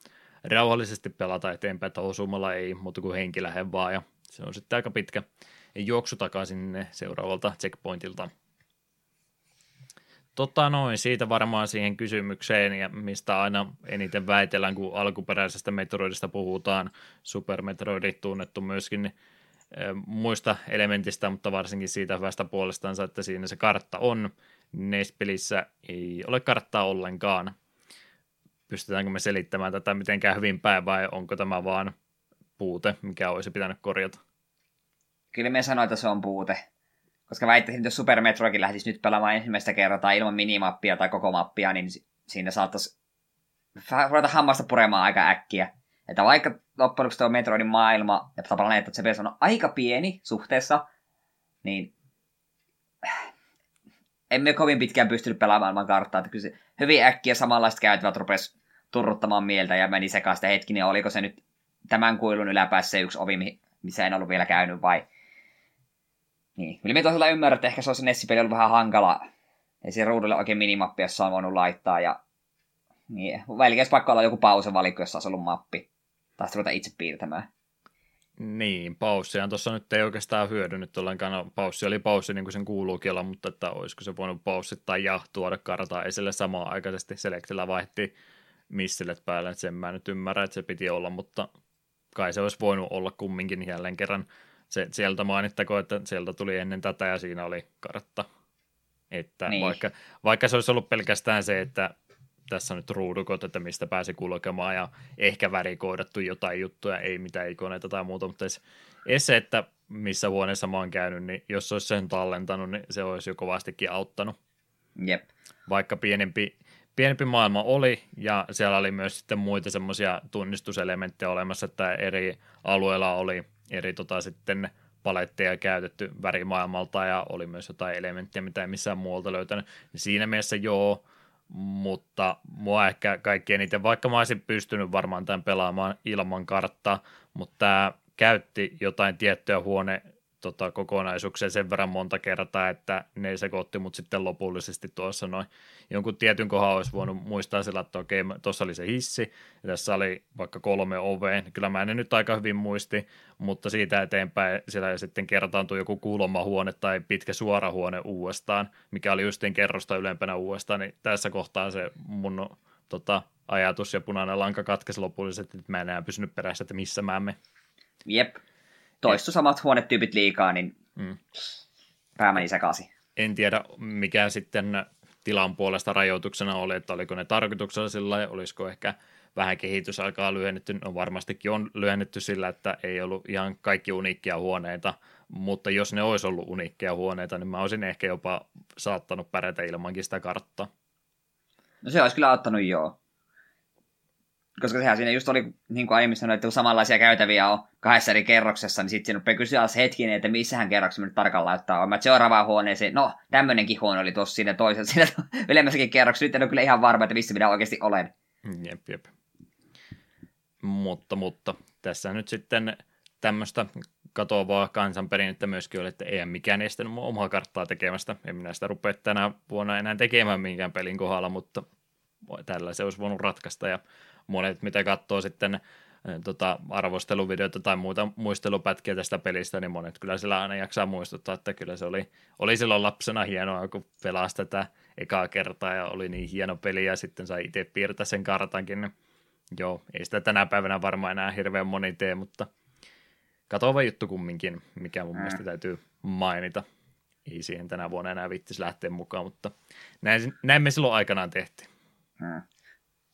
rauhallisesti pelata eteenpäin, että osumalla ei muuta kuin henki lähde vaan ja se on sitten aika pitkä juoksu takaisin seuraavalta checkpointilta. Tota noin, siitä varmaan siihen kysymykseen, ja mistä aina eniten väitellään, kun alkuperäisestä Metroidista puhutaan. Super Metroid tunnettu myöskin niin, muista elementistä, mutta varsinkin siitä hyvästä puolestansa, että siinä se kartta on. NES-pelissä ei ole karttaa ollenkaan. Pystytäänkö me selittämään tätä mitenkään hyvin päin vai onko tämä vaan puute, mikä olisi pitänyt korjata? Kyllä me sanoin, että se on puute. Koska väittäisin, että jos Super Metroikin lähtisi nyt pelaamaan ensimmäistä kertaa ilman minimappia tai koko mappia, niin siinä saattaisi ruveta hammasta puremaan aika äkkiä. Että vaikka loppujen lopuksi tuo Metroidin maailma ja planeetta se on aika pieni suhteessa, niin emme kovin pitkään pystynyt pelaamaan maailman karttaa. Että kyllä se hyvin äkkiä samanlaiset käytävät rupesi turruttamaan mieltä ja meni sekaisin hetki, niin oliko se nyt tämän kuilun yläpäässä yksi ovi, missä en ollut vielä käynyt vai niin. Kyllä me tosiaan ymmärrän, että ehkä se olisi Nessipeli ollut vähän hankala. Ei siihen ruudulle oikein minimappia, jossa on voinut laittaa. Ja... Niin, välillä pakko olla joku pausevalikko, jossa olisi ollut mappi. Tai ruveta itse piirtämään. Niin, paussiaan tuossa nyt ei oikeastaan hyödynyt ollenkaan. No, paussi oli paussi niin kuin sen kuuluukin olla, mutta että olisiko se voinut paussittaa ja tuoda kartaa esille samaan aikaisesti. Selektillä vaihti missillet päälle, sen mä nyt ymmärrän, että se piti olla, mutta kai se olisi voinut olla kumminkin jälleen kerran se, sieltä mainittako, että sieltä tuli ennen tätä ja siinä oli kartta. Että niin. vaikka, vaikka se olisi ollut pelkästään se, että tässä on nyt ruudukot, että mistä pääsi kulkemaan ja ehkä värikoodattu jotain juttuja, ei mitään ikoneita tai muuta, mutta edes se, että missä huoneessa mä oon käynyt, niin jos olisi sen tallentanut, niin se olisi jo kovastikin auttanut. Jep. Vaikka pienempi, pienempi maailma oli, ja siellä oli myös sitten muita semmoisia tunnistuselementtejä olemassa, että eri alueilla oli eri tota, sitten paletteja käytetty värimaailmalta ja oli myös jotain elementtejä, mitä ei missään muualta löytänyt. Siinä mielessä joo, mutta mua ehkä kaikkein eniten, vaikka mä olisin pystynyt varmaan tämän pelaamaan ilman karttaa, mutta tämä käytti jotain tiettyä huone tota, kokonaisuuksia sen verran monta kertaa, että ne sekoitti mut sitten lopullisesti tuossa noin. Jonkun tietyn kohan olisi voinut muistaa sillä, että okei, tuossa oli se hissi, ja tässä oli vaikka kolme ovea. Kyllä mä en nyt aika hyvin muisti, mutta siitä eteenpäin siellä sitten kertaantui joku kulmahuone tai pitkä suora huone uudestaan, mikä oli justiin kerrosta ylempänä uudestaan, niin tässä kohtaa se mun tota, ajatus ja punainen lanka katkesi lopullisesti, että mä en enää pysynyt perässä, että missä mä me. Jep, toistu samat huonetyypit liikaa, niin mm. pää meni sekaisin. En tiedä, mikä sitten tilan puolesta rajoituksena oli, että oliko ne tarkoituksella sillä olisiko ehkä vähän kehitysaikaa lyhennetty, no varmastikin on lyhennetty sillä, että ei ollut ihan kaikki uniikkia huoneita, mutta jos ne olisi ollut uniikkia huoneita, niin mä olisin ehkä jopa saattanut pärjätä ilmankin sitä karttaa. No se olisi kyllä auttanut joo koska sehän siinä just oli, niin kuin aiemmin sanoin, että samanlaisia käytäviä on kahdessa eri kerroksessa, niin sitten siinä rupeaa kysyä hetkinen, että missähän kerroksessa nyt tarkalleen laittaa. Mä seuraavaan huoneeseen, no tämmöinenkin huone oli tuossa siinä toisessa, siinä ylemmässäkin kerroksessa. Nyt en ole kyllä ihan varma, että missä minä oikeasti olen. Jep, jep. Mutta, mutta tässä nyt sitten tämmöistä katoavaa kansanperinnettä myöskin oli, että ei mikään estänyt mun omaa karttaa tekemästä. En minä sitä rupea tänä vuonna enää tekemään minkään pelin kohdalla, mutta tällä se olisi voinut ratkaista ja monet, mitä katsoo sitten tota, arvosteluvideoita tai muita muistelupätkiä tästä pelistä, niin monet kyllä sillä aina jaksaa muistuttaa, että kyllä se oli, oli silloin lapsena hienoa, kun pelasi tätä ekaa kertaa ja oli niin hieno peli ja sitten sai itse piirtää sen kartankin. Joo, ei sitä tänä päivänä varmaan enää hirveän moni tee, mutta katova juttu kumminkin, mikä mun mm. mielestä täytyy mainita. Ei siihen tänä vuonna enää vittisi lähteä mukaan, mutta näin, näin me silloin aikanaan tehtiin. Mm.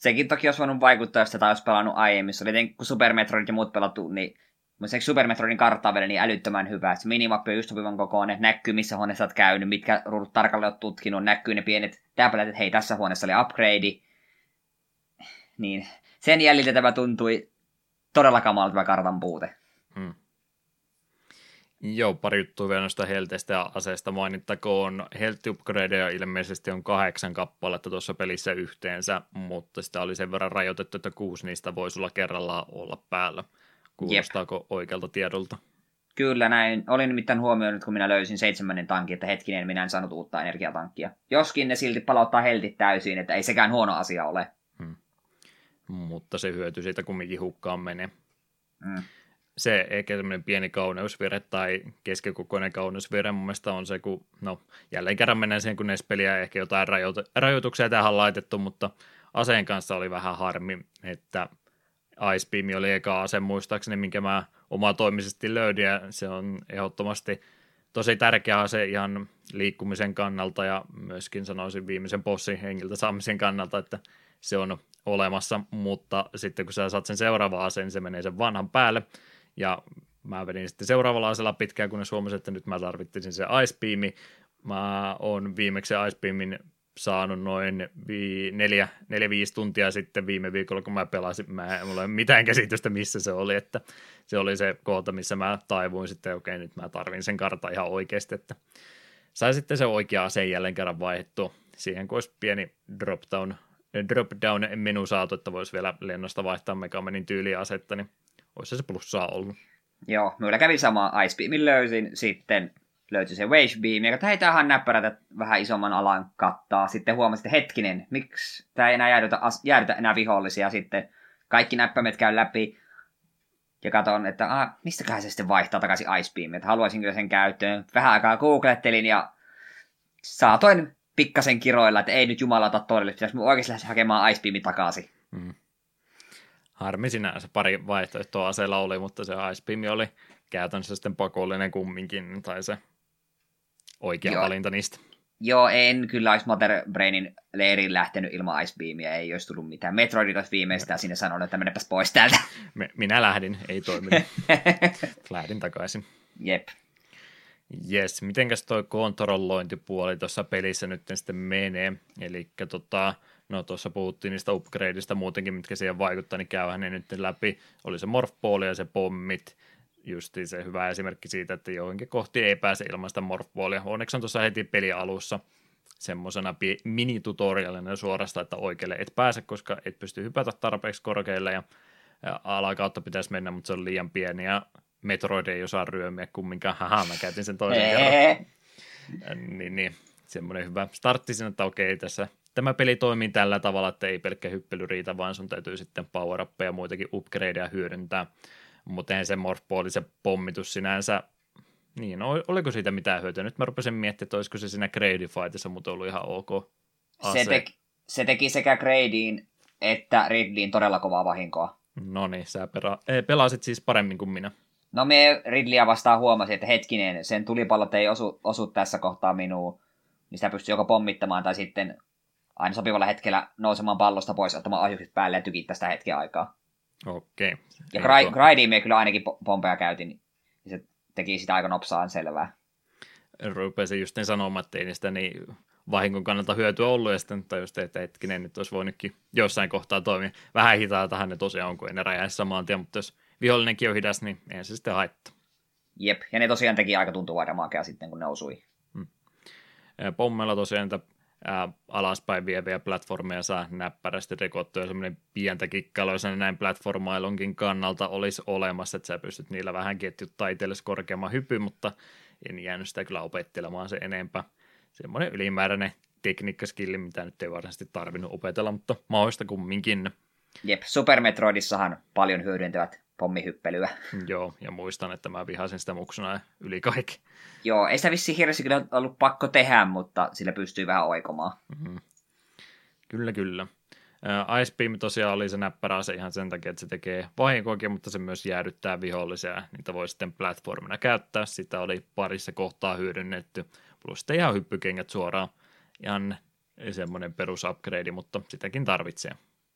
Sekin toki olisi voinut vaikuttaa, jos tätä olisi pelannut aiemmin. Se oli kun Super Metroid ja muut pelattu, niin mutta Super Metroidin kartta vielä niin älyttömän hyvä. Se minimappi on just sopivan kokoinen, näkyy missä huoneessa olet käynyt, mitkä ruudut tarkalleen olet tutkinut, näkyy ne pienet täpälät, että hei tässä huoneessa oli upgrade. Niin sen jäljiltä tämä tuntui todella kamalalta tämä kartan puute. Hmm. Joo, pari juttua vielä noista helteistä ja aseista mainittakoon. Health upgradeja ilmeisesti on kahdeksan kappaletta tuossa pelissä yhteensä, mutta sitä oli sen verran rajoitettu, että kuusi niistä voisi olla kerrallaan olla päällä. Kuulostaako Jep. oikealta tiedolta? Kyllä näin. Olin nimittäin huomioinut, kun minä löysin seitsemännen tankin, että hetkinen, minä en saanut uutta energiatankkia. Joskin ne silti palauttaa heltit täysin, että ei sekään huono asia ole. Hmm. Mutta se hyöty siitä kumminkin hukkaan menee. Hmm. Se ehkä semmoinen pieni kauneusvire tai keskikokoinen kauneusvire mun mielestä on se, kun no jälleen kerran mennään siihen, kun NES-peliä ehkä jotain rajoit- rajoituksia tähän on laitettu, mutta aseen kanssa oli vähän harmi, että Ice Beam oli eka ase muistaakseni, minkä mä omatoimisesti löydin, ja se on ehdottomasti tosi tärkeä ase ihan liikkumisen kannalta ja myöskin sanoisin viimeisen bossin hengiltä saamisen kannalta, että se on olemassa, mutta sitten kun sä saat sen seuraava aseen, niin se menee sen vanhan päälle, ja mä vedin sitten seuraavalla aseella pitkään, kunnes huomasin, että nyt mä tarvitsin se Ice Beam. Mä oon viimeksi Ice Beamin saanut noin vi- neljä, neljä, viisi tuntia sitten viime viikolla, kun mä pelasin. Mä en ole mitään käsitystä, missä se oli, että se oli se kohta, missä mä taivuin sitten, okei, nyt mä tarvin sen kartan ihan oikeasti, että sai sitten se oikea ase jälleen kerran vaihdettua. Siihen kun olisi pieni drop down, drop down menu saatu, että voisi vielä lennosta vaihtaa Megamanin tyyliasetta, niin olisi se plussaa ollut. Joo, minulla kävi sama Ice Beamin löysin sitten löytyi se Wave Beam, joka hei, tämähän näppärätä vähän isomman alan kattaa. Sitten huomasin, että hetkinen, miksi tämä ei enää jäädytä, jäädytä enää vihollisia. Sitten kaikki näppäimet käy läpi ja katson, että ah, mistäköhän se sitten vaihtaa takaisin Ice Beam, että haluaisin kyllä sen käyttöön. Vähän aikaa googlettelin ja saatoin pikkasen kiroilla, että ei nyt jumalata todelle, pitäisi oikeasti lähteä hakemaan Ice Beamin takaisin. Mm. Harmi sinänsä, pari vaihtoehtoa aseella oli, mutta se Ice Beam oli käytännössä sitten pakollinen kumminkin, tai se oikea Joo. valinta niistä. Joo, en kyllä olisi Mother Brainin leiriin lähtenyt ilman Ice Beamia, ei olisi tullut mitään. Metroidit olisi viimeistään sinne sanonut, että menepäs pois täältä. Me, minä lähdin, ei toiminut. lähdin takaisin. Jep. Jes, mitenkäs toi kontrollointipuoli tuossa pelissä nyt sitten menee? Eli tota, no tuossa puhuttiin niistä upgradeista muutenkin, mitkä siihen vaikuttaa, niin käyhän ne nyt läpi. Oli se morphball ja se pommit, justi se hyvä esimerkki siitä, että johonkin kohti ei pääse ilman sitä morphballia. Onneksi on tuossa heti peli alussa semmoisena minitutorialina suorasta, että oikealle et pääse, koska et pysty hypätä tarpeeksi korkealle ja, alakautta pitäisi mennä, mutta se on liian pieni ja Metroid ei osaa ryömiä kumminkaan. Haha, mä käytin sen toisen kerran. Niin, niin, semmoinen hyvä startti sinne, että okei, tässä tämä peli toimii tällä tavalla, että ei pelkkä hyppely riitä, vaan sun täytyy sitten power ja muitakin upgradeja hyödyntää mutta eihän se morphball, se pommitus sinänsä, niin oliko siitä mitään hyötyä? Nyt mä rupesin miettimään, että olisiko se siinä Grady Fightissa, mutta ollut ihan ok ase. Se, teki, se teki sekä Gradyin että Ridleyin todella kovaa vahinkoa. No niin, sä pera- ei, pelasit siis paremmin kuin minä. No me Ridleyä vastaan huomasin, että hetkinen, sen tulipallot ei osu, osu tässä kohtaa minuun, niin sitä pystyy joko pommittamaan tai sitten aina sopivalla hetkellä nousemaan pallosta pois, ottamaan ohjukset päälle ja tykittää sitä hetken aikaa. Okei. Okay. Ja Gri- Grindiin me kyllä ainakin pompeja käytin, niin se teki sitä aika nopsaan selvää. Rupesin just niin sanomaan, että ei niistä niin vahingon kannalta hyötyä ollut, ja sitten tajusin, että hetkinen, nyt olisi voinutkin jossain kohtaa toimia. Vähän hitaatahan ne tosiaan on, kun ei ne räjäisi samaan tien, mutta jos vihollinenkin on hidas, niin ei se sitten haittaa. Jep, ja ne tosiaan teki aika tuntuvaa damakea sitten, kun ne osui. Hmm. Pommella tosiaan ää, alaspäin vieviä platformeja saa näppärästi rikottua semmoinen pientä kikkailuja näin platformailunkin kannalta olisi olemassa, että sä pystyt niillä vähän ketjuttaa itsellesi korkeamman hypy, mutta en jäänyt sitä kyllä opettelemaan se enempää. Semmoinen ylimääräinen tekniikkaskilli, mitä nyt ei varsinaisesti tarvinnut opetella, mutta mahdollista kumminkin. Jep, Super Metroidissahan paljon hyödyntävät pommihyppelyä. Joo, ja muistan, että mä vihasin sitä muksuna yli kaikki. Joo, ei sitä vissiin hirveästi kyllä ollut pakko tehdä, mutta sillä pystyy vähän oikomaan. Mm-hmm. Kyllä, kyllä. Ice Beam tosiaan oli se näppärä se ihan sen takia, että se tekee vahinkoakin, mutta se myös jäädyttää vihollisia. Niitä voi sitten platformina käyttää. Sitä oli parissa kohtaa hyödynnetty. Plus sitten ihan hyppykengät suoraan. Ihan semmoinen perusupgrade, mutta sitäkin tarvitsee.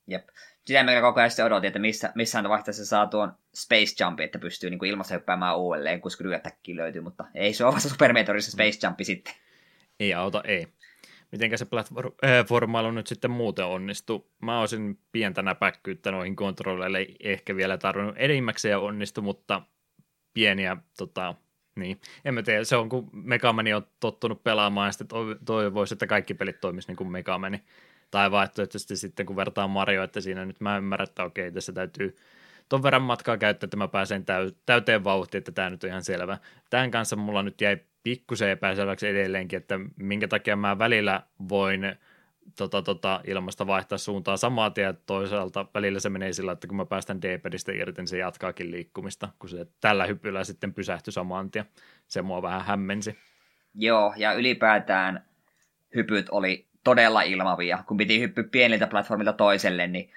Jep. Sitä meillä koko ajan odotin, että missä, missään vaiheessa saa tuon Space Jump, että pystyy niin ilmassa hyppäämään uudelleen, kun Screw löytyy, mutta ei se ole vasta Super Meteorissa Space Jump sitten. Ei auta, ei. Mitenkä se platformailu äh, nyt sitten muuten onnistuu? Mä olisin pientä näpäkkyyttä noihin kontrolleille, ehkä vielä tarvinnut enimmäkseen onnistu, mutta pieniä tota, niin, en mä tiedä, se on kun Megamani on tottunut pelaamaan ja sitten toivoisi, että kaikki pelit toimisi niin kuin Megamani. Tai vaihtoehtoisesti sitten kun vertaa Mario, että siinä nyt mä ymmärrän, että okei, tässä täytyy ton verran matkaa käyttää, että mä pääsen täyteen vauhtiin, että tämä nyt on ihan selvä. Tämän kanssa mulla nyt jäi pikkusen epäselväksi edelleenkin, että minkä takia mä välillä voin tota, tota, ilmasta vaihtaa suuntaa samaa tien, toisaalta välillä se menee sillä, että kun mä päästän D-padista irti, niin se jatkaakin liikkumista, kun se tällä hyppyllä sitten pysähtyi samaan tien. Se mua vähän hämmensi. Joo, ja ylipäätään hypyt oli todella ilmavia. Kun piti hyppyä pieniltä platformilta toiselle, niin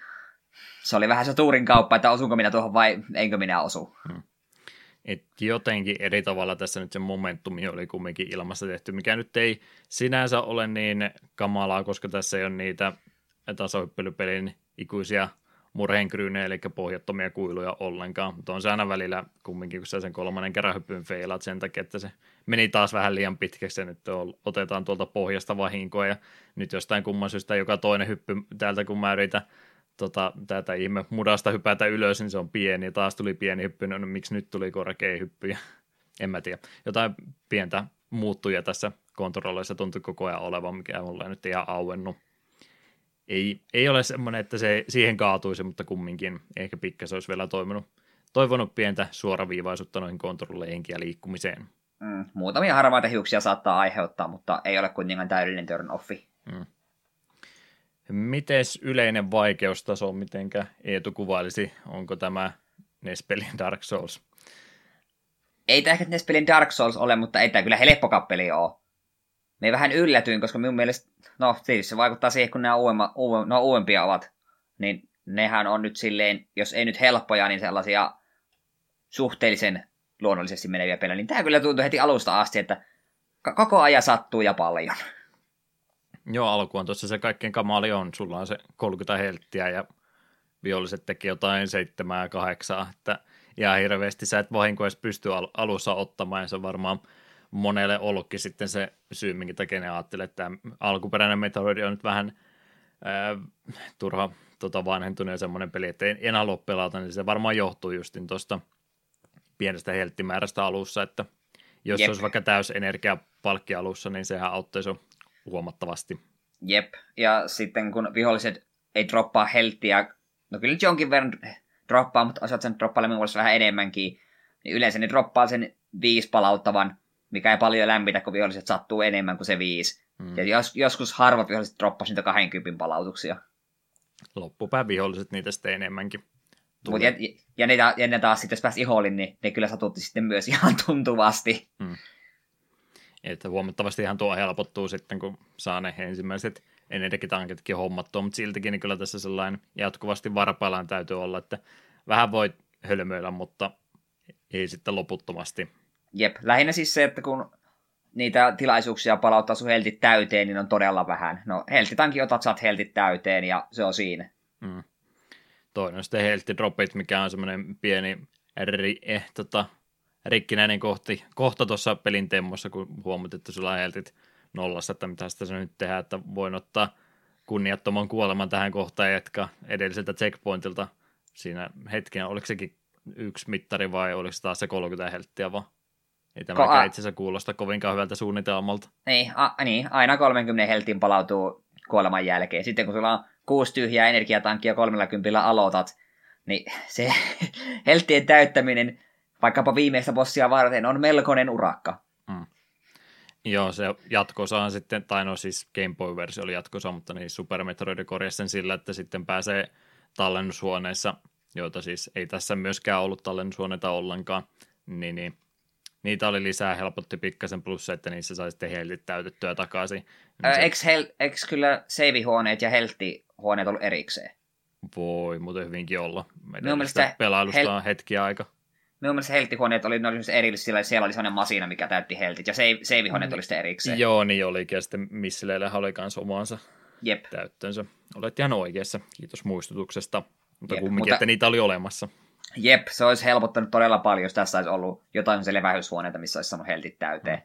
se oli vähän se tuurin kauppa, että osunko minä tuohon vai enkö minä osu. Hmm. Et jotenkin eri tavalla tässä nyt se momentumi oli kumminkin ilmassa tehty, mikä nyt ei sinänsä ole niin kamalaa, koska tässä ei ole niitä tasohyppelypelin ikuisia murheenkryynejä, eli pohjattomia kuiluja ollenkaan. Mutta on se aina välillä kumminkin, kun sä sen kolmannen kerran hyppyn feilaat sen takia, että se meni taas vähän liian pitkäksi ja nyt otetaan tuolta pohjasta vahinkoa ja nyt jostain kumman syystä joka toinen hyppy täältä, kun mä yritän tota, tätä ihme mudasta hypätä ylös, niin se on pieni, taas tuli pieni hyppy, no, no miksi nyt tuli korkea hyppy, en mä tiedä. Jotain pientä muuttuja tässä kontrolleissa tuntui koko ajan olevan, mikä mulle nyt ihan auennut. Ei, ei ole semmoinen, että se siihen kaatuisi, mutta kumminkin ehkä pikkasen olisi vielä toiminut, toivonut pientä suoraviivaisuutta noihin kontrolleihin ja liikkumiseen. Mm, muutamia harmaita hiuksia saattaa aiheuttaa, mutta ei ole kuitenkaan täydellinen turn offi. Mm. Mites yleinen vaikeustaso, mitenkä Eetu kuvailisi, onko tämä Nespelin Dark Souls? Ei tämä ehkä Nespelin Dark Souls ole, mutta ei tämä kyllä helppo kappeli ole. Me vähän yllätyin, koska minun mielestä, no tietysti se vaikuttaa siihen, kun nämä uudemma, uue, no, uudempia ovat, niin nehän on nyt silleen, jos ei nyt helppoja, niin sellaisia suhteellisen luonnollisesti meneviä pelejä. Niin tämä kyllä tuntui heti alusta asti, että koko ajan sattuu ja paljon. Joo, alku on tuossa se kaikkein kamali on. Sulla on se 30 helttiä ja viholliset teki jotain seitsemää kahdeksaa, että ja hirveästi sä et vahinko edes pysty al- alussa ottamaan, ja se on varmaan monelle ollutkin sitten se syy, minkä takia ne ajattelee, että tämä alkuperäinen Metroid on nyt vähän ää, turha tota, vanhentunut ja semmoinen peli, että en, en halua pelata, niin se varmaan johtuu justin tuosta pienestä helttimäärästä alussa, että jos Jep. olisi vaikka täys energiapalkki alussa, niin sehän auttaisi huomattavasti. Jep, ja sitten kun viholliset ei droppaa helttiä, no kyllä jonkin verran droppaa, mutta osaat sen droppailemaan vähän enemmänkin, niin yleensä ne droppaa sen viisi palauttavan, mikä ei paljon lämpitä, kun viholliset sattuu enemmän kuin se viisi. Hmm. Ja jos, joskus harvat viholliset droppaa niitä 20 palautuksia. Loppupää viholliset niitä sitten enemmänkin. Mut ja, ja, ne, ja ne taas sitten, jos pääsi ihollin, niin ne kyllä satutti sitten myös ihan tuntuvasti. Hmm. Että huomattavasti ihan tuo helpottuu sitten, kun saa ne ensimmäiset energitankitkin hommattua, mutta siltikin niin kyllä tässä sellainen jatkuvasti varpaillaan täytyy olla, että vähän voi hölmöillä, mutta ei sitten loputtomasti. Jep, lähinnä siis se, että kun niitä tilaisuuksia palauttaa sun heltit täyteen, niin on todella vähän. No, heltitankin otat, saat heltit täyteen ja se on siinä. Mm. Toinen on sitten helttidropit, mikä on semmoinen pieni eri, eh, tota, rikkinäinen kohti, kohta tuossa pelin temmossa, kun huomaat, että sulla on nollassa, että mitä sitä se nyt tehdään, että voin ottaa kunniattoman kuoleman tähän kohtaan ja jatkaa edelliseltä checkpointilta siinä hetken, oliko sekin yksi mittari vai oliko se taas se 30 helttiä vaan? Ei tämä Ko- itse asiassa kuulosta kovinkaan hyvältä suunnitelmalta. Niin, a, niin, aina 30 heltin palautuu kuoleman jälkeen. Sitten kun sulla on kuusi tyhjää energiatankkia 30 aloitat, niin se helttien täyttäminen vaikkapa viimeistä bossia varten on melkoinen urakka. Mm. Joo, se jatkosa on sitten, tai no siis Game Boy-versio oli jatkosa, mutta niin Super Metroid korjasi sen sillä, että sitten pääsee tallennushuoneissa, joita siis ei tässä myöskään ollut tallennushuoneita ollenkaan, niin, niin niitä oli lisää, helpotti pikkasen plus että niissä sai sitten heltit täytettyä takaisin. Niin se... eikö, hel- eikö kyllä seivihuoneet ja heltti huoneet ollut erikseen. Voi muuten hyvinkin olla. Minun mielestä pelailusta hel- on hetki aika. Minun mielestä helttihuoneet oli, ne oli erillisiä, sillä siellä oli sellainen masina, mikä täytti heltit, ja save, save-huoneet oli sitten erikseen. Joo, niin olikin, ja sitten Missileillä oli myös omansa Jep. täyttönsä. Olet ihan oikeassa, kiitos muistutuksesta. Mutta Jep, kumminkin, mutta- että niitä oli olemassa. Jep, se olisi helpottanut todella paljon, jos tässä olisi ollut jotain se levähyshuoneita, missä olisi saanut heltit täyteen.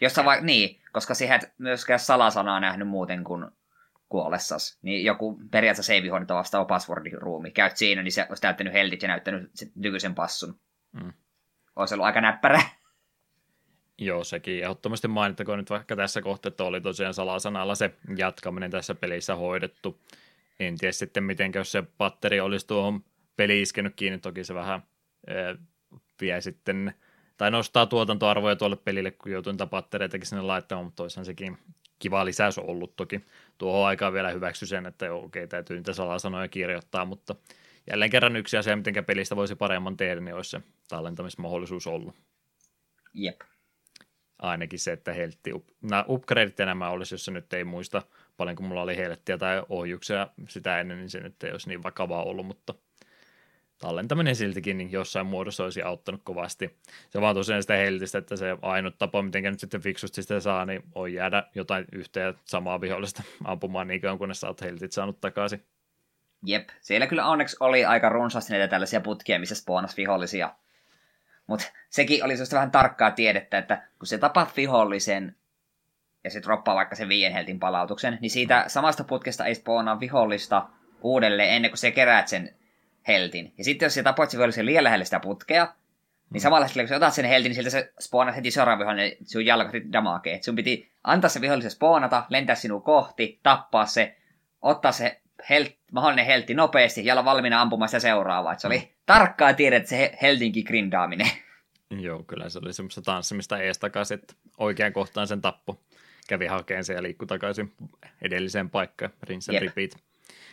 Jossa vai, niin, koska siihen et myöskään salasanaa nähnyt muuten kuin kuollessas. Niin joku periaatteessa save-huoneita vastaava passwordin ruumi. Käyt siinä, niin se olisi täyttänyt heltit ja näyttänyt nykyisen passun. Mm. Olisi ollut aika näppärä. Joo, sekin ehdottomasti mainittakoon nyt vaikka tässä kohtaa, että oli tosiaan salasanalla se jatkaminen tässä pelissä hoidettu. En tiedä sitten, miten jos se patteri olisi tuohon peli iskenyt kiinni, toki se vähän ö, vie sitten, tai nostaa tuotantoarvoja tuolle pelille, kun joutuu niitä pattereitakin sinne laittamaan, mutta toisaan sekin kiva lisäys on ollut toki. Tuohon aikaan vielä hyväksy sen, että joo, okei, täytyy niitä salasanoja kirjoittaa, mutta jälleen kerran yksi asia, miten pelistä voisi paremman tehdä, niin olisi se tallentamismahdollisuus ollut Jep. ainakin se, että heltti, up, nämä upgradeit nämä olisi, jos se nyt ei muista paljonko mulla oli helttiä tai ohjuksia sitä ennen, niin se nyt ei olisi niin vakavaa ollut, mutta tallentaminen siltikin niin jossain muodossa olisi auttanut kovasti. Se vaan tosiaan sitä heltistä, että se ainut tapa, miten nyt sitten fiksusti sitä saa, niin on jäädä jotain yhtä ja samaa vihollista ampumaan niin kauan, kunnes sä oot heltit saanut takaisin. Jep. Siellä kyllä onneksi oli aika runsaasti näitä tällaisia putkia, missä spawnas vihollisia. Mutta sekin oli sellaista vähän tarkkaa tiedettä, että kun se tapat vihollisen ja se droppaa vaikka sen viien heltin palautuksen, niin siitä samasta putkesta ei spawnaa vihollista uudelleen ennen kuin se keräät sen heltin. Ja sitten jos sä tapoit sen vihollisen liian lähelle sitä putkea, niin samalla hetkellä kun sä otat sen heltin, niin siltä se spawnaa heti seuraava vihollinen sun jalkasi damakee. Et sun piti antaa se vihollisen spawnata, lentää sinua kohti, tappaa se, ottaa se hel- mahdollinen heltti nopeasti ja olla valmiina ampumaan sitä seuraavaa. Et se oli tarkkaa tiedettä se he- heltinkin grindaaminen. Joo, kyllä se oli semmoista tanssimista ees takaisin, että oikean kohtaan sen tappo. Kävi hakeen sen ja liikkui takaisin edelliseen paikkaan, rinse Jep. repeat.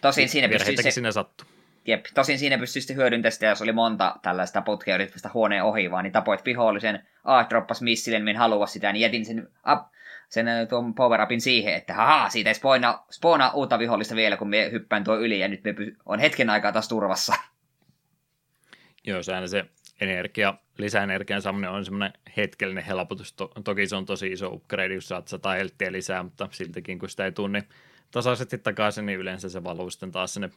Tosin siinä pystyy Virheitäkin se, sinne sattuu. Jep, tosin siinä pystyy sitten hyödyntämään sitä, jos oli monta tällaista putkea päästä huoneen ohi, vaan niin tapoit vihollisen, A, droppas missille, niin halua sitä, niin jätin sen, up, sen äh, tuon power upin siihen, että haha, siitä ei spoona, spoona uutta vihollista vielä, kun me hyppään tuo yli, ja nyt me py- on hetken aikaa taas turvassa. Joo, se aina se energia, lisäenergian saaminen on semmoinen hetkellinen helpotus. To- toki se on tosi iso upgrade, jos saat 100 helttiä lisää, mutta siltikin kun sitä ei tunni tasaisesti takaisin, niin yleensä se valuu sitten taas sinne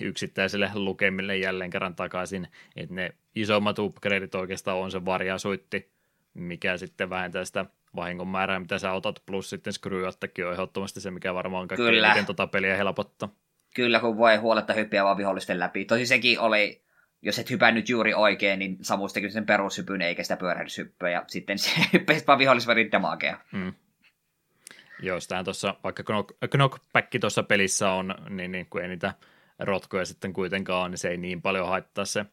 yksittäisille lukemille jälleen kerran takaisin, että ne isommat upgradeit oikeastaan on se varjasuitti, mikä sitten vähentää sitä vahingon määrää, mitä sä otat, plus sitten screw on ehdottomasti se, mikä varmaan kaikkein Kyllä. eniten tota peliä helpottaa. Kyllä, kun voi huoletta hyppiä vaan vihollisten läpi. Tosi sekin oli, jos et hypännyt juuri oikein, niin Samus teki sen perushypyn eikä sitä pyörähdyshyppyä, ja sitten se hyppäsi vaan vihollisverin damakea. Mm. Joo, sitähän tuossa, vaikka knock- knockback tuossa pelissä on, niin, niin kun ei niitä rotkoja sitten kuitenkaan niin se ei niin paljon haittaa se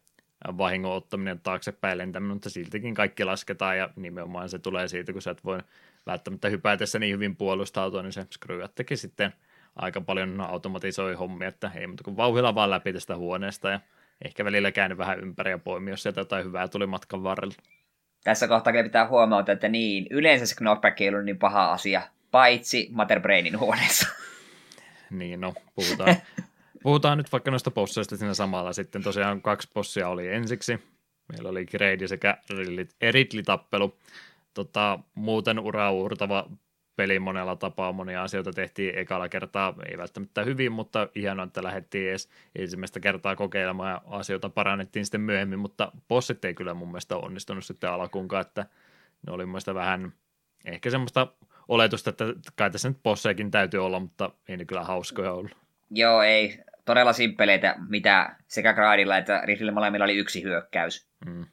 vahingon ottaminen taaksepäin lentäminen, mutta siltikin kaikki lasketaan ja nimenomaan se tulee siitä, kun sä et voi välttämättä hypätessä niin hyvin puolustautua, niin se screwattekin sitten aika paljon automatisoi hommia, että ei muuta kuin vauhilla vaan läpi tästä huoneesta ja ehkä välillä käänny vähän ympäri ja poimi, jos sieltä jotain hyvää tuli matkan varrella. Tässä kohtaa kyllä pitää huomata, että niin, yleensä se knockback ei ollut niin paha asia, paitsi Mater Brainin huoneessa. Niin, no, puhutaan, puhutaan nyt vaikka noista bosseista siinä samalla. Sitten tosiaan kaksi bossia oli ensiksi. Meillä oli Grady sekä Ridley-tappelu. Tota, muuten ura-uurtava peli monella tapaa. Monia asioita tehtiin ekalla kertaa, ei välttämättä hyvin, mutta hienoa, että lähdettiin edes ensimmäistä kertaa kokeilemaan ja asioita parannettiin sitten myöhemmin, mutta bossit ei kyllä mun mielestä onnistunut sitten alkuunkaan, että ne oli mun mielestä vähän ehkä semmoista oletusta, että kai tässä nyt bossejakin täytyy olla, mutta ei ne kyllä hauskoja ollut. Joo, ei. Todella simppeleitä, mitä sekä Gradilla että Ridleyllä molemmilla oli yksi hyökkäys. Mm.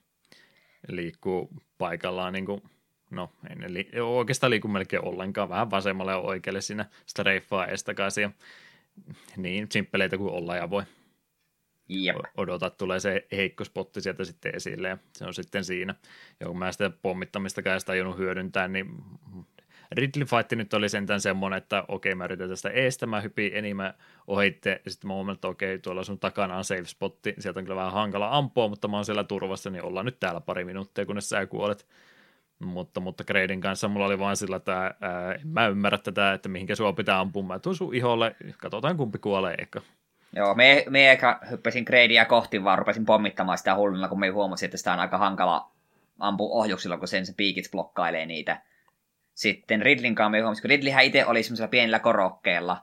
Liikkuu paikallaan niin kuin, no ei ne li- oikeastaan liiku melkein ollenkaan, vähän vasemmalle ja oikealle siinä streiffaa estakaisin ja niin simppeleitä kuin olla ja voi. Jep. Odota, tulee se heikko spotti sieltä sitten esille ja se on sitten siinä. Ja kun mä sitä pommittamista sitä tajunnut hyödyntää, niin Ridley Fight nyt oli sentään semmoinen, että okei, mä yritän tästä eestä, mä hypin enimmän ohitte, ja sitten mä huomaan, että okei, tuolla sun takana on safe spotti, sieltä on kyllä vähän hankala ampua, mutta mä oon siellä turvassa, niin ollaan nyt täällä pari minuuttia, kunnes sä kuolet. mutta, mutta Greidin kanssa mulla oli vaan sillä, että ää, en mä ymmärrä tätä, että mihinkä sua pitää ampua. Mä tuun sun iholle, katsotaan kumpi kuolee eikä. Joo, me, me eka hyppäsin Greidia kohti, vaan rupesin pommittamaan sitä hulluna, kun me huomasin, että sitä on aika hankala ampua ohjuksilla, kun sen se piikit blokkailee niitä. Sitten Ridlin kanssa kun Ridleyhän itse oli semmoisella pienellä korokkeella,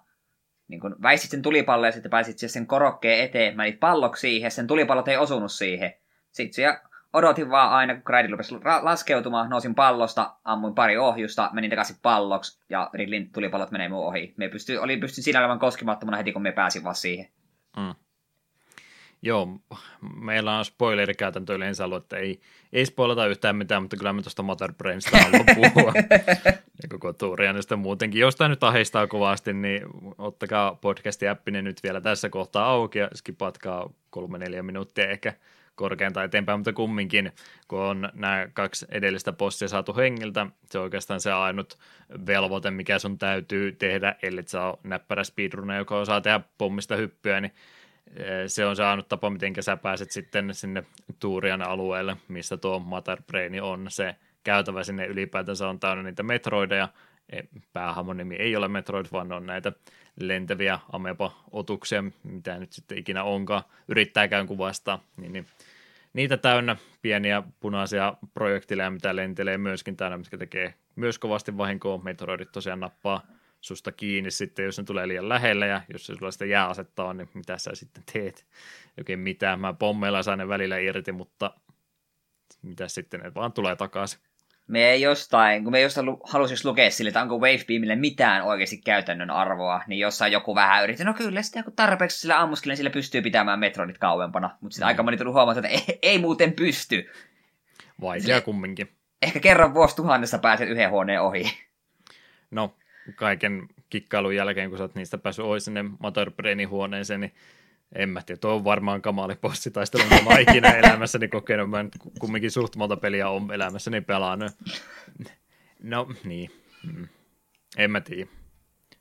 niin kun väistit sen tulipallon ja sitten pääsit sen korokkeen eteen, menit palloksi siihen, sen tulipallot ei osunut siihen. Sitten odotin vaan aina, kun Grady rupesi laskeutumaan, nousin pallosta, ammuin pari ohjusta, menin takaisin palloksi ja Ridlin tulipallot menee mun ohi. Me pysty, oli pysty siinä olevan koskemattomana heti, kun me pääsin vaan siihen. Mm. Joo, meillä on spoilerikäytäntö yleensä ollut, että ei, ei spoilata yhtään mitään, mutta kyllä me tuosta Mother Brainsta haluan puhua. ja koko tuuria niin muutenkin. Jos tämä nyt ahistaa kovasti, niin ottakaa podcastin appinen nyt vielä tässä kohtaa auki ja skipatkaa kolme neljä minuuttia ehkä korkeintaan eteenpäin, mutta kumminkin, kun on nämä kaksi edellistä postia saatu hengiltä, se on oikeastaan se ainut velvoite, mikä sun täytyy tehdä, ellei sä ole näppärä speedrunner, joka osaa tehdä pommista hyppyä, niin se on saanut tapa, miten sä pääset sitten sinne Tuurian alueelle, missä tuo Mater Brain on. Se käytävä sinne ylipäätänsä on täynnä niitä metroideja. E, päähamon nimi ei ole Metroid, vaan on näitä lentäviä amepa-otuksia, mitä nyt sitten ikinä onkaan, yrittääkään kuvastaa, niin, niin niitä täynnä pieniä punaisia projektileja, mitä lentelee myöskin täynnä, mitkä tekee myös kovasti vahinkoa. Metroidit tosiaan nappaa susta kiinni sitten, jos ne tulee liian lähelle ja jos se sulla sitä jääasetta niin mitä sä sitten teet? Oikein mitään. Mä pommeilla saan ne välillä irti, mutta mitä sitten, ne vaan tulee takaisin me ei jostain, kun me jostain halusin lukea sille, että onko Wavebeamille mitään oikeasti käytännön arvoa, niin jossain joku vähän yritti, no kyllä sitä kun tarpeeksi sillä ammuskelen, sillä pystyy pitämään Metrodit kauempana, mutta sitten mm. aika moni tullut huomata, että ei, ei muuten pysty. Vaikea kumminkin. Ehkä kerran vuosituhannessa pääset yhden huoneen ohi. No, kaiken kikkailun jälkeen, kun sä oot niistä päässyt ohi sinne Brainin huoneeseen, niin en mä tiedä, tuo on varmaan kamali bossitaistelu, mitä mä ikinä elämässäni kokenut. Mä kumminkin suht monta peliä on elämässäni pelannut. No, niin. Mm. En mä tiedä.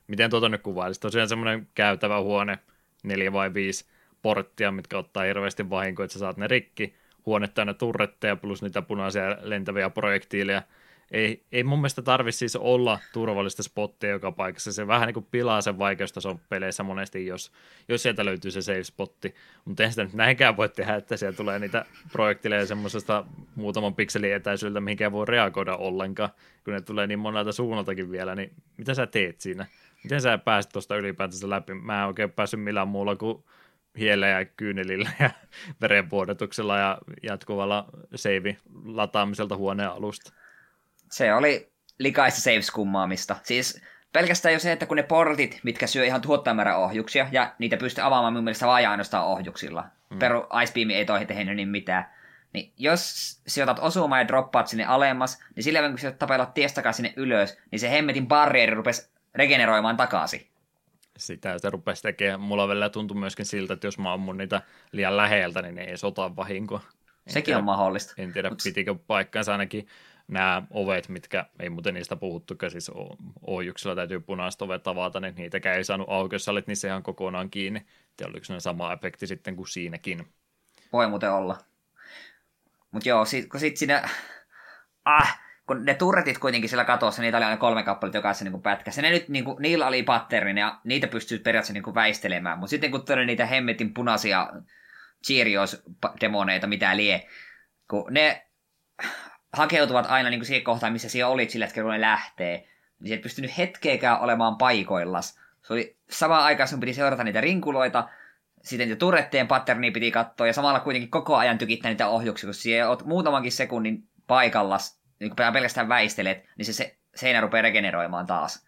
Miten tuota nyt kuvailisi? Tosiaan semmoinen käytävä huone, neljä vai viisi porttia, mitkä ottaa hirveästi vahinkoa, että sä saat ne rikki. Huone täynnä turretteja plus niitä punaisia lentäviä projektiileja – ei, ei mun mielestä tarvitse siis olla turvallista spottia joka paikassa. Se vähän niin kuin pilaa sen vaikeustason peleissä monesti, jos, jos sieltä löytyy se save spotti. Mutta eihän sitä nyt näinkään voi tehdä, että siellä tulee niitä projektileja semmoisesta muutaman pikselin etäisyydeltä, mihinkä voi reagoida ollenkaan, kun ne tulee niin monelta suunnaltakin vielä, niin mitä sä teet siinä? Miten sä pääset tuosta ylipäätänsä läpi? Mä en oikein päässyt millään muulla kuin hiellä ja kyynelillä ja verenpuodotuksella ja jatkuvalla save lataamiselta huoneen alusta se oli likaista save-skummaamista. Siis pelkästään jo se, että kun ne portit, mitkä syö ihan tuottajamäärä ohjuksia, ja niitä pystyy avaamaan mun mielestä vain ainoastaan ohjuksilla. Mm. Peru Ice Beam ei tohi tehnyt niin mitään. Niin jos sijoitat osumaan ja droppaat sinne alemmas, niin sillä kun sä tapellat tiestakaan sinne ylös, niin se hemmetin barrieri rupesi regeneroimaan takaisin. Sitä se rupesi tekemään. Mulla välillä tuntui myöskin siltä, että jos mä ammun niitä liian läheltä, niin ne ei sota vahinkoa. En Sekin tiedä, on mahdollista. En tiedä, Mut... pitikö paikkaansa ainakin nämä ovet, mitkä ei muuten niistä puhuttu, siis ohjuksilla täytyy punaiset ovet avata, niin niitäkään ei saanut auki, jos olit niissä ihan kokonaan kiinni. Ja oliko se sama efekti sitten kuin siinäkin? Voi muuten olla. Mutta joo, sit, kun sitten siinä... Ah, kun ne turretit kuitenkin siellä katossa, niitä oli aina kolme kappaletta jokaisessa niin pätkässä. Ne nyt, niin kuin, niillä oli patterin ja niitä pystyy periaatteessa niin kuin väistelemään. Mutta sitten kun tuli niitä hemmetin punaisia Cheerios-demoneita, mitä lie, kun ne hakeutuvat aina niin kuin siihen kohtaan, missä siellä olit sillä hetkellä, kun ne lähtee. Niin sä et pystynyt hetkeäkään olemaan paikoillas. Se oli sama aikaan, sun piti seurata niitä rinkuloita, sitten niitä turretteen patternia piti katsoa, ja samalla kuitenkin koko ajan tykittää niitä ohjuksia, kun siellä oot muutamankin sekunnin paikallas, niin kun pelkästään väistelet, niin se, se seinä rupeaa regeneroimaan taas.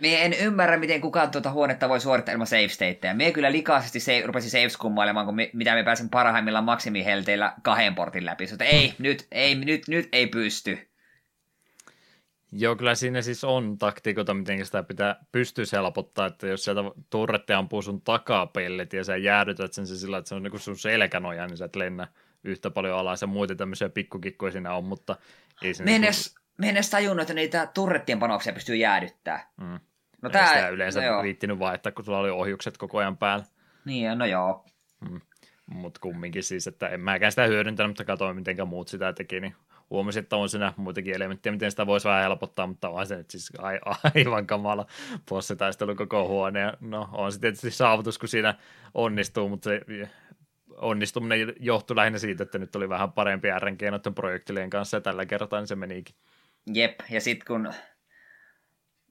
Mie en ymmärrä, miten kukaan tuota huonetta voi suorittaa ilman save stateja. Mie kyllä likaisesti se, rupesin save skummailemaan, kun me, mitä me pääsin parhaimmillaan maksimihelteillä kahden portin läpi. Mutta ei, nyt, ei, nyt, nyt ei pysty. Joo, kyllä siinä siis on taktiikoita, miten sitä pitää pystyä helpottaa, että jos sieltä turretti ampuu sun takapellet ja sä jäädytät sen sillä, että se on niin sun selkänoja, niin sä et lennä yhtä paljon alas ja muita tämmöisiä pikkukikkoja siinä on, mutta ei se... Menes, niin kuin... menes tajunnut, että niitä turrettien panoksia pystyy jäädyttämään. Mm. No tää, sitä yleensä no riittinyt vaihtaa, kun sulla oli ohjukset koko ajan päällä. Niin, no joo. Hmm. Mutta kumminkin siis, että en mäkään sitä hyödyntänyt, mutta katsoin, miten muut sitä teki, niin huomasin, että on siinä muitakin elementtejä, miten sitä voisi vähän helpottaa, mutta on se nyt siis aivan kamala bossitaistelu koko huone. No on se tietysti saavutus, kun siinä onnistuu, mutta se onnistuminen johtui lähinnä siitä, että nyt oli vähän parempi RNG noiden projektilien kanssa ja tällä kertaa niin se menikin. Jep, ja sitten kun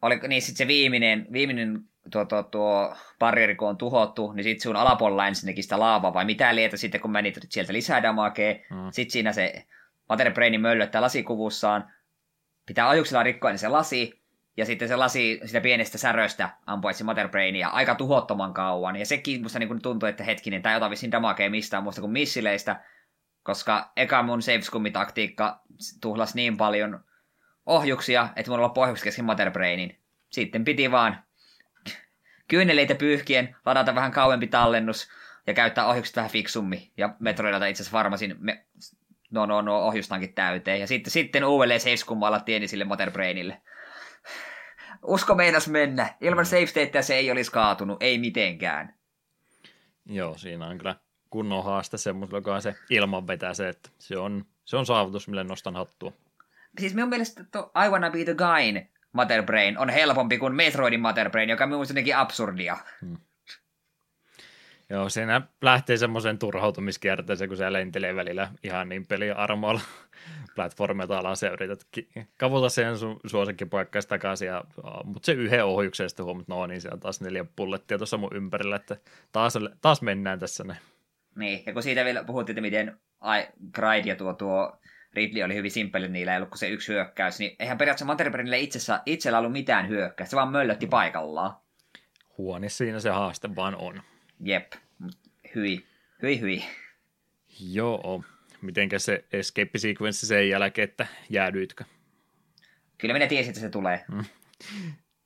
oli, niin sitten se viimeinen, viimeinen tuo, tuo, tuo barrieri, kun on tuhottu, niin sitten sun alapuolella ensinnäkin sitä laavaa vai mitä lietä sitten, kun menit sieltä lisää damakea. Mm. Sitten siinä se Mater Braini möllöttää lasikuvussaan, pitää ajuksella rikkoa niin se lasi, ja sitten se lasi sitä pienestä säröstä ampui se Mater Brainia aika tuhottoman kauan. Ja sekin musta niin tuntui, että hetkinen, tämä ei ota vissiin damakea mistään muusta kuin missileistä, koska eka mun taktiikka tuhlas niin paljon ohjuksia, että mulla loppui ohjukset kesken Mater Brainin. Sitten piti vaan kyyneleitä pyyhkien ladata vähän kauempi tallennus ja käyttää ohjukset vähän fiksummin. Ja Metroidilta itse asiassa varmasin me, no, no, no, ohjustankin täyteen. Ja sitten, sitten uudelleen seiskummalla tieni sille Mater Brainille. Usko meinas mennä. Ilman mm. save statea se ei olisi kaatunut, ei mitenkään. Joo, siinä on kyllä kunnon haaste semmoisella, joka se ilman vetää se, että se on, se on saavutus, mille nostan hattua. Siis minun mielestä to I Wanna Be The Guyn Mater Brain on helpompi kuin Metroidin Mater Brain, joka on jotenkin absurdia. Hmm. Joo, siinä lähtee semmoisen turhautumiskierteeseen, kun se lentelee välillä ihan niin peliarmoilla platformilta alas ja yrität kavuta sen sun suosikkipaikkaista takaisin, ja, mutta se yhden ohjuksen sitten huomat, no niin, siellä taas neljä pullettia tuossa mun ympärillä, että taas, taas mennään tässä ne. Niin, ja kun siitä vielä puhuttiin, että miten I, Gride ja tuo, tuo Ridley oli hyvin simppeli niillä, ei ollut kuin se yksi hyökkäys, niin eihän periaatteessa Materperinille itsessä, itsellä ollut mitään hyökkäystä, se vaan möllötti paikallaan. Huone siinä se haaste vaan on. Jep, hyi, hyi, hyi. Joo, mitenkä se escape sequence sen jälkeen, että jäädyitkö? Kyllä minä tiesin, että se tulee. Mm.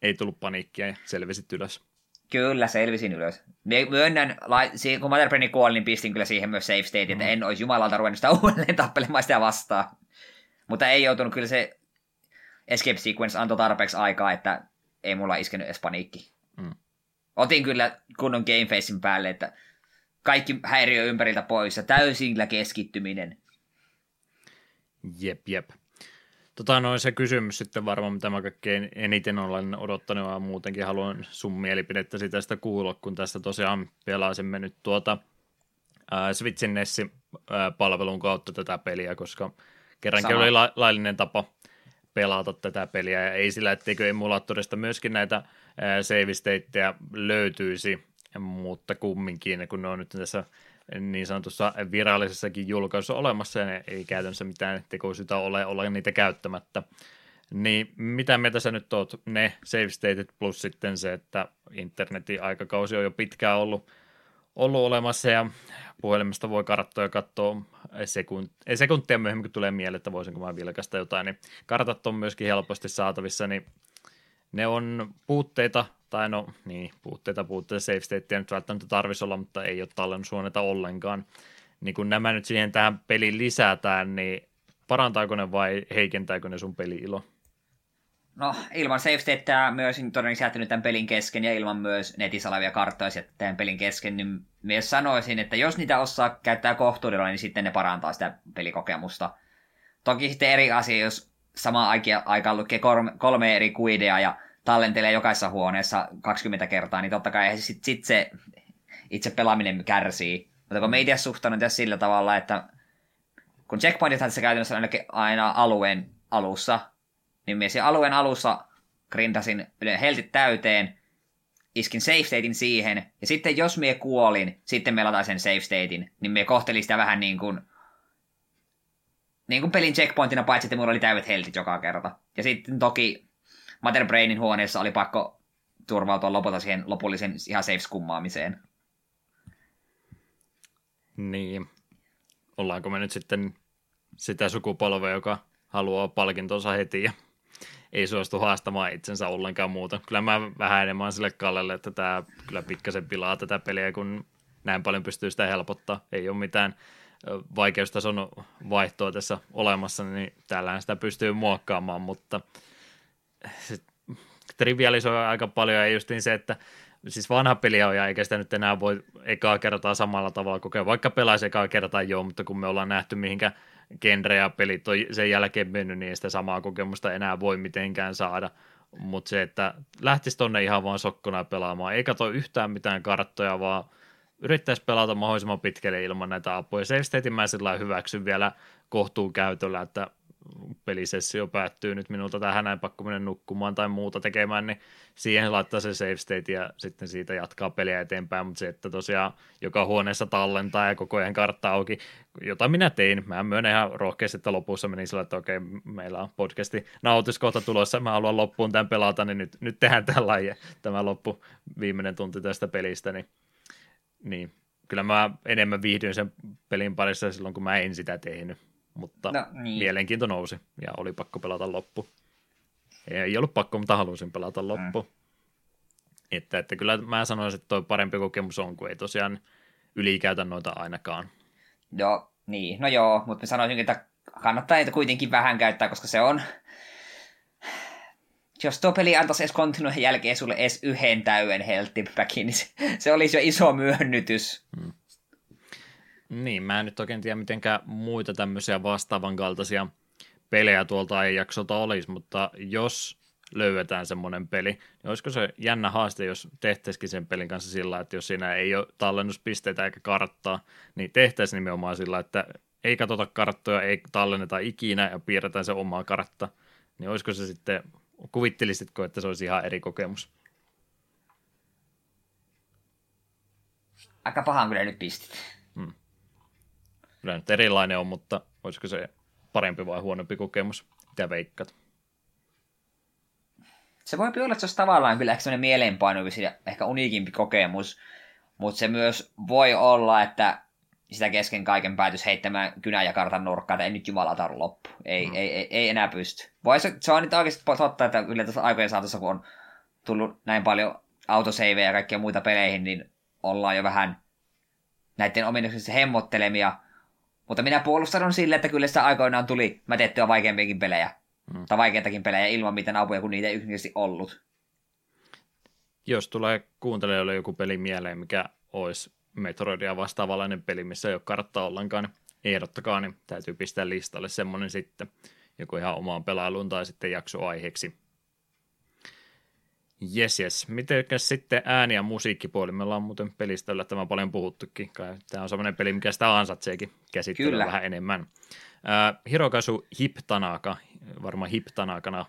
Ei tullut paniikkia ja selvisit ylös. Kyllä, selvisin ylös. Myönnän, kun Motherbraini kuoli, niin pistin kyllä siihen myös safe state, että mm. en olisi jumalalta ruvennut sitä uudelleen tappelemaan sitä vastaan. Mutta ei joutunut kyllä se escape sequence antoi tarpeeksi aikaa, että ei mulla iskenyt edes paniikki. Mm. Otin kyllä kunnon gamefacein päälle, että kaikki häiriö ympäriltä pois ja täysillä keskittyminen. Jep, jep. Tota, noin se kysymys sitten varmaan, mitä mä kaikkein eniten olen odottanut ja muutenkin haluan sun mielipidettä sitä sitä kuulla, kun tässä tosiaan pelaisimme nyt tuota ää, Switchin Nessi-palvelun kautta tätä peliä, koska kerrankin Sama. oli la- laillinen tapa pelata tätä peliä ja ei sillä, etteikö emulaattorista myöskin näitä save löytyisi, mutta kumminkin, kun ne on nyt tässä niin sanotussa virallisessakin julkaisussa olemassa ja ei käytännössä mitään tekoisyyttä ole olla niitä käyttämättä. Niin mitä mieltä sä nyt oot, ne save statet plus sitten se, että internetin aikakausi on jo pitkään ollut, ollut olemassa ja puhelimesta voi karttoja katsoa sekunt, sekuntia myöhemmin, kun tulee mieleen, että voisinko mä vilkaista jotain, niin kartat on myöskin helposti saatavissa, niin ne on puutteita, tai no niin, puutteita, puutteita, save stateja nyt välttämättä tarvitsisi olla, mutta ei ole tallennushuoneita ollenkaan. Niin kun nämä nyt siihen tähän peliin lisätään, niin parantaako ne vai heikentääkö ne sun peli-ilo? No, ilman save stateä myös todennäköisesti jättänyt tämän pelin kesken ja ilman myös netissä olevia karttoja tämän pelin kesken, niin myös sanoisin, että jos niitä osaa käyttää kohtuudella, niin sitten ne parantaa sitä pelikokemusta. Toki sitten eri asia, jos sama aikaan lukee kolme, kolme eri kuidea ja tallentelee jokaisessa huoneessa 20 kertaa, niin totta kai sit, sit se itse pelaaminen kärsii. Mutta kun me itse suhtaudun sillä tavalla, että kun checkpointithan se käytännössä on aina alueen alussa, niin mies alueen alussa grindasin heltit täyteen, iskin safe statein siihen, ja sitten jos mie kuolin, sitten me latain sen safe statein, niin me kohtelin sitä vähän niin kuin niin kuin pelin checkpointina, paitsi että mulla oli täydet heltit joka kerta. Ja sitten toki Mater Brainin huoneessa oli pakko turvautua lopulta siihen lopullisen ihan safe skummaamiseen. Niin. Ollaanko me nyt sitten sitä sukupolvea, joka haluaa palkintonsa heti ja ei suostu haastamaan itsensä ollenkaan muuta. Kyllä mä vähän enemmän sille Kallelle, että tämä kyllä pikkasen pilaa tätä peliä, kun näin paljon pystyy sitä helpottaa. Ei ole mitään vaikeustason vaihtoa tässä olemassa, niin täällähän sitä pystyy muokkaamaan, mutta trivialisoi aika paljon ja just niin se, että siis vanha peli on ja eikä sitä nyt enää voi ekaa kertaa samalla tavalla kokea, vaikka pelaisi ekaa kertaa joo, mutta kun me ollaan nähty mihinkä genre ja pelit on sen jälkeen mennyt, niin sitä samaa kokemusta enää voi mitenkään saada. Mutta se, että lähtisi tonne ihan vaan sokkona pelaamaan, ei katso yhtään mitään karttoja, vaan yrittäisi pelata mahdollisimman pitkälle ilman näitä apuja. Save mä sillä hyväksyn vielä kohtuu käytöllä, että pelisessio päättyy nyt minulta tähän näin pakko mennä nukkumaan tai muuta tekemään, niin siihen laittaa se save state ja sitten siitä jatkaa peliä eteenpäin, mutta se, että tosiaan joka huoneessa tallentaa ja koko ajan kartta auki, jota minä tein, mä myönnän ihan rohkeasti, että lopussa menin sillä, että okei, meillä on podcasti nautuskohta tulossa, mä haluan loppuun tämän pelata, niin nyt, nyt tehdään tällä tämä loppu viimeinen tunti tästä pelistä, niin, niin. Kyllä mä enemmän viihdyin sen pelin parissa silloin, kun mä en sitä tehnyt mutta no, niin. mielenkiinto nousi ja oli pakko pelata loppu. Ei ollut pakko, mutta halusin pelata loppu. Mm. Että, että kyllä mä sanoisin, että toi parempi kokemus on, kun ei tosiaan ylikäytä noita ainakaan. Joo, niin, no joo, mutta mä sanoisin, että kannattaa niitä kuitenkin vähän käyttää, koska se on... Jos tuo peli antaisi edes kontinuun jälkeen sulle edes yhden täyden helttipackin, niin se, se olisi jo iso myönnytys. Hmm. Niin, mä en nyt oikein tiedä, mitenkä muita tämmöisiä vastaavan kaltaisia pelejä tuolta ei jaksolta olisi, mutta jos löydetään semmoinen peli, niin olisiko se jännä haaste, jos tehtäisikin sen pelin kanssa sillä, että jos siinä ei ole tallennuspisteitä eikä karttaa, niin tehtäisiin nimenomaan sillä, että ei katsota karttoja, ei tallenneta ikinä ja piirretään se oma kartta, niin olisiko se sitten, kuvittelisitko, että se olisi ihan eri kokemus? Aika pahan kyllä nyt pistit. Kyllä nyt erilainen on, mutta olisiko se parempi vai huonompi kokemus? Mitä veikkat? Se voi olla, että se olisi tavallaan kyllä ehkä sellainen mieleenpainuvisin ja ehkä uniikimpi kokemus, mutta se myös voi olla, että sitä kesken kaiken päätys heittämään kynän ja kartan nurkkaan, että ei nyt jumalata loppu. Ei, mm. ei, ei, ei, enää pysty. Voi se, se on nyt oikeasti totta, että kyllä tässä aikojen saatossa, kun on tullut näin paljon autoseiveja ja kaikkia muita peleihin, niin ollaan jo vähän näiden ominaisuuksien hemmottelemia, mutta minä puolustan sille, että kyllä sitä aikoinaan tuli mätettyä vaikeampiakin pelejä. Mm. Tai vaikeitakin pelejä ilman mitään apuja, kun niitä ei yksinkertaisesti ollut. Jos tulee kuuntelijoille joku peli mieleen, mikä olisi Metroidia vastaavallainen peli, missä ei ole karttaa ollenkaan, niin ehdottakaa, niin täytyy pistää listalle semmoinen sitten, joku ihan omaan pelailuun tai sitten jaksoaiheeksi. Jes, jes. Mitenkäs sitten ääni- ja musiikkipuoli? Me ollaan muuten pelistä yllättävän paljon puhuttukin. Tämä on semmoinen peli, mikä sitä ansaitseekin käsittelyä vähän enemmän. Uh, Hirokasu Hiptanaka, varmaan Hiptanakana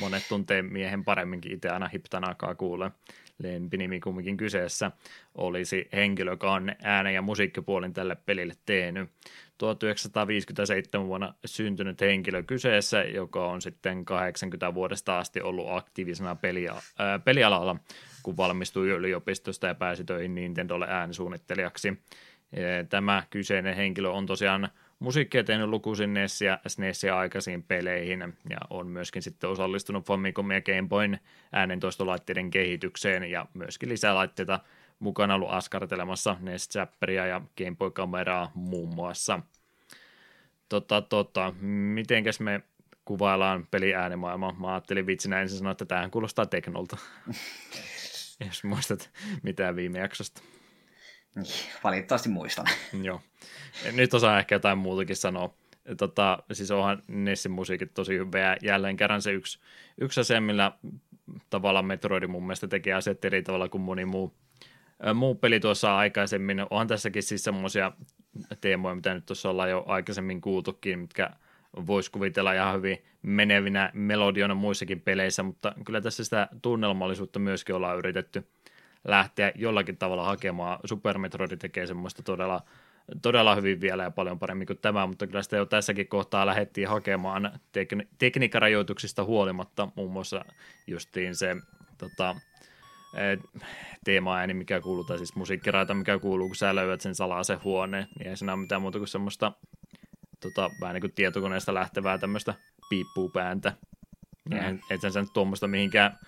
monet tuntee miehen paremminkin, itse aina Hiptanakaa kuulee lempinimi kumminkin kyseessä, olisi henkilö, joka on äänen ja musiikkipuolin tälle pelille tehnyt. 1957 vuonna syntynyt henkilö kyseessä, joka on sitten 80 vuodesta asti ollut aktiivisena pelia, ää, pelialalla, kun valmistui yliopistosta ja pääsi töihin Nintendolle äänisuunnittelijaksi. Tämä kyseinen henkilö on tosiaan musiikkia tehnyt lukuisin NES ja SNES aikaisiin peleihin ja on myöskin sitten osallistunut Famicom ja Game Boyn äänentoistolaitteiden kehitykseen ja myöskin lisää laitteita mukana ollut askartelemassa NES Zapperia ja Game Boy-kameraa muun muassa. Tota, tota, mitenkäs me kuvaillaan peli äänimaailmaa? Mä ajattelin vitsinä ensin sanoa, että tämähän kuulostaa teknolta. Jos muistat mitään viime jaksosta. Niin, valitettavasti muistan. Joo. Nyt osaa ehkä jotain muutakin sanoa. Tota, siis onhan Nessin musiikit tosi hyvä. Jälleen kerran se yksi, yksi asia, millä tavalla Metroidi mun mielestä tekee asiat eri tavalla kuin moni muu, muu peli tuossa aikaisemmin. Onhan tässäkin siis semmoisia teemoja, mitä nyt tuossa ollaan jo aikaisemmin kuultukin, mitkä voisi kuvitella ihan hyvin menevinä melodiona muissakin peleissä, mutta kyllä tässä sitä tunnelmallisuutta myöskin ollaan yritetty lähteä jollakin tavalla hakemaan. Super Metroid tekee semmoista todella, todella hyvin vielä ja paljon paremmin kuin tämä, mutta kyllä sitä jo tässäkin kohtaa lähdettiin hakemaan tek- tekniikkarajoituksista huolimatta, muun muassa justiin se tota, teema-ääni, mikä kuuluu, tai siis musiikkiraita, mikä kuuluu, kun sä löydät sen salaisen huoneen, niin ei siinä ole mitään muuta kuin semmoista tota, vähän niin kuin tietokoneesta lähtevää tämmöistä piippuupääntä. Mm. Et, et sen sen tuommoista mihinkään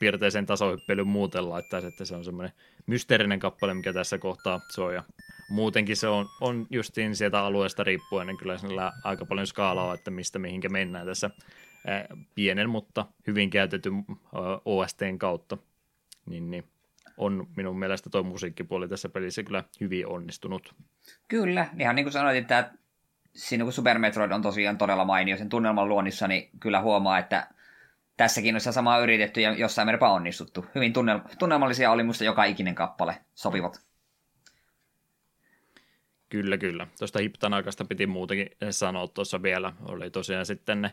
piirteisen tasohyppelyn muuten laittaisi, että se on semmoinen mysteerinen kappale, mikä tässä kohtaa soi. Ja muutenkin se on, on justiin sieltä alueesta riippuen, niin kyllä sillä aika paljon skaalaa, että mistä mihinkä mennään tässä pienen, mutta hyvin käytetyn OSTn kautta. Niin, niin on minun mielestä tuo musiikkipuoli tässä pelissä kyllä hyvin onnistunut. Kyllä, ihan niin kuin sanoit, että siinä kun Super Metroid on tosiaan todella mainio sen tunnelman luonnissa, niin kyllä huomaa, että tässäkin on samaa yritetty ja jossain määrin onnistuttu. Hyvin tunnel- tunnelmallisia oli musta joka ikinen kappale, sopivat. Kyllä, kyllä. Tuosta Hiptanakasta piti muutenkin sanoa tuossa vielä. Oli tosiaan sitten ne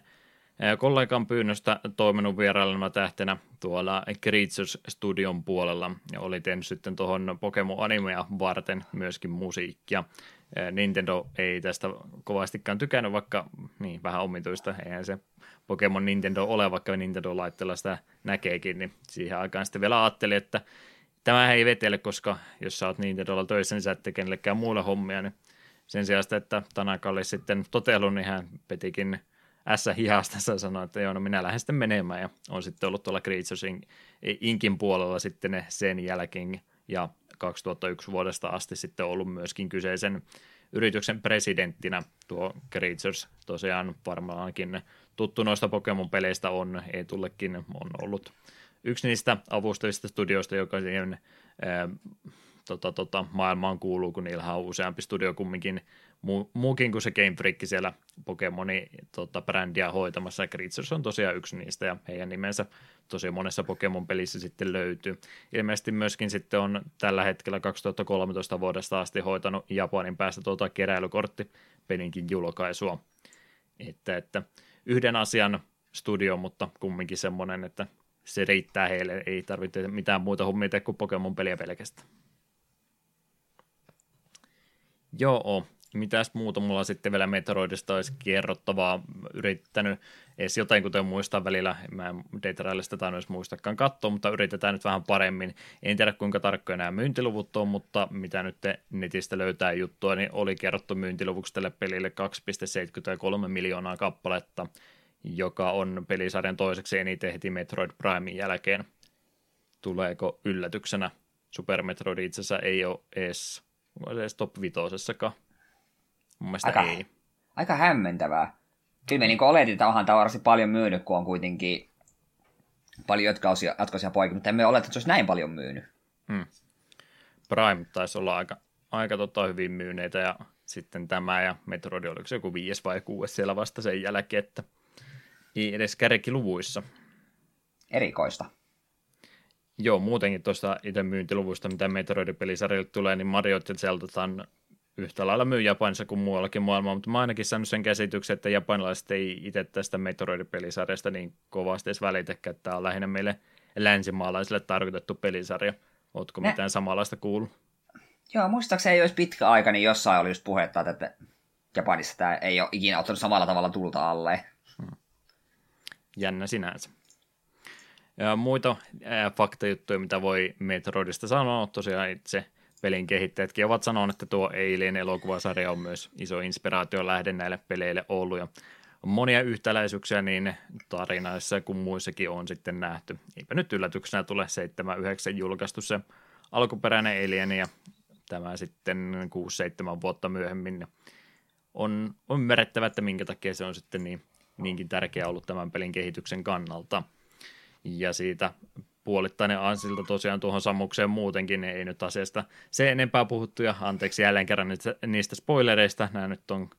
kollegan pyynnöstä toiminut vierailema tähtenä tuolla Creatures Studion puolella ja oli tehnyt sitten tuohon Pokemon Animea varten myöskin musiikkia. Nintendo ei tästä kovastikaan tykännyt, vaikka niin, vähän omituista, eihän se Pokemon Nintendo ole, vaikka Nintendo-laitteella sitä näkeekin, niin siihen aikaan sitten vielä ajattelin, että tämä ei vetele, koska jos sä oot Nintendolla töissä, niin sä et kenellekään muulle hommia, niin sen sijaan, että Tanaka oli sitten totellut, niin hän petikin S hihasta ja sanoi, että joo, no minä lähden sitten menemään ja on sitten ollut tuolla Creatures Inkin puolella sitten sen jälkeen ja 2001 vuodesta asti sitten ollut myöskin kyseisen yrityksen presidenttinä tuo Creatures. Tosiaan varmaankin tuttu noista Pokemon-peleistä on, ei tullekin, on ollut yksi niistä avustavista studioista, joka siihen ää, tota, tota, maailmaan kuuluu, kun niillä on useampi studio kumminkin muu, muukin kuin se Game Freak siellä Pokemoni tota, brändiä hoitamassa, Creatures on tosiaan yksi niistä, ja heidän nimensä tosi monessa Pokemon-pelissä sitten löytyy. Ilmeisesti myöskin sitten on tällä hetkellä 2013 vuodesta asti hoitanut Japanin päästä tuota keräilykortti pelinkin julkaisua. Että, että yhden asian studio, mutta kumminkin semmoinen, että se riittää heille, ei tarvitse mitään muuta hommia tehdä kuin Pokemon-peliä pelkästään. Joo, mitäs muuta mulla sitten vielä Metroidista olisi kerrottavaa, yrittänyt edes jotain, kuten muistan välillä, mä en Data tai edes muistakaan katsoa, mutta yritetään nyt vähän paremmin. En tiedä kuinka tarkkoja nämä myyntiluvut on, mutta mitä nyt netistä löytää juttua, niin oli kerrottu myyntiluvuksi tälle pelille 2,73 miljoonaa kappaletta, joka on pelisarjan toiseksi eniten heti Metroid Primein jälkeen. Tuleeko yllätyksenä? Super Metroid itse asiassa ei ole edes, edes top vitosessakaan. Mun mielestä aika, ei. Aika hämmentävää. Kyllä me niin oletin, että onhan tämä varsin paljon myynyt, kun on kuitenkin paljon jatkoisia, jatkoisia poikia, mutta emme oleta, että se olisi näin paljon myynyt. Hmm. Prime taisi olla aika, aika tota hyvin myyneitä ja sitten tämä ja Metroid oliko se joku viides vai kuudes siellä vasta sen jälkeen, että ei edes kärkiluvuissa. Erikoista. Joo, muutenkin tuosta itse myyntiluvuista, mitä Metroid-pelisarjalle tulee, niin Mario Zelda yhtä lailla myy Japanissa kuin muuallakin maailmaa, mutta mä ainakin saanut sen käsityksen, että japanilaiset ei itse tästä Metroid-pelisarjasta niin kovasti edes välitäkään, että tämä on lähinnä meille länsimaalaisille tarkoitettu pelisarja. Ootko ne... mitään samanlaista kuullut? Joo, muistaakseni ei olisi pitkä aika, niin jossain oli just puhetta, että Japanissa tämä ei ole ikinä ottanut samalla tavalla tulta alle. Hmm. Jännä sinänsä. Ja muita äh, faktajuttuja, mitä voi Metroidista sanoa, tosiaan itse pelin kehittäjätkin ovat sanoneet, että tuo Alien elokuvasarja on myös iso inspiraatio lähde näille peleille ollut ja on monia yhtäläisyyksiä niin tarinoissa kuin muissakin on sitten nähty. Eipä nyt yllätyksenä tule 7-9 julkaistu se alkuperäinen Alien ja tämä sitten 6-7 vuotta myöhemmin. On, on ymmärrettävä, että minkä takia se on sitten niin, niinkin tärkeä ollut tämän pelin kehityksen kannalta. Ja siitä puolittainen ansilta tosiaan tuohon sammukseen muutenkin, niin ei nyt asiasta se enempää puhuttu, ja anteeksi jälleen kerran niistä spoilereista, nämä nyt on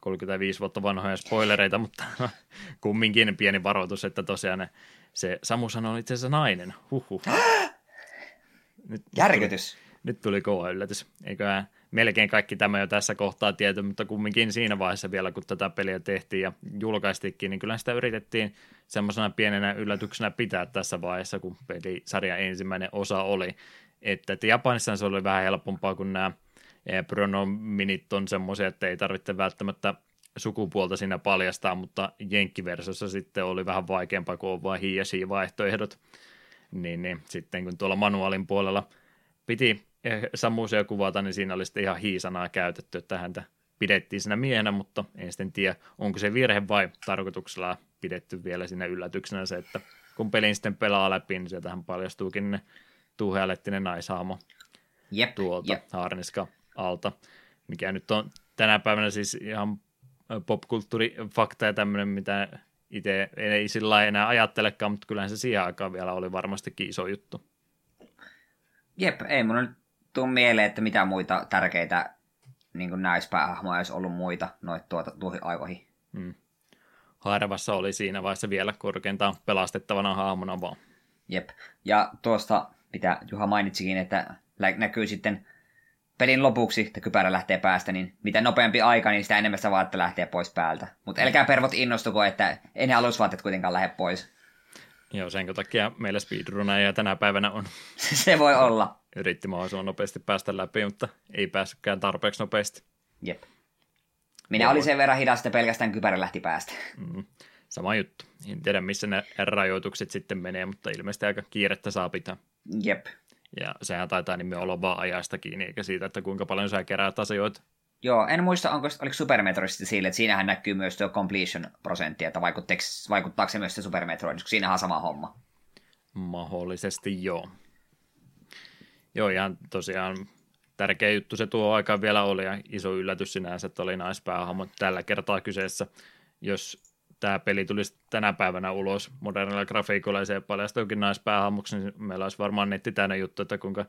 35 vuotta vanhoja spoilereita, mutta kumminkin pieni varoitus, että tosiaan se Samusan on itse asiassa nainen, huhhuh. Nyt, Järkytys. Nyt tuli, nyt tuli kova yllätys, eiköhän melkein kaikki tämä jo tässä kohtaa tietty, mutta kumminkin siinä vaiheessa vielä, kun tätä peliä tehtiin ja julkaistikin, niin kyllä sitä yritettiin semmoisena pienenä yllätyksenä pitää tässä vaiheessa, kun pelisarjan ensimmäinen osa oli. Että, että Japanissa se oli vähän helpompaa, kun nämä eh, pronominit on semmoisia, että ei tarvitse välttämättä sukupuolta siinä paljastaa, mutta jenkkiversossa sitten oli vähän vaikeampaa, kun on vain hi ja vaihtoehdot. Niin, niin sitten kun tuolla manuaalin puolella piti Samusia kuvata, niin siinä oli sitten ihan hiisanaa käytetty, että häntä pidettiin siinä miehenä, mutta en sitten tiedä, onko se virhe vai tarkoituksella pidetty vielä siinä yllätyksenä se, että kun pelin sitten pelaa läpi, niin sieltähän paljastuukin ne tuuhealettinen naishaamo jep, tuolta jep. haarniska alta, mikä nyt on tänä päivänä siis ihan popkulttuurifakta ja tämmöinen, mitä itse ei sillä enää ajattelekaan, mutta kyllähän se siihen aikaan vielä oli varmastikin iso juttu. Jep, ei mun nyt tuu mieleen, että mitä muita tärkeitä niin naispäähahmoja olisi ollut muita noit tuota, tuohon aikoihin. Mm. Harvassa oli siinä vaiheessa vielä korkeintaan pelastettavana hahmona vaan. Jep. Ja tuosta, mitä Juha mainitsikin, että näkyy sitten pelin lopuksi, että kypärä lähtee päästä, niin mitä nopeampi aika, niin sitä enemmän sitä vaatte lähtee pois päältä. Mutta älkää pervot innostuko, että ei ne alusvaatteet kuitenkaan lähde pois. Joo, sen takia meillä speedrunneja tänä päivänä on. Se voi olla. Yritti mahdollisimman nopeasti päästä läpi, mutta ei päässytkään tarpeeksi nopeasti. Jep. Minä olin sen verran hidas, että pelkästään kypärä lähti päästä. Mm, sama juttu. En tiedä, missä ne rajoitukset sitten menee, mutta ilmeisesti aika kiirettä saa pitää. Jep. Ja sehän taitaa nimenomaan olla vaan ajasta kiinni, eikä siitä, että kuinka paljon sä keräät asioita. Joo, en muista, onko, oliko Super Metroid sille, että siinähän näkyy myös tuo completion prosentti, että vaikuttaako se myös se Super Metroid, koska siinähän on sama homma. Mahdollisesti joo. Joo, ihan tosiaan tärkeä juttu se tuo aikaan vielä oli ja iso yllätys sinänsä, että oli naispäähahmo tällä kertaa kyseessä. Jos tämä peli tulisi tänä päivänä ulos modernilla grafiikolla ja se paljastuukin naispäähahmoksi, niin meillä olisi varmaan netti täynnä juttu, että kuinka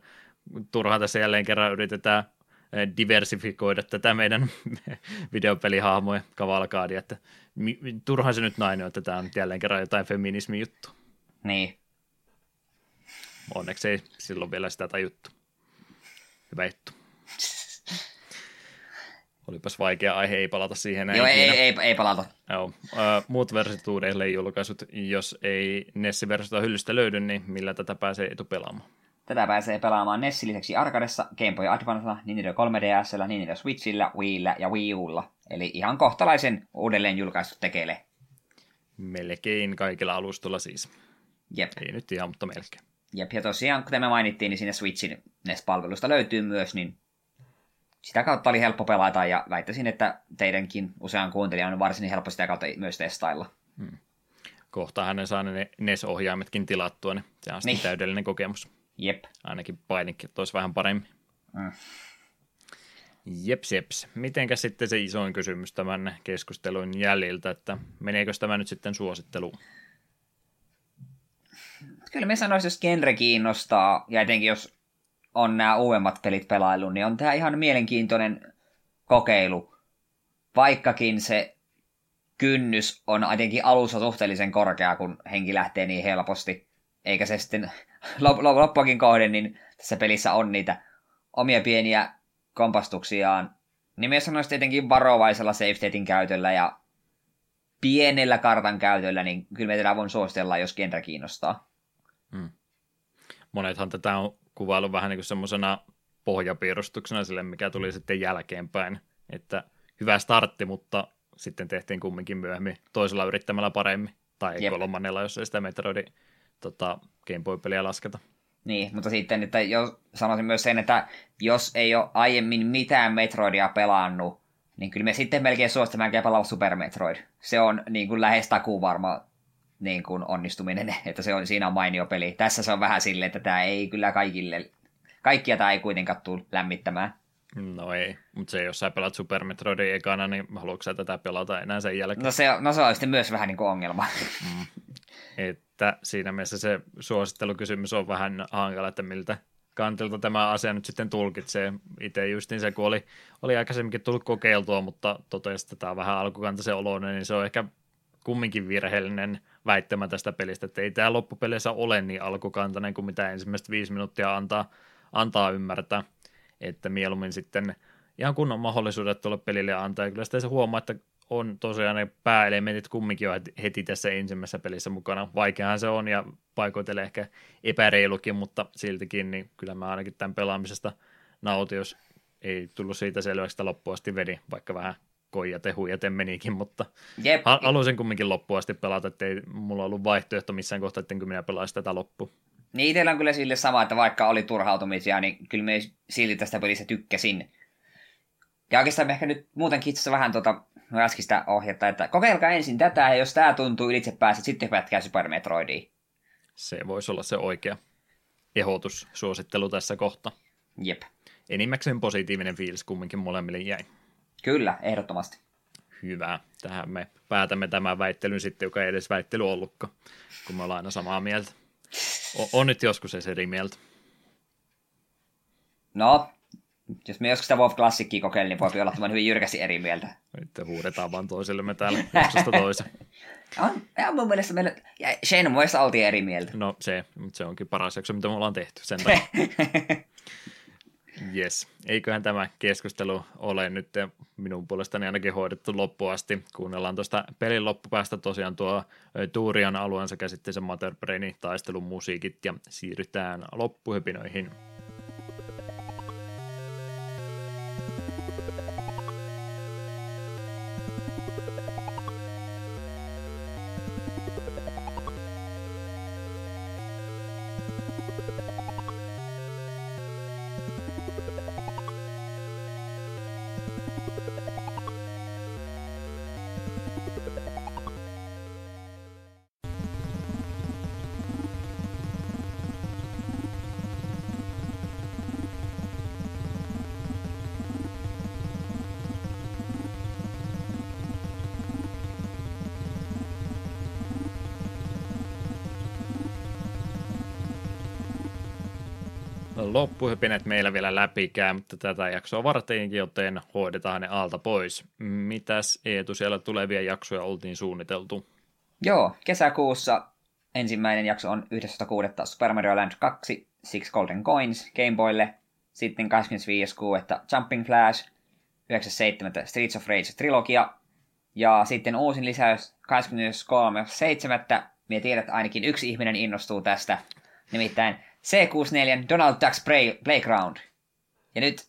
turhaa tässä jälleen kerran yritetään diversifikoida tätä meidän videopelihahmoja kavalkaadia, että turhaan se nyt nainen on, että tämä on jälleen kerran jotain feminismi juttu. Niin. Onneksi ei silloin vielä sitä tajuttu. Hyvä juttu. Olipas vaikea aihe, ei palata siihen. Joo, ei, ei, ei, palata. Joo. muut versiot uudelleen julkaisut, jos ei Nessi-versiota hyllystä löydy, niin millä tätä pääsee etu pelaamaan? Tätä pääsee pelaamaan Nessi lisäksi Arcadessa, Game Boy Advancella, Nintendo 3DSllä, Nintendo Switchillä, Wiillä ja Wii Ulla. Eli ihan kohtalaisen uudelleen julkaistu tekele. Melkein kaikilla alustolla siis. Jep. Ei nyt ihan, mutta melkein. Jep, ja tosiaan, kuten me mainittiin, niin siinä Switchin NES-palvelusta löytyy myös, niin sitä kautta oli helppo pelata, ja väittäisin, että teidänkin usean kuuntelijan on varsin helppo sitä kautta myös testailla. Hmm. Kohta hänen saa ne NES-ohjaimetkin tilattua, niin se on niin. täydellinen kokemus. Jep. Ainakin painikki olisi vähän paremmin. Hmm. Jeps, jeps. Mitenkä sitten se isoin kysymys tämän keskustelun jäljiltä, että meneekö tämä nyt sitten suositteluun? Kyllä me sanoisin, jos genre kiinnostaa, ja etenkin jos on nämä uudemmat pelit pelailu, niin on tämä ihan mielenkiintoinen kokeilu. Vaikkakin se kynnys on ainakin alussa suhteellisen korkea, kun henki lähtee niin helposti. Eikä se sitten loppuakin kohden, niin tässä pelissä on niitä omia pieniä kompastuksiaan. Niin myös sanoisin tietenkin varovaisella safetetin käytöllä ja pienellä kartan käytöllä, niin kyllä me tätä voin suositella, jos genre kiinnostaa. Hmm. Monethan tätä on kuvailu vähän niin kuin semmoisena pohjapiirustuksena sille, mikä tuli sitten jälkeenpäin. Että hyvä startti, mutta sitten tehtiin kumminkin myöhemmin toisella yrittämällä paremmin. Tai Jep. kolmannella, jos ei sitä Metroidin tota, Game Boy-peliä lasketa. Niin, mutta sitten että jos, sanoisin myös sen, että jos ei ole aiemmin mitään Metroidia pelannut, niin kyllä me sitten melkein suosittelen pelaa Super Metroid. Se on niin kuin lähes takuu varma niin kuin onnistuminen, että se on, siinä on mainio peli. Tässä se on vähän silleen, että tämä ei kyllä kaikille, kaikkia tämä ei kuitenkaan tule lämmittämään. No ei, mutta se jos sä pelat Super Metroidin ekana, niin haluatko sä tätä pelata enää sen jälkeen? No se, no se on sitten myös vähän niin kuin ongelma. Mm. Että siinä mielessä se suosittelukysymys on vähän hankala, että miltä kantilta tämä asia nyt sitten tulkitsee. Itse justiin se, kun oli, oli aikaisemminkin tullut kokeiltua, mutta totesi, että tämä on vähän alkukantaisen oloinen, niin se on ehkä kumminkin virheellinen väittämä tästä pelistä, että ei tämä loppupeleissä ole niin alkukantainen kuin mitä ensimmäistä viisi minuuttia antaa, antaa ymmärtää, että mieluummin sitten ihan kunnon mahdollisuudet tuolle pelille antaa, ja kyllä sitä se huomaa, että on tosiaan ne pääelementit kumminkin jo heti tässä ensimmäisessä pelissä mukana. Vaikeahan se on ja paikoitelle ehkä epäreilukin, mutta siltikin, niin kyllä mä ainakin tämän pelaamisesta nautin, jos ei tullut siitä selväksi, että loppuun asti vedi, vaikka vähän koijate huijate menikin, mutta Jep. halusin kumminkin loppuun asti pelata, että ei mulla ollut vaihtoehto missään kohtaa, että minä pelaisi tätä loppu. Niin itsellä on kyllä sille sama, että vaikka oli turhautumisia, niin kyllä me silti tästä pelistä tykkäsin. Ja oikeastaan ehkä nyt muutenkin itse vähän tota, sitä ohjetta, että kokeilkaa ensin tätä, ja jos tämä tuntuu ylitse päästä, sitten hypätkää Super Metroidiin. Se voisi olla se oikea ehdotus, suosittelu tässä kohta. Jep. Enimmäkseen positiivinen fiilis kumminkin molemmille jäi. Kyllä, ehdottomasti. Hyvä. Tähän me päätämme tämän väittelyn sitten, joka ei edes väittely ollutkaan, kun me ollaan aina samaa mieltä. O- on nyt joskus se eri mieltä. No, jos me joskus sitä WoW Classicia kokeilin, niin voi olla tämän hyvin jyrkästi eri mieltä. Nyt huudetaan vaan toisillemme täällä jaksosta toiseen. On, ja mun mielestä meillä, ja Shenmuessa oltiin eri mieltä. No se, mutta se onkin paras jakso, mitä me ollaan tehty sen takia. Yes. Eiköhän tämä keskustelu ole nyt minun puolestani ainakin hoidettu loppuun asti. Kuunnellaan tuosta pelin loppupäästä tosiaan tuo Tuurian alueen sekä sitten se Mater Brainin taistelun musiikit ja siirrytään loppuhypinoihin. Loppuhypinet meillä vielä läpikään, mutta tätä jaksoa varten, joten hoidetaan ne alta pois. Mitäs Eetu siellä tulevia jaksoja oltiin suunniteltu? Joo, kesäkuussa ensimmäinen jakso on 11.6. Super Mario Land 2, Six Golden Coins Gameboylle, sitten 25.6. Jumping Flash, 9.7. Streets of Rage trilogia, ja sitten uusin lisäys 23.7. Minä tiedän, että ainakin yksi ihminen innostuu tästä, nimittäin C64 Donald Ducks Play, Playground. Ja nyt,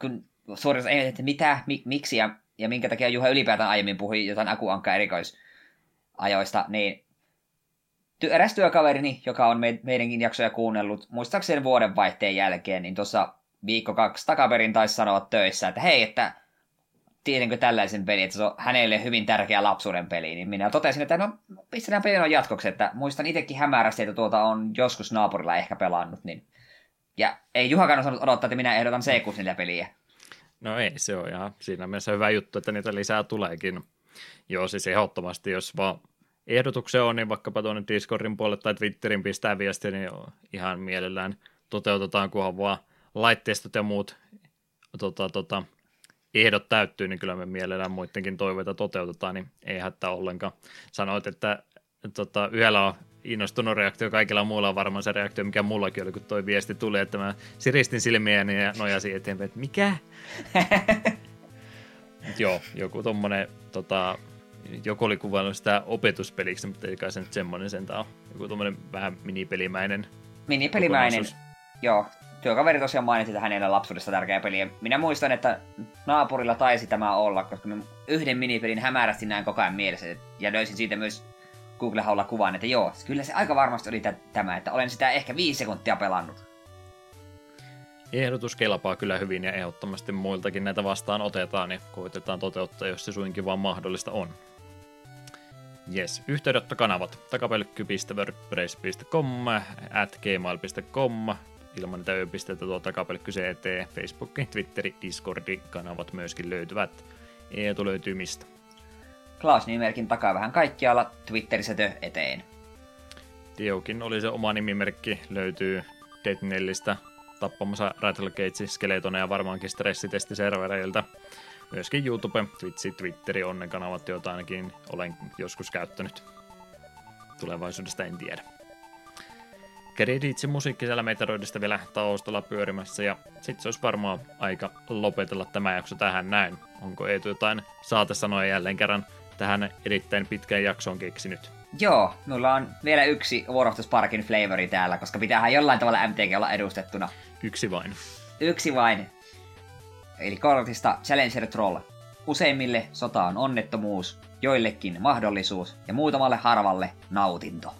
kun suorissa ei että mitä, mi, miksi ja, ja minkä takia Juha ylipäätään aiemmin puhui jotain akuankka erikoisajoista, niin ty- eräs työkaverini, joka on me, meidänkin jaksoja kuunnellut, muistaakseni vuoden vaihteen jälkeen, niin tuossa viikko kaksi takaperin taisi sanoa töissä, että hei, että tiedänkö tällaisen pelin, että se on hänelle hyvin tärkeä lapsuuden peli, niin minä totesin, että no pistetään pelin on jatkoksi, että muistan itsekin hämärästi, että tuota on joskus naapurilla ehkä pelannut, niin ja ei Juhakaan osannut odottaa, että minä ehdotan C64-peliä. No ei, se on ihan siinä mielessä hyvä juttu, että niitä lisää tuleekin. Joo, siis ehdottomasti, jos vaan ehdotuksia on, niin vaikkapa tuonne Discordin puolelle tai Twitterin pistää viestiä, niin ihan mielellään toteutetaan, kunhan vaan laitteistot ja muut tota, tota, ehdot täyttyy, niin kyllä me mielellään muidenkin toiveita toteutetaan, niin ei hätää ollenkaan. Sanoit, että tota, yhdellä on innostunut reaktio, kaikilla muilla on varmaan se reaktio, mikä mullakin oli, kun toi viesti tuli, että mä siristin silmiäni ja nojasin eteenpäin, että mikä? Joo, joku tommonen, tota, joku oli kuvannut sitä opetuspeliksi, mutta ei kai se nyt semmonen sentään ole. Joku tommonen vähän minipelimäinen. Minipelimäinen, joo työkaveri tosiaan mainitsi, että hänellä lapsuudessa tärkeä peli. Ja minä muistan, että naapurilla taisi tämä olla, koska me yhden minipelin hämärästi näin koko ajan mielessä. Ja löysin siitä myös Google-haulla kuvan, että joo, kyllä se aika varmasti oli tämä, että olen sitä ehkä viisi sekuntia pelannut. Ehdotus kelpaa kyllä hyvin ja ehdottomasti muiltakin näitä vastaan otetaan ja koitetaan toteuttaa, jos se suinkin vaan mahdollista on. Yes, yhteydenottokanavat takapelkky.wordpress.com, at ilman niitä öpisteitä tuo takapelkky CT, Facebook, Twitteri, Discordi kanavat myöskin löytyvät. Eetu löytyy mistä? Klaus-nimimerkin takaa vähän kaikkialla, Twitterissä tö eteen. Tiokin oli se oma nimimerkki, löytyy Deadnellistä tappamassa Rattlegate, Skeletoneja varmaankin stressitestiservereiltä. Myöskin YouTube, Twitchi, Twitteri on ne kanavat, joita ainakin olen joskus käyttänyt. Tulevaisuudesta en tiedä. Kreditsi musiikki siellä Metroidista vielä taustalla pyörimässä ja sitten se olisi varmaan aika lopetella tämä jakso tähän näin. Onko Eetu jotain saatesanoja jälleen kerran tähän erittäin pitkään jaksoon keksinyt? Joo, mulla on vielä yksi War of the Sparkin flavori täällä, koska pitäähän jollain tavalla MTG olla edustettuna. Yksi vain. Yksi vain. Eli kortista Challenger Troll. Useimmille sota on onnettomuus, joillekin mahdollisuus ja muutamalle harvalle nautinto.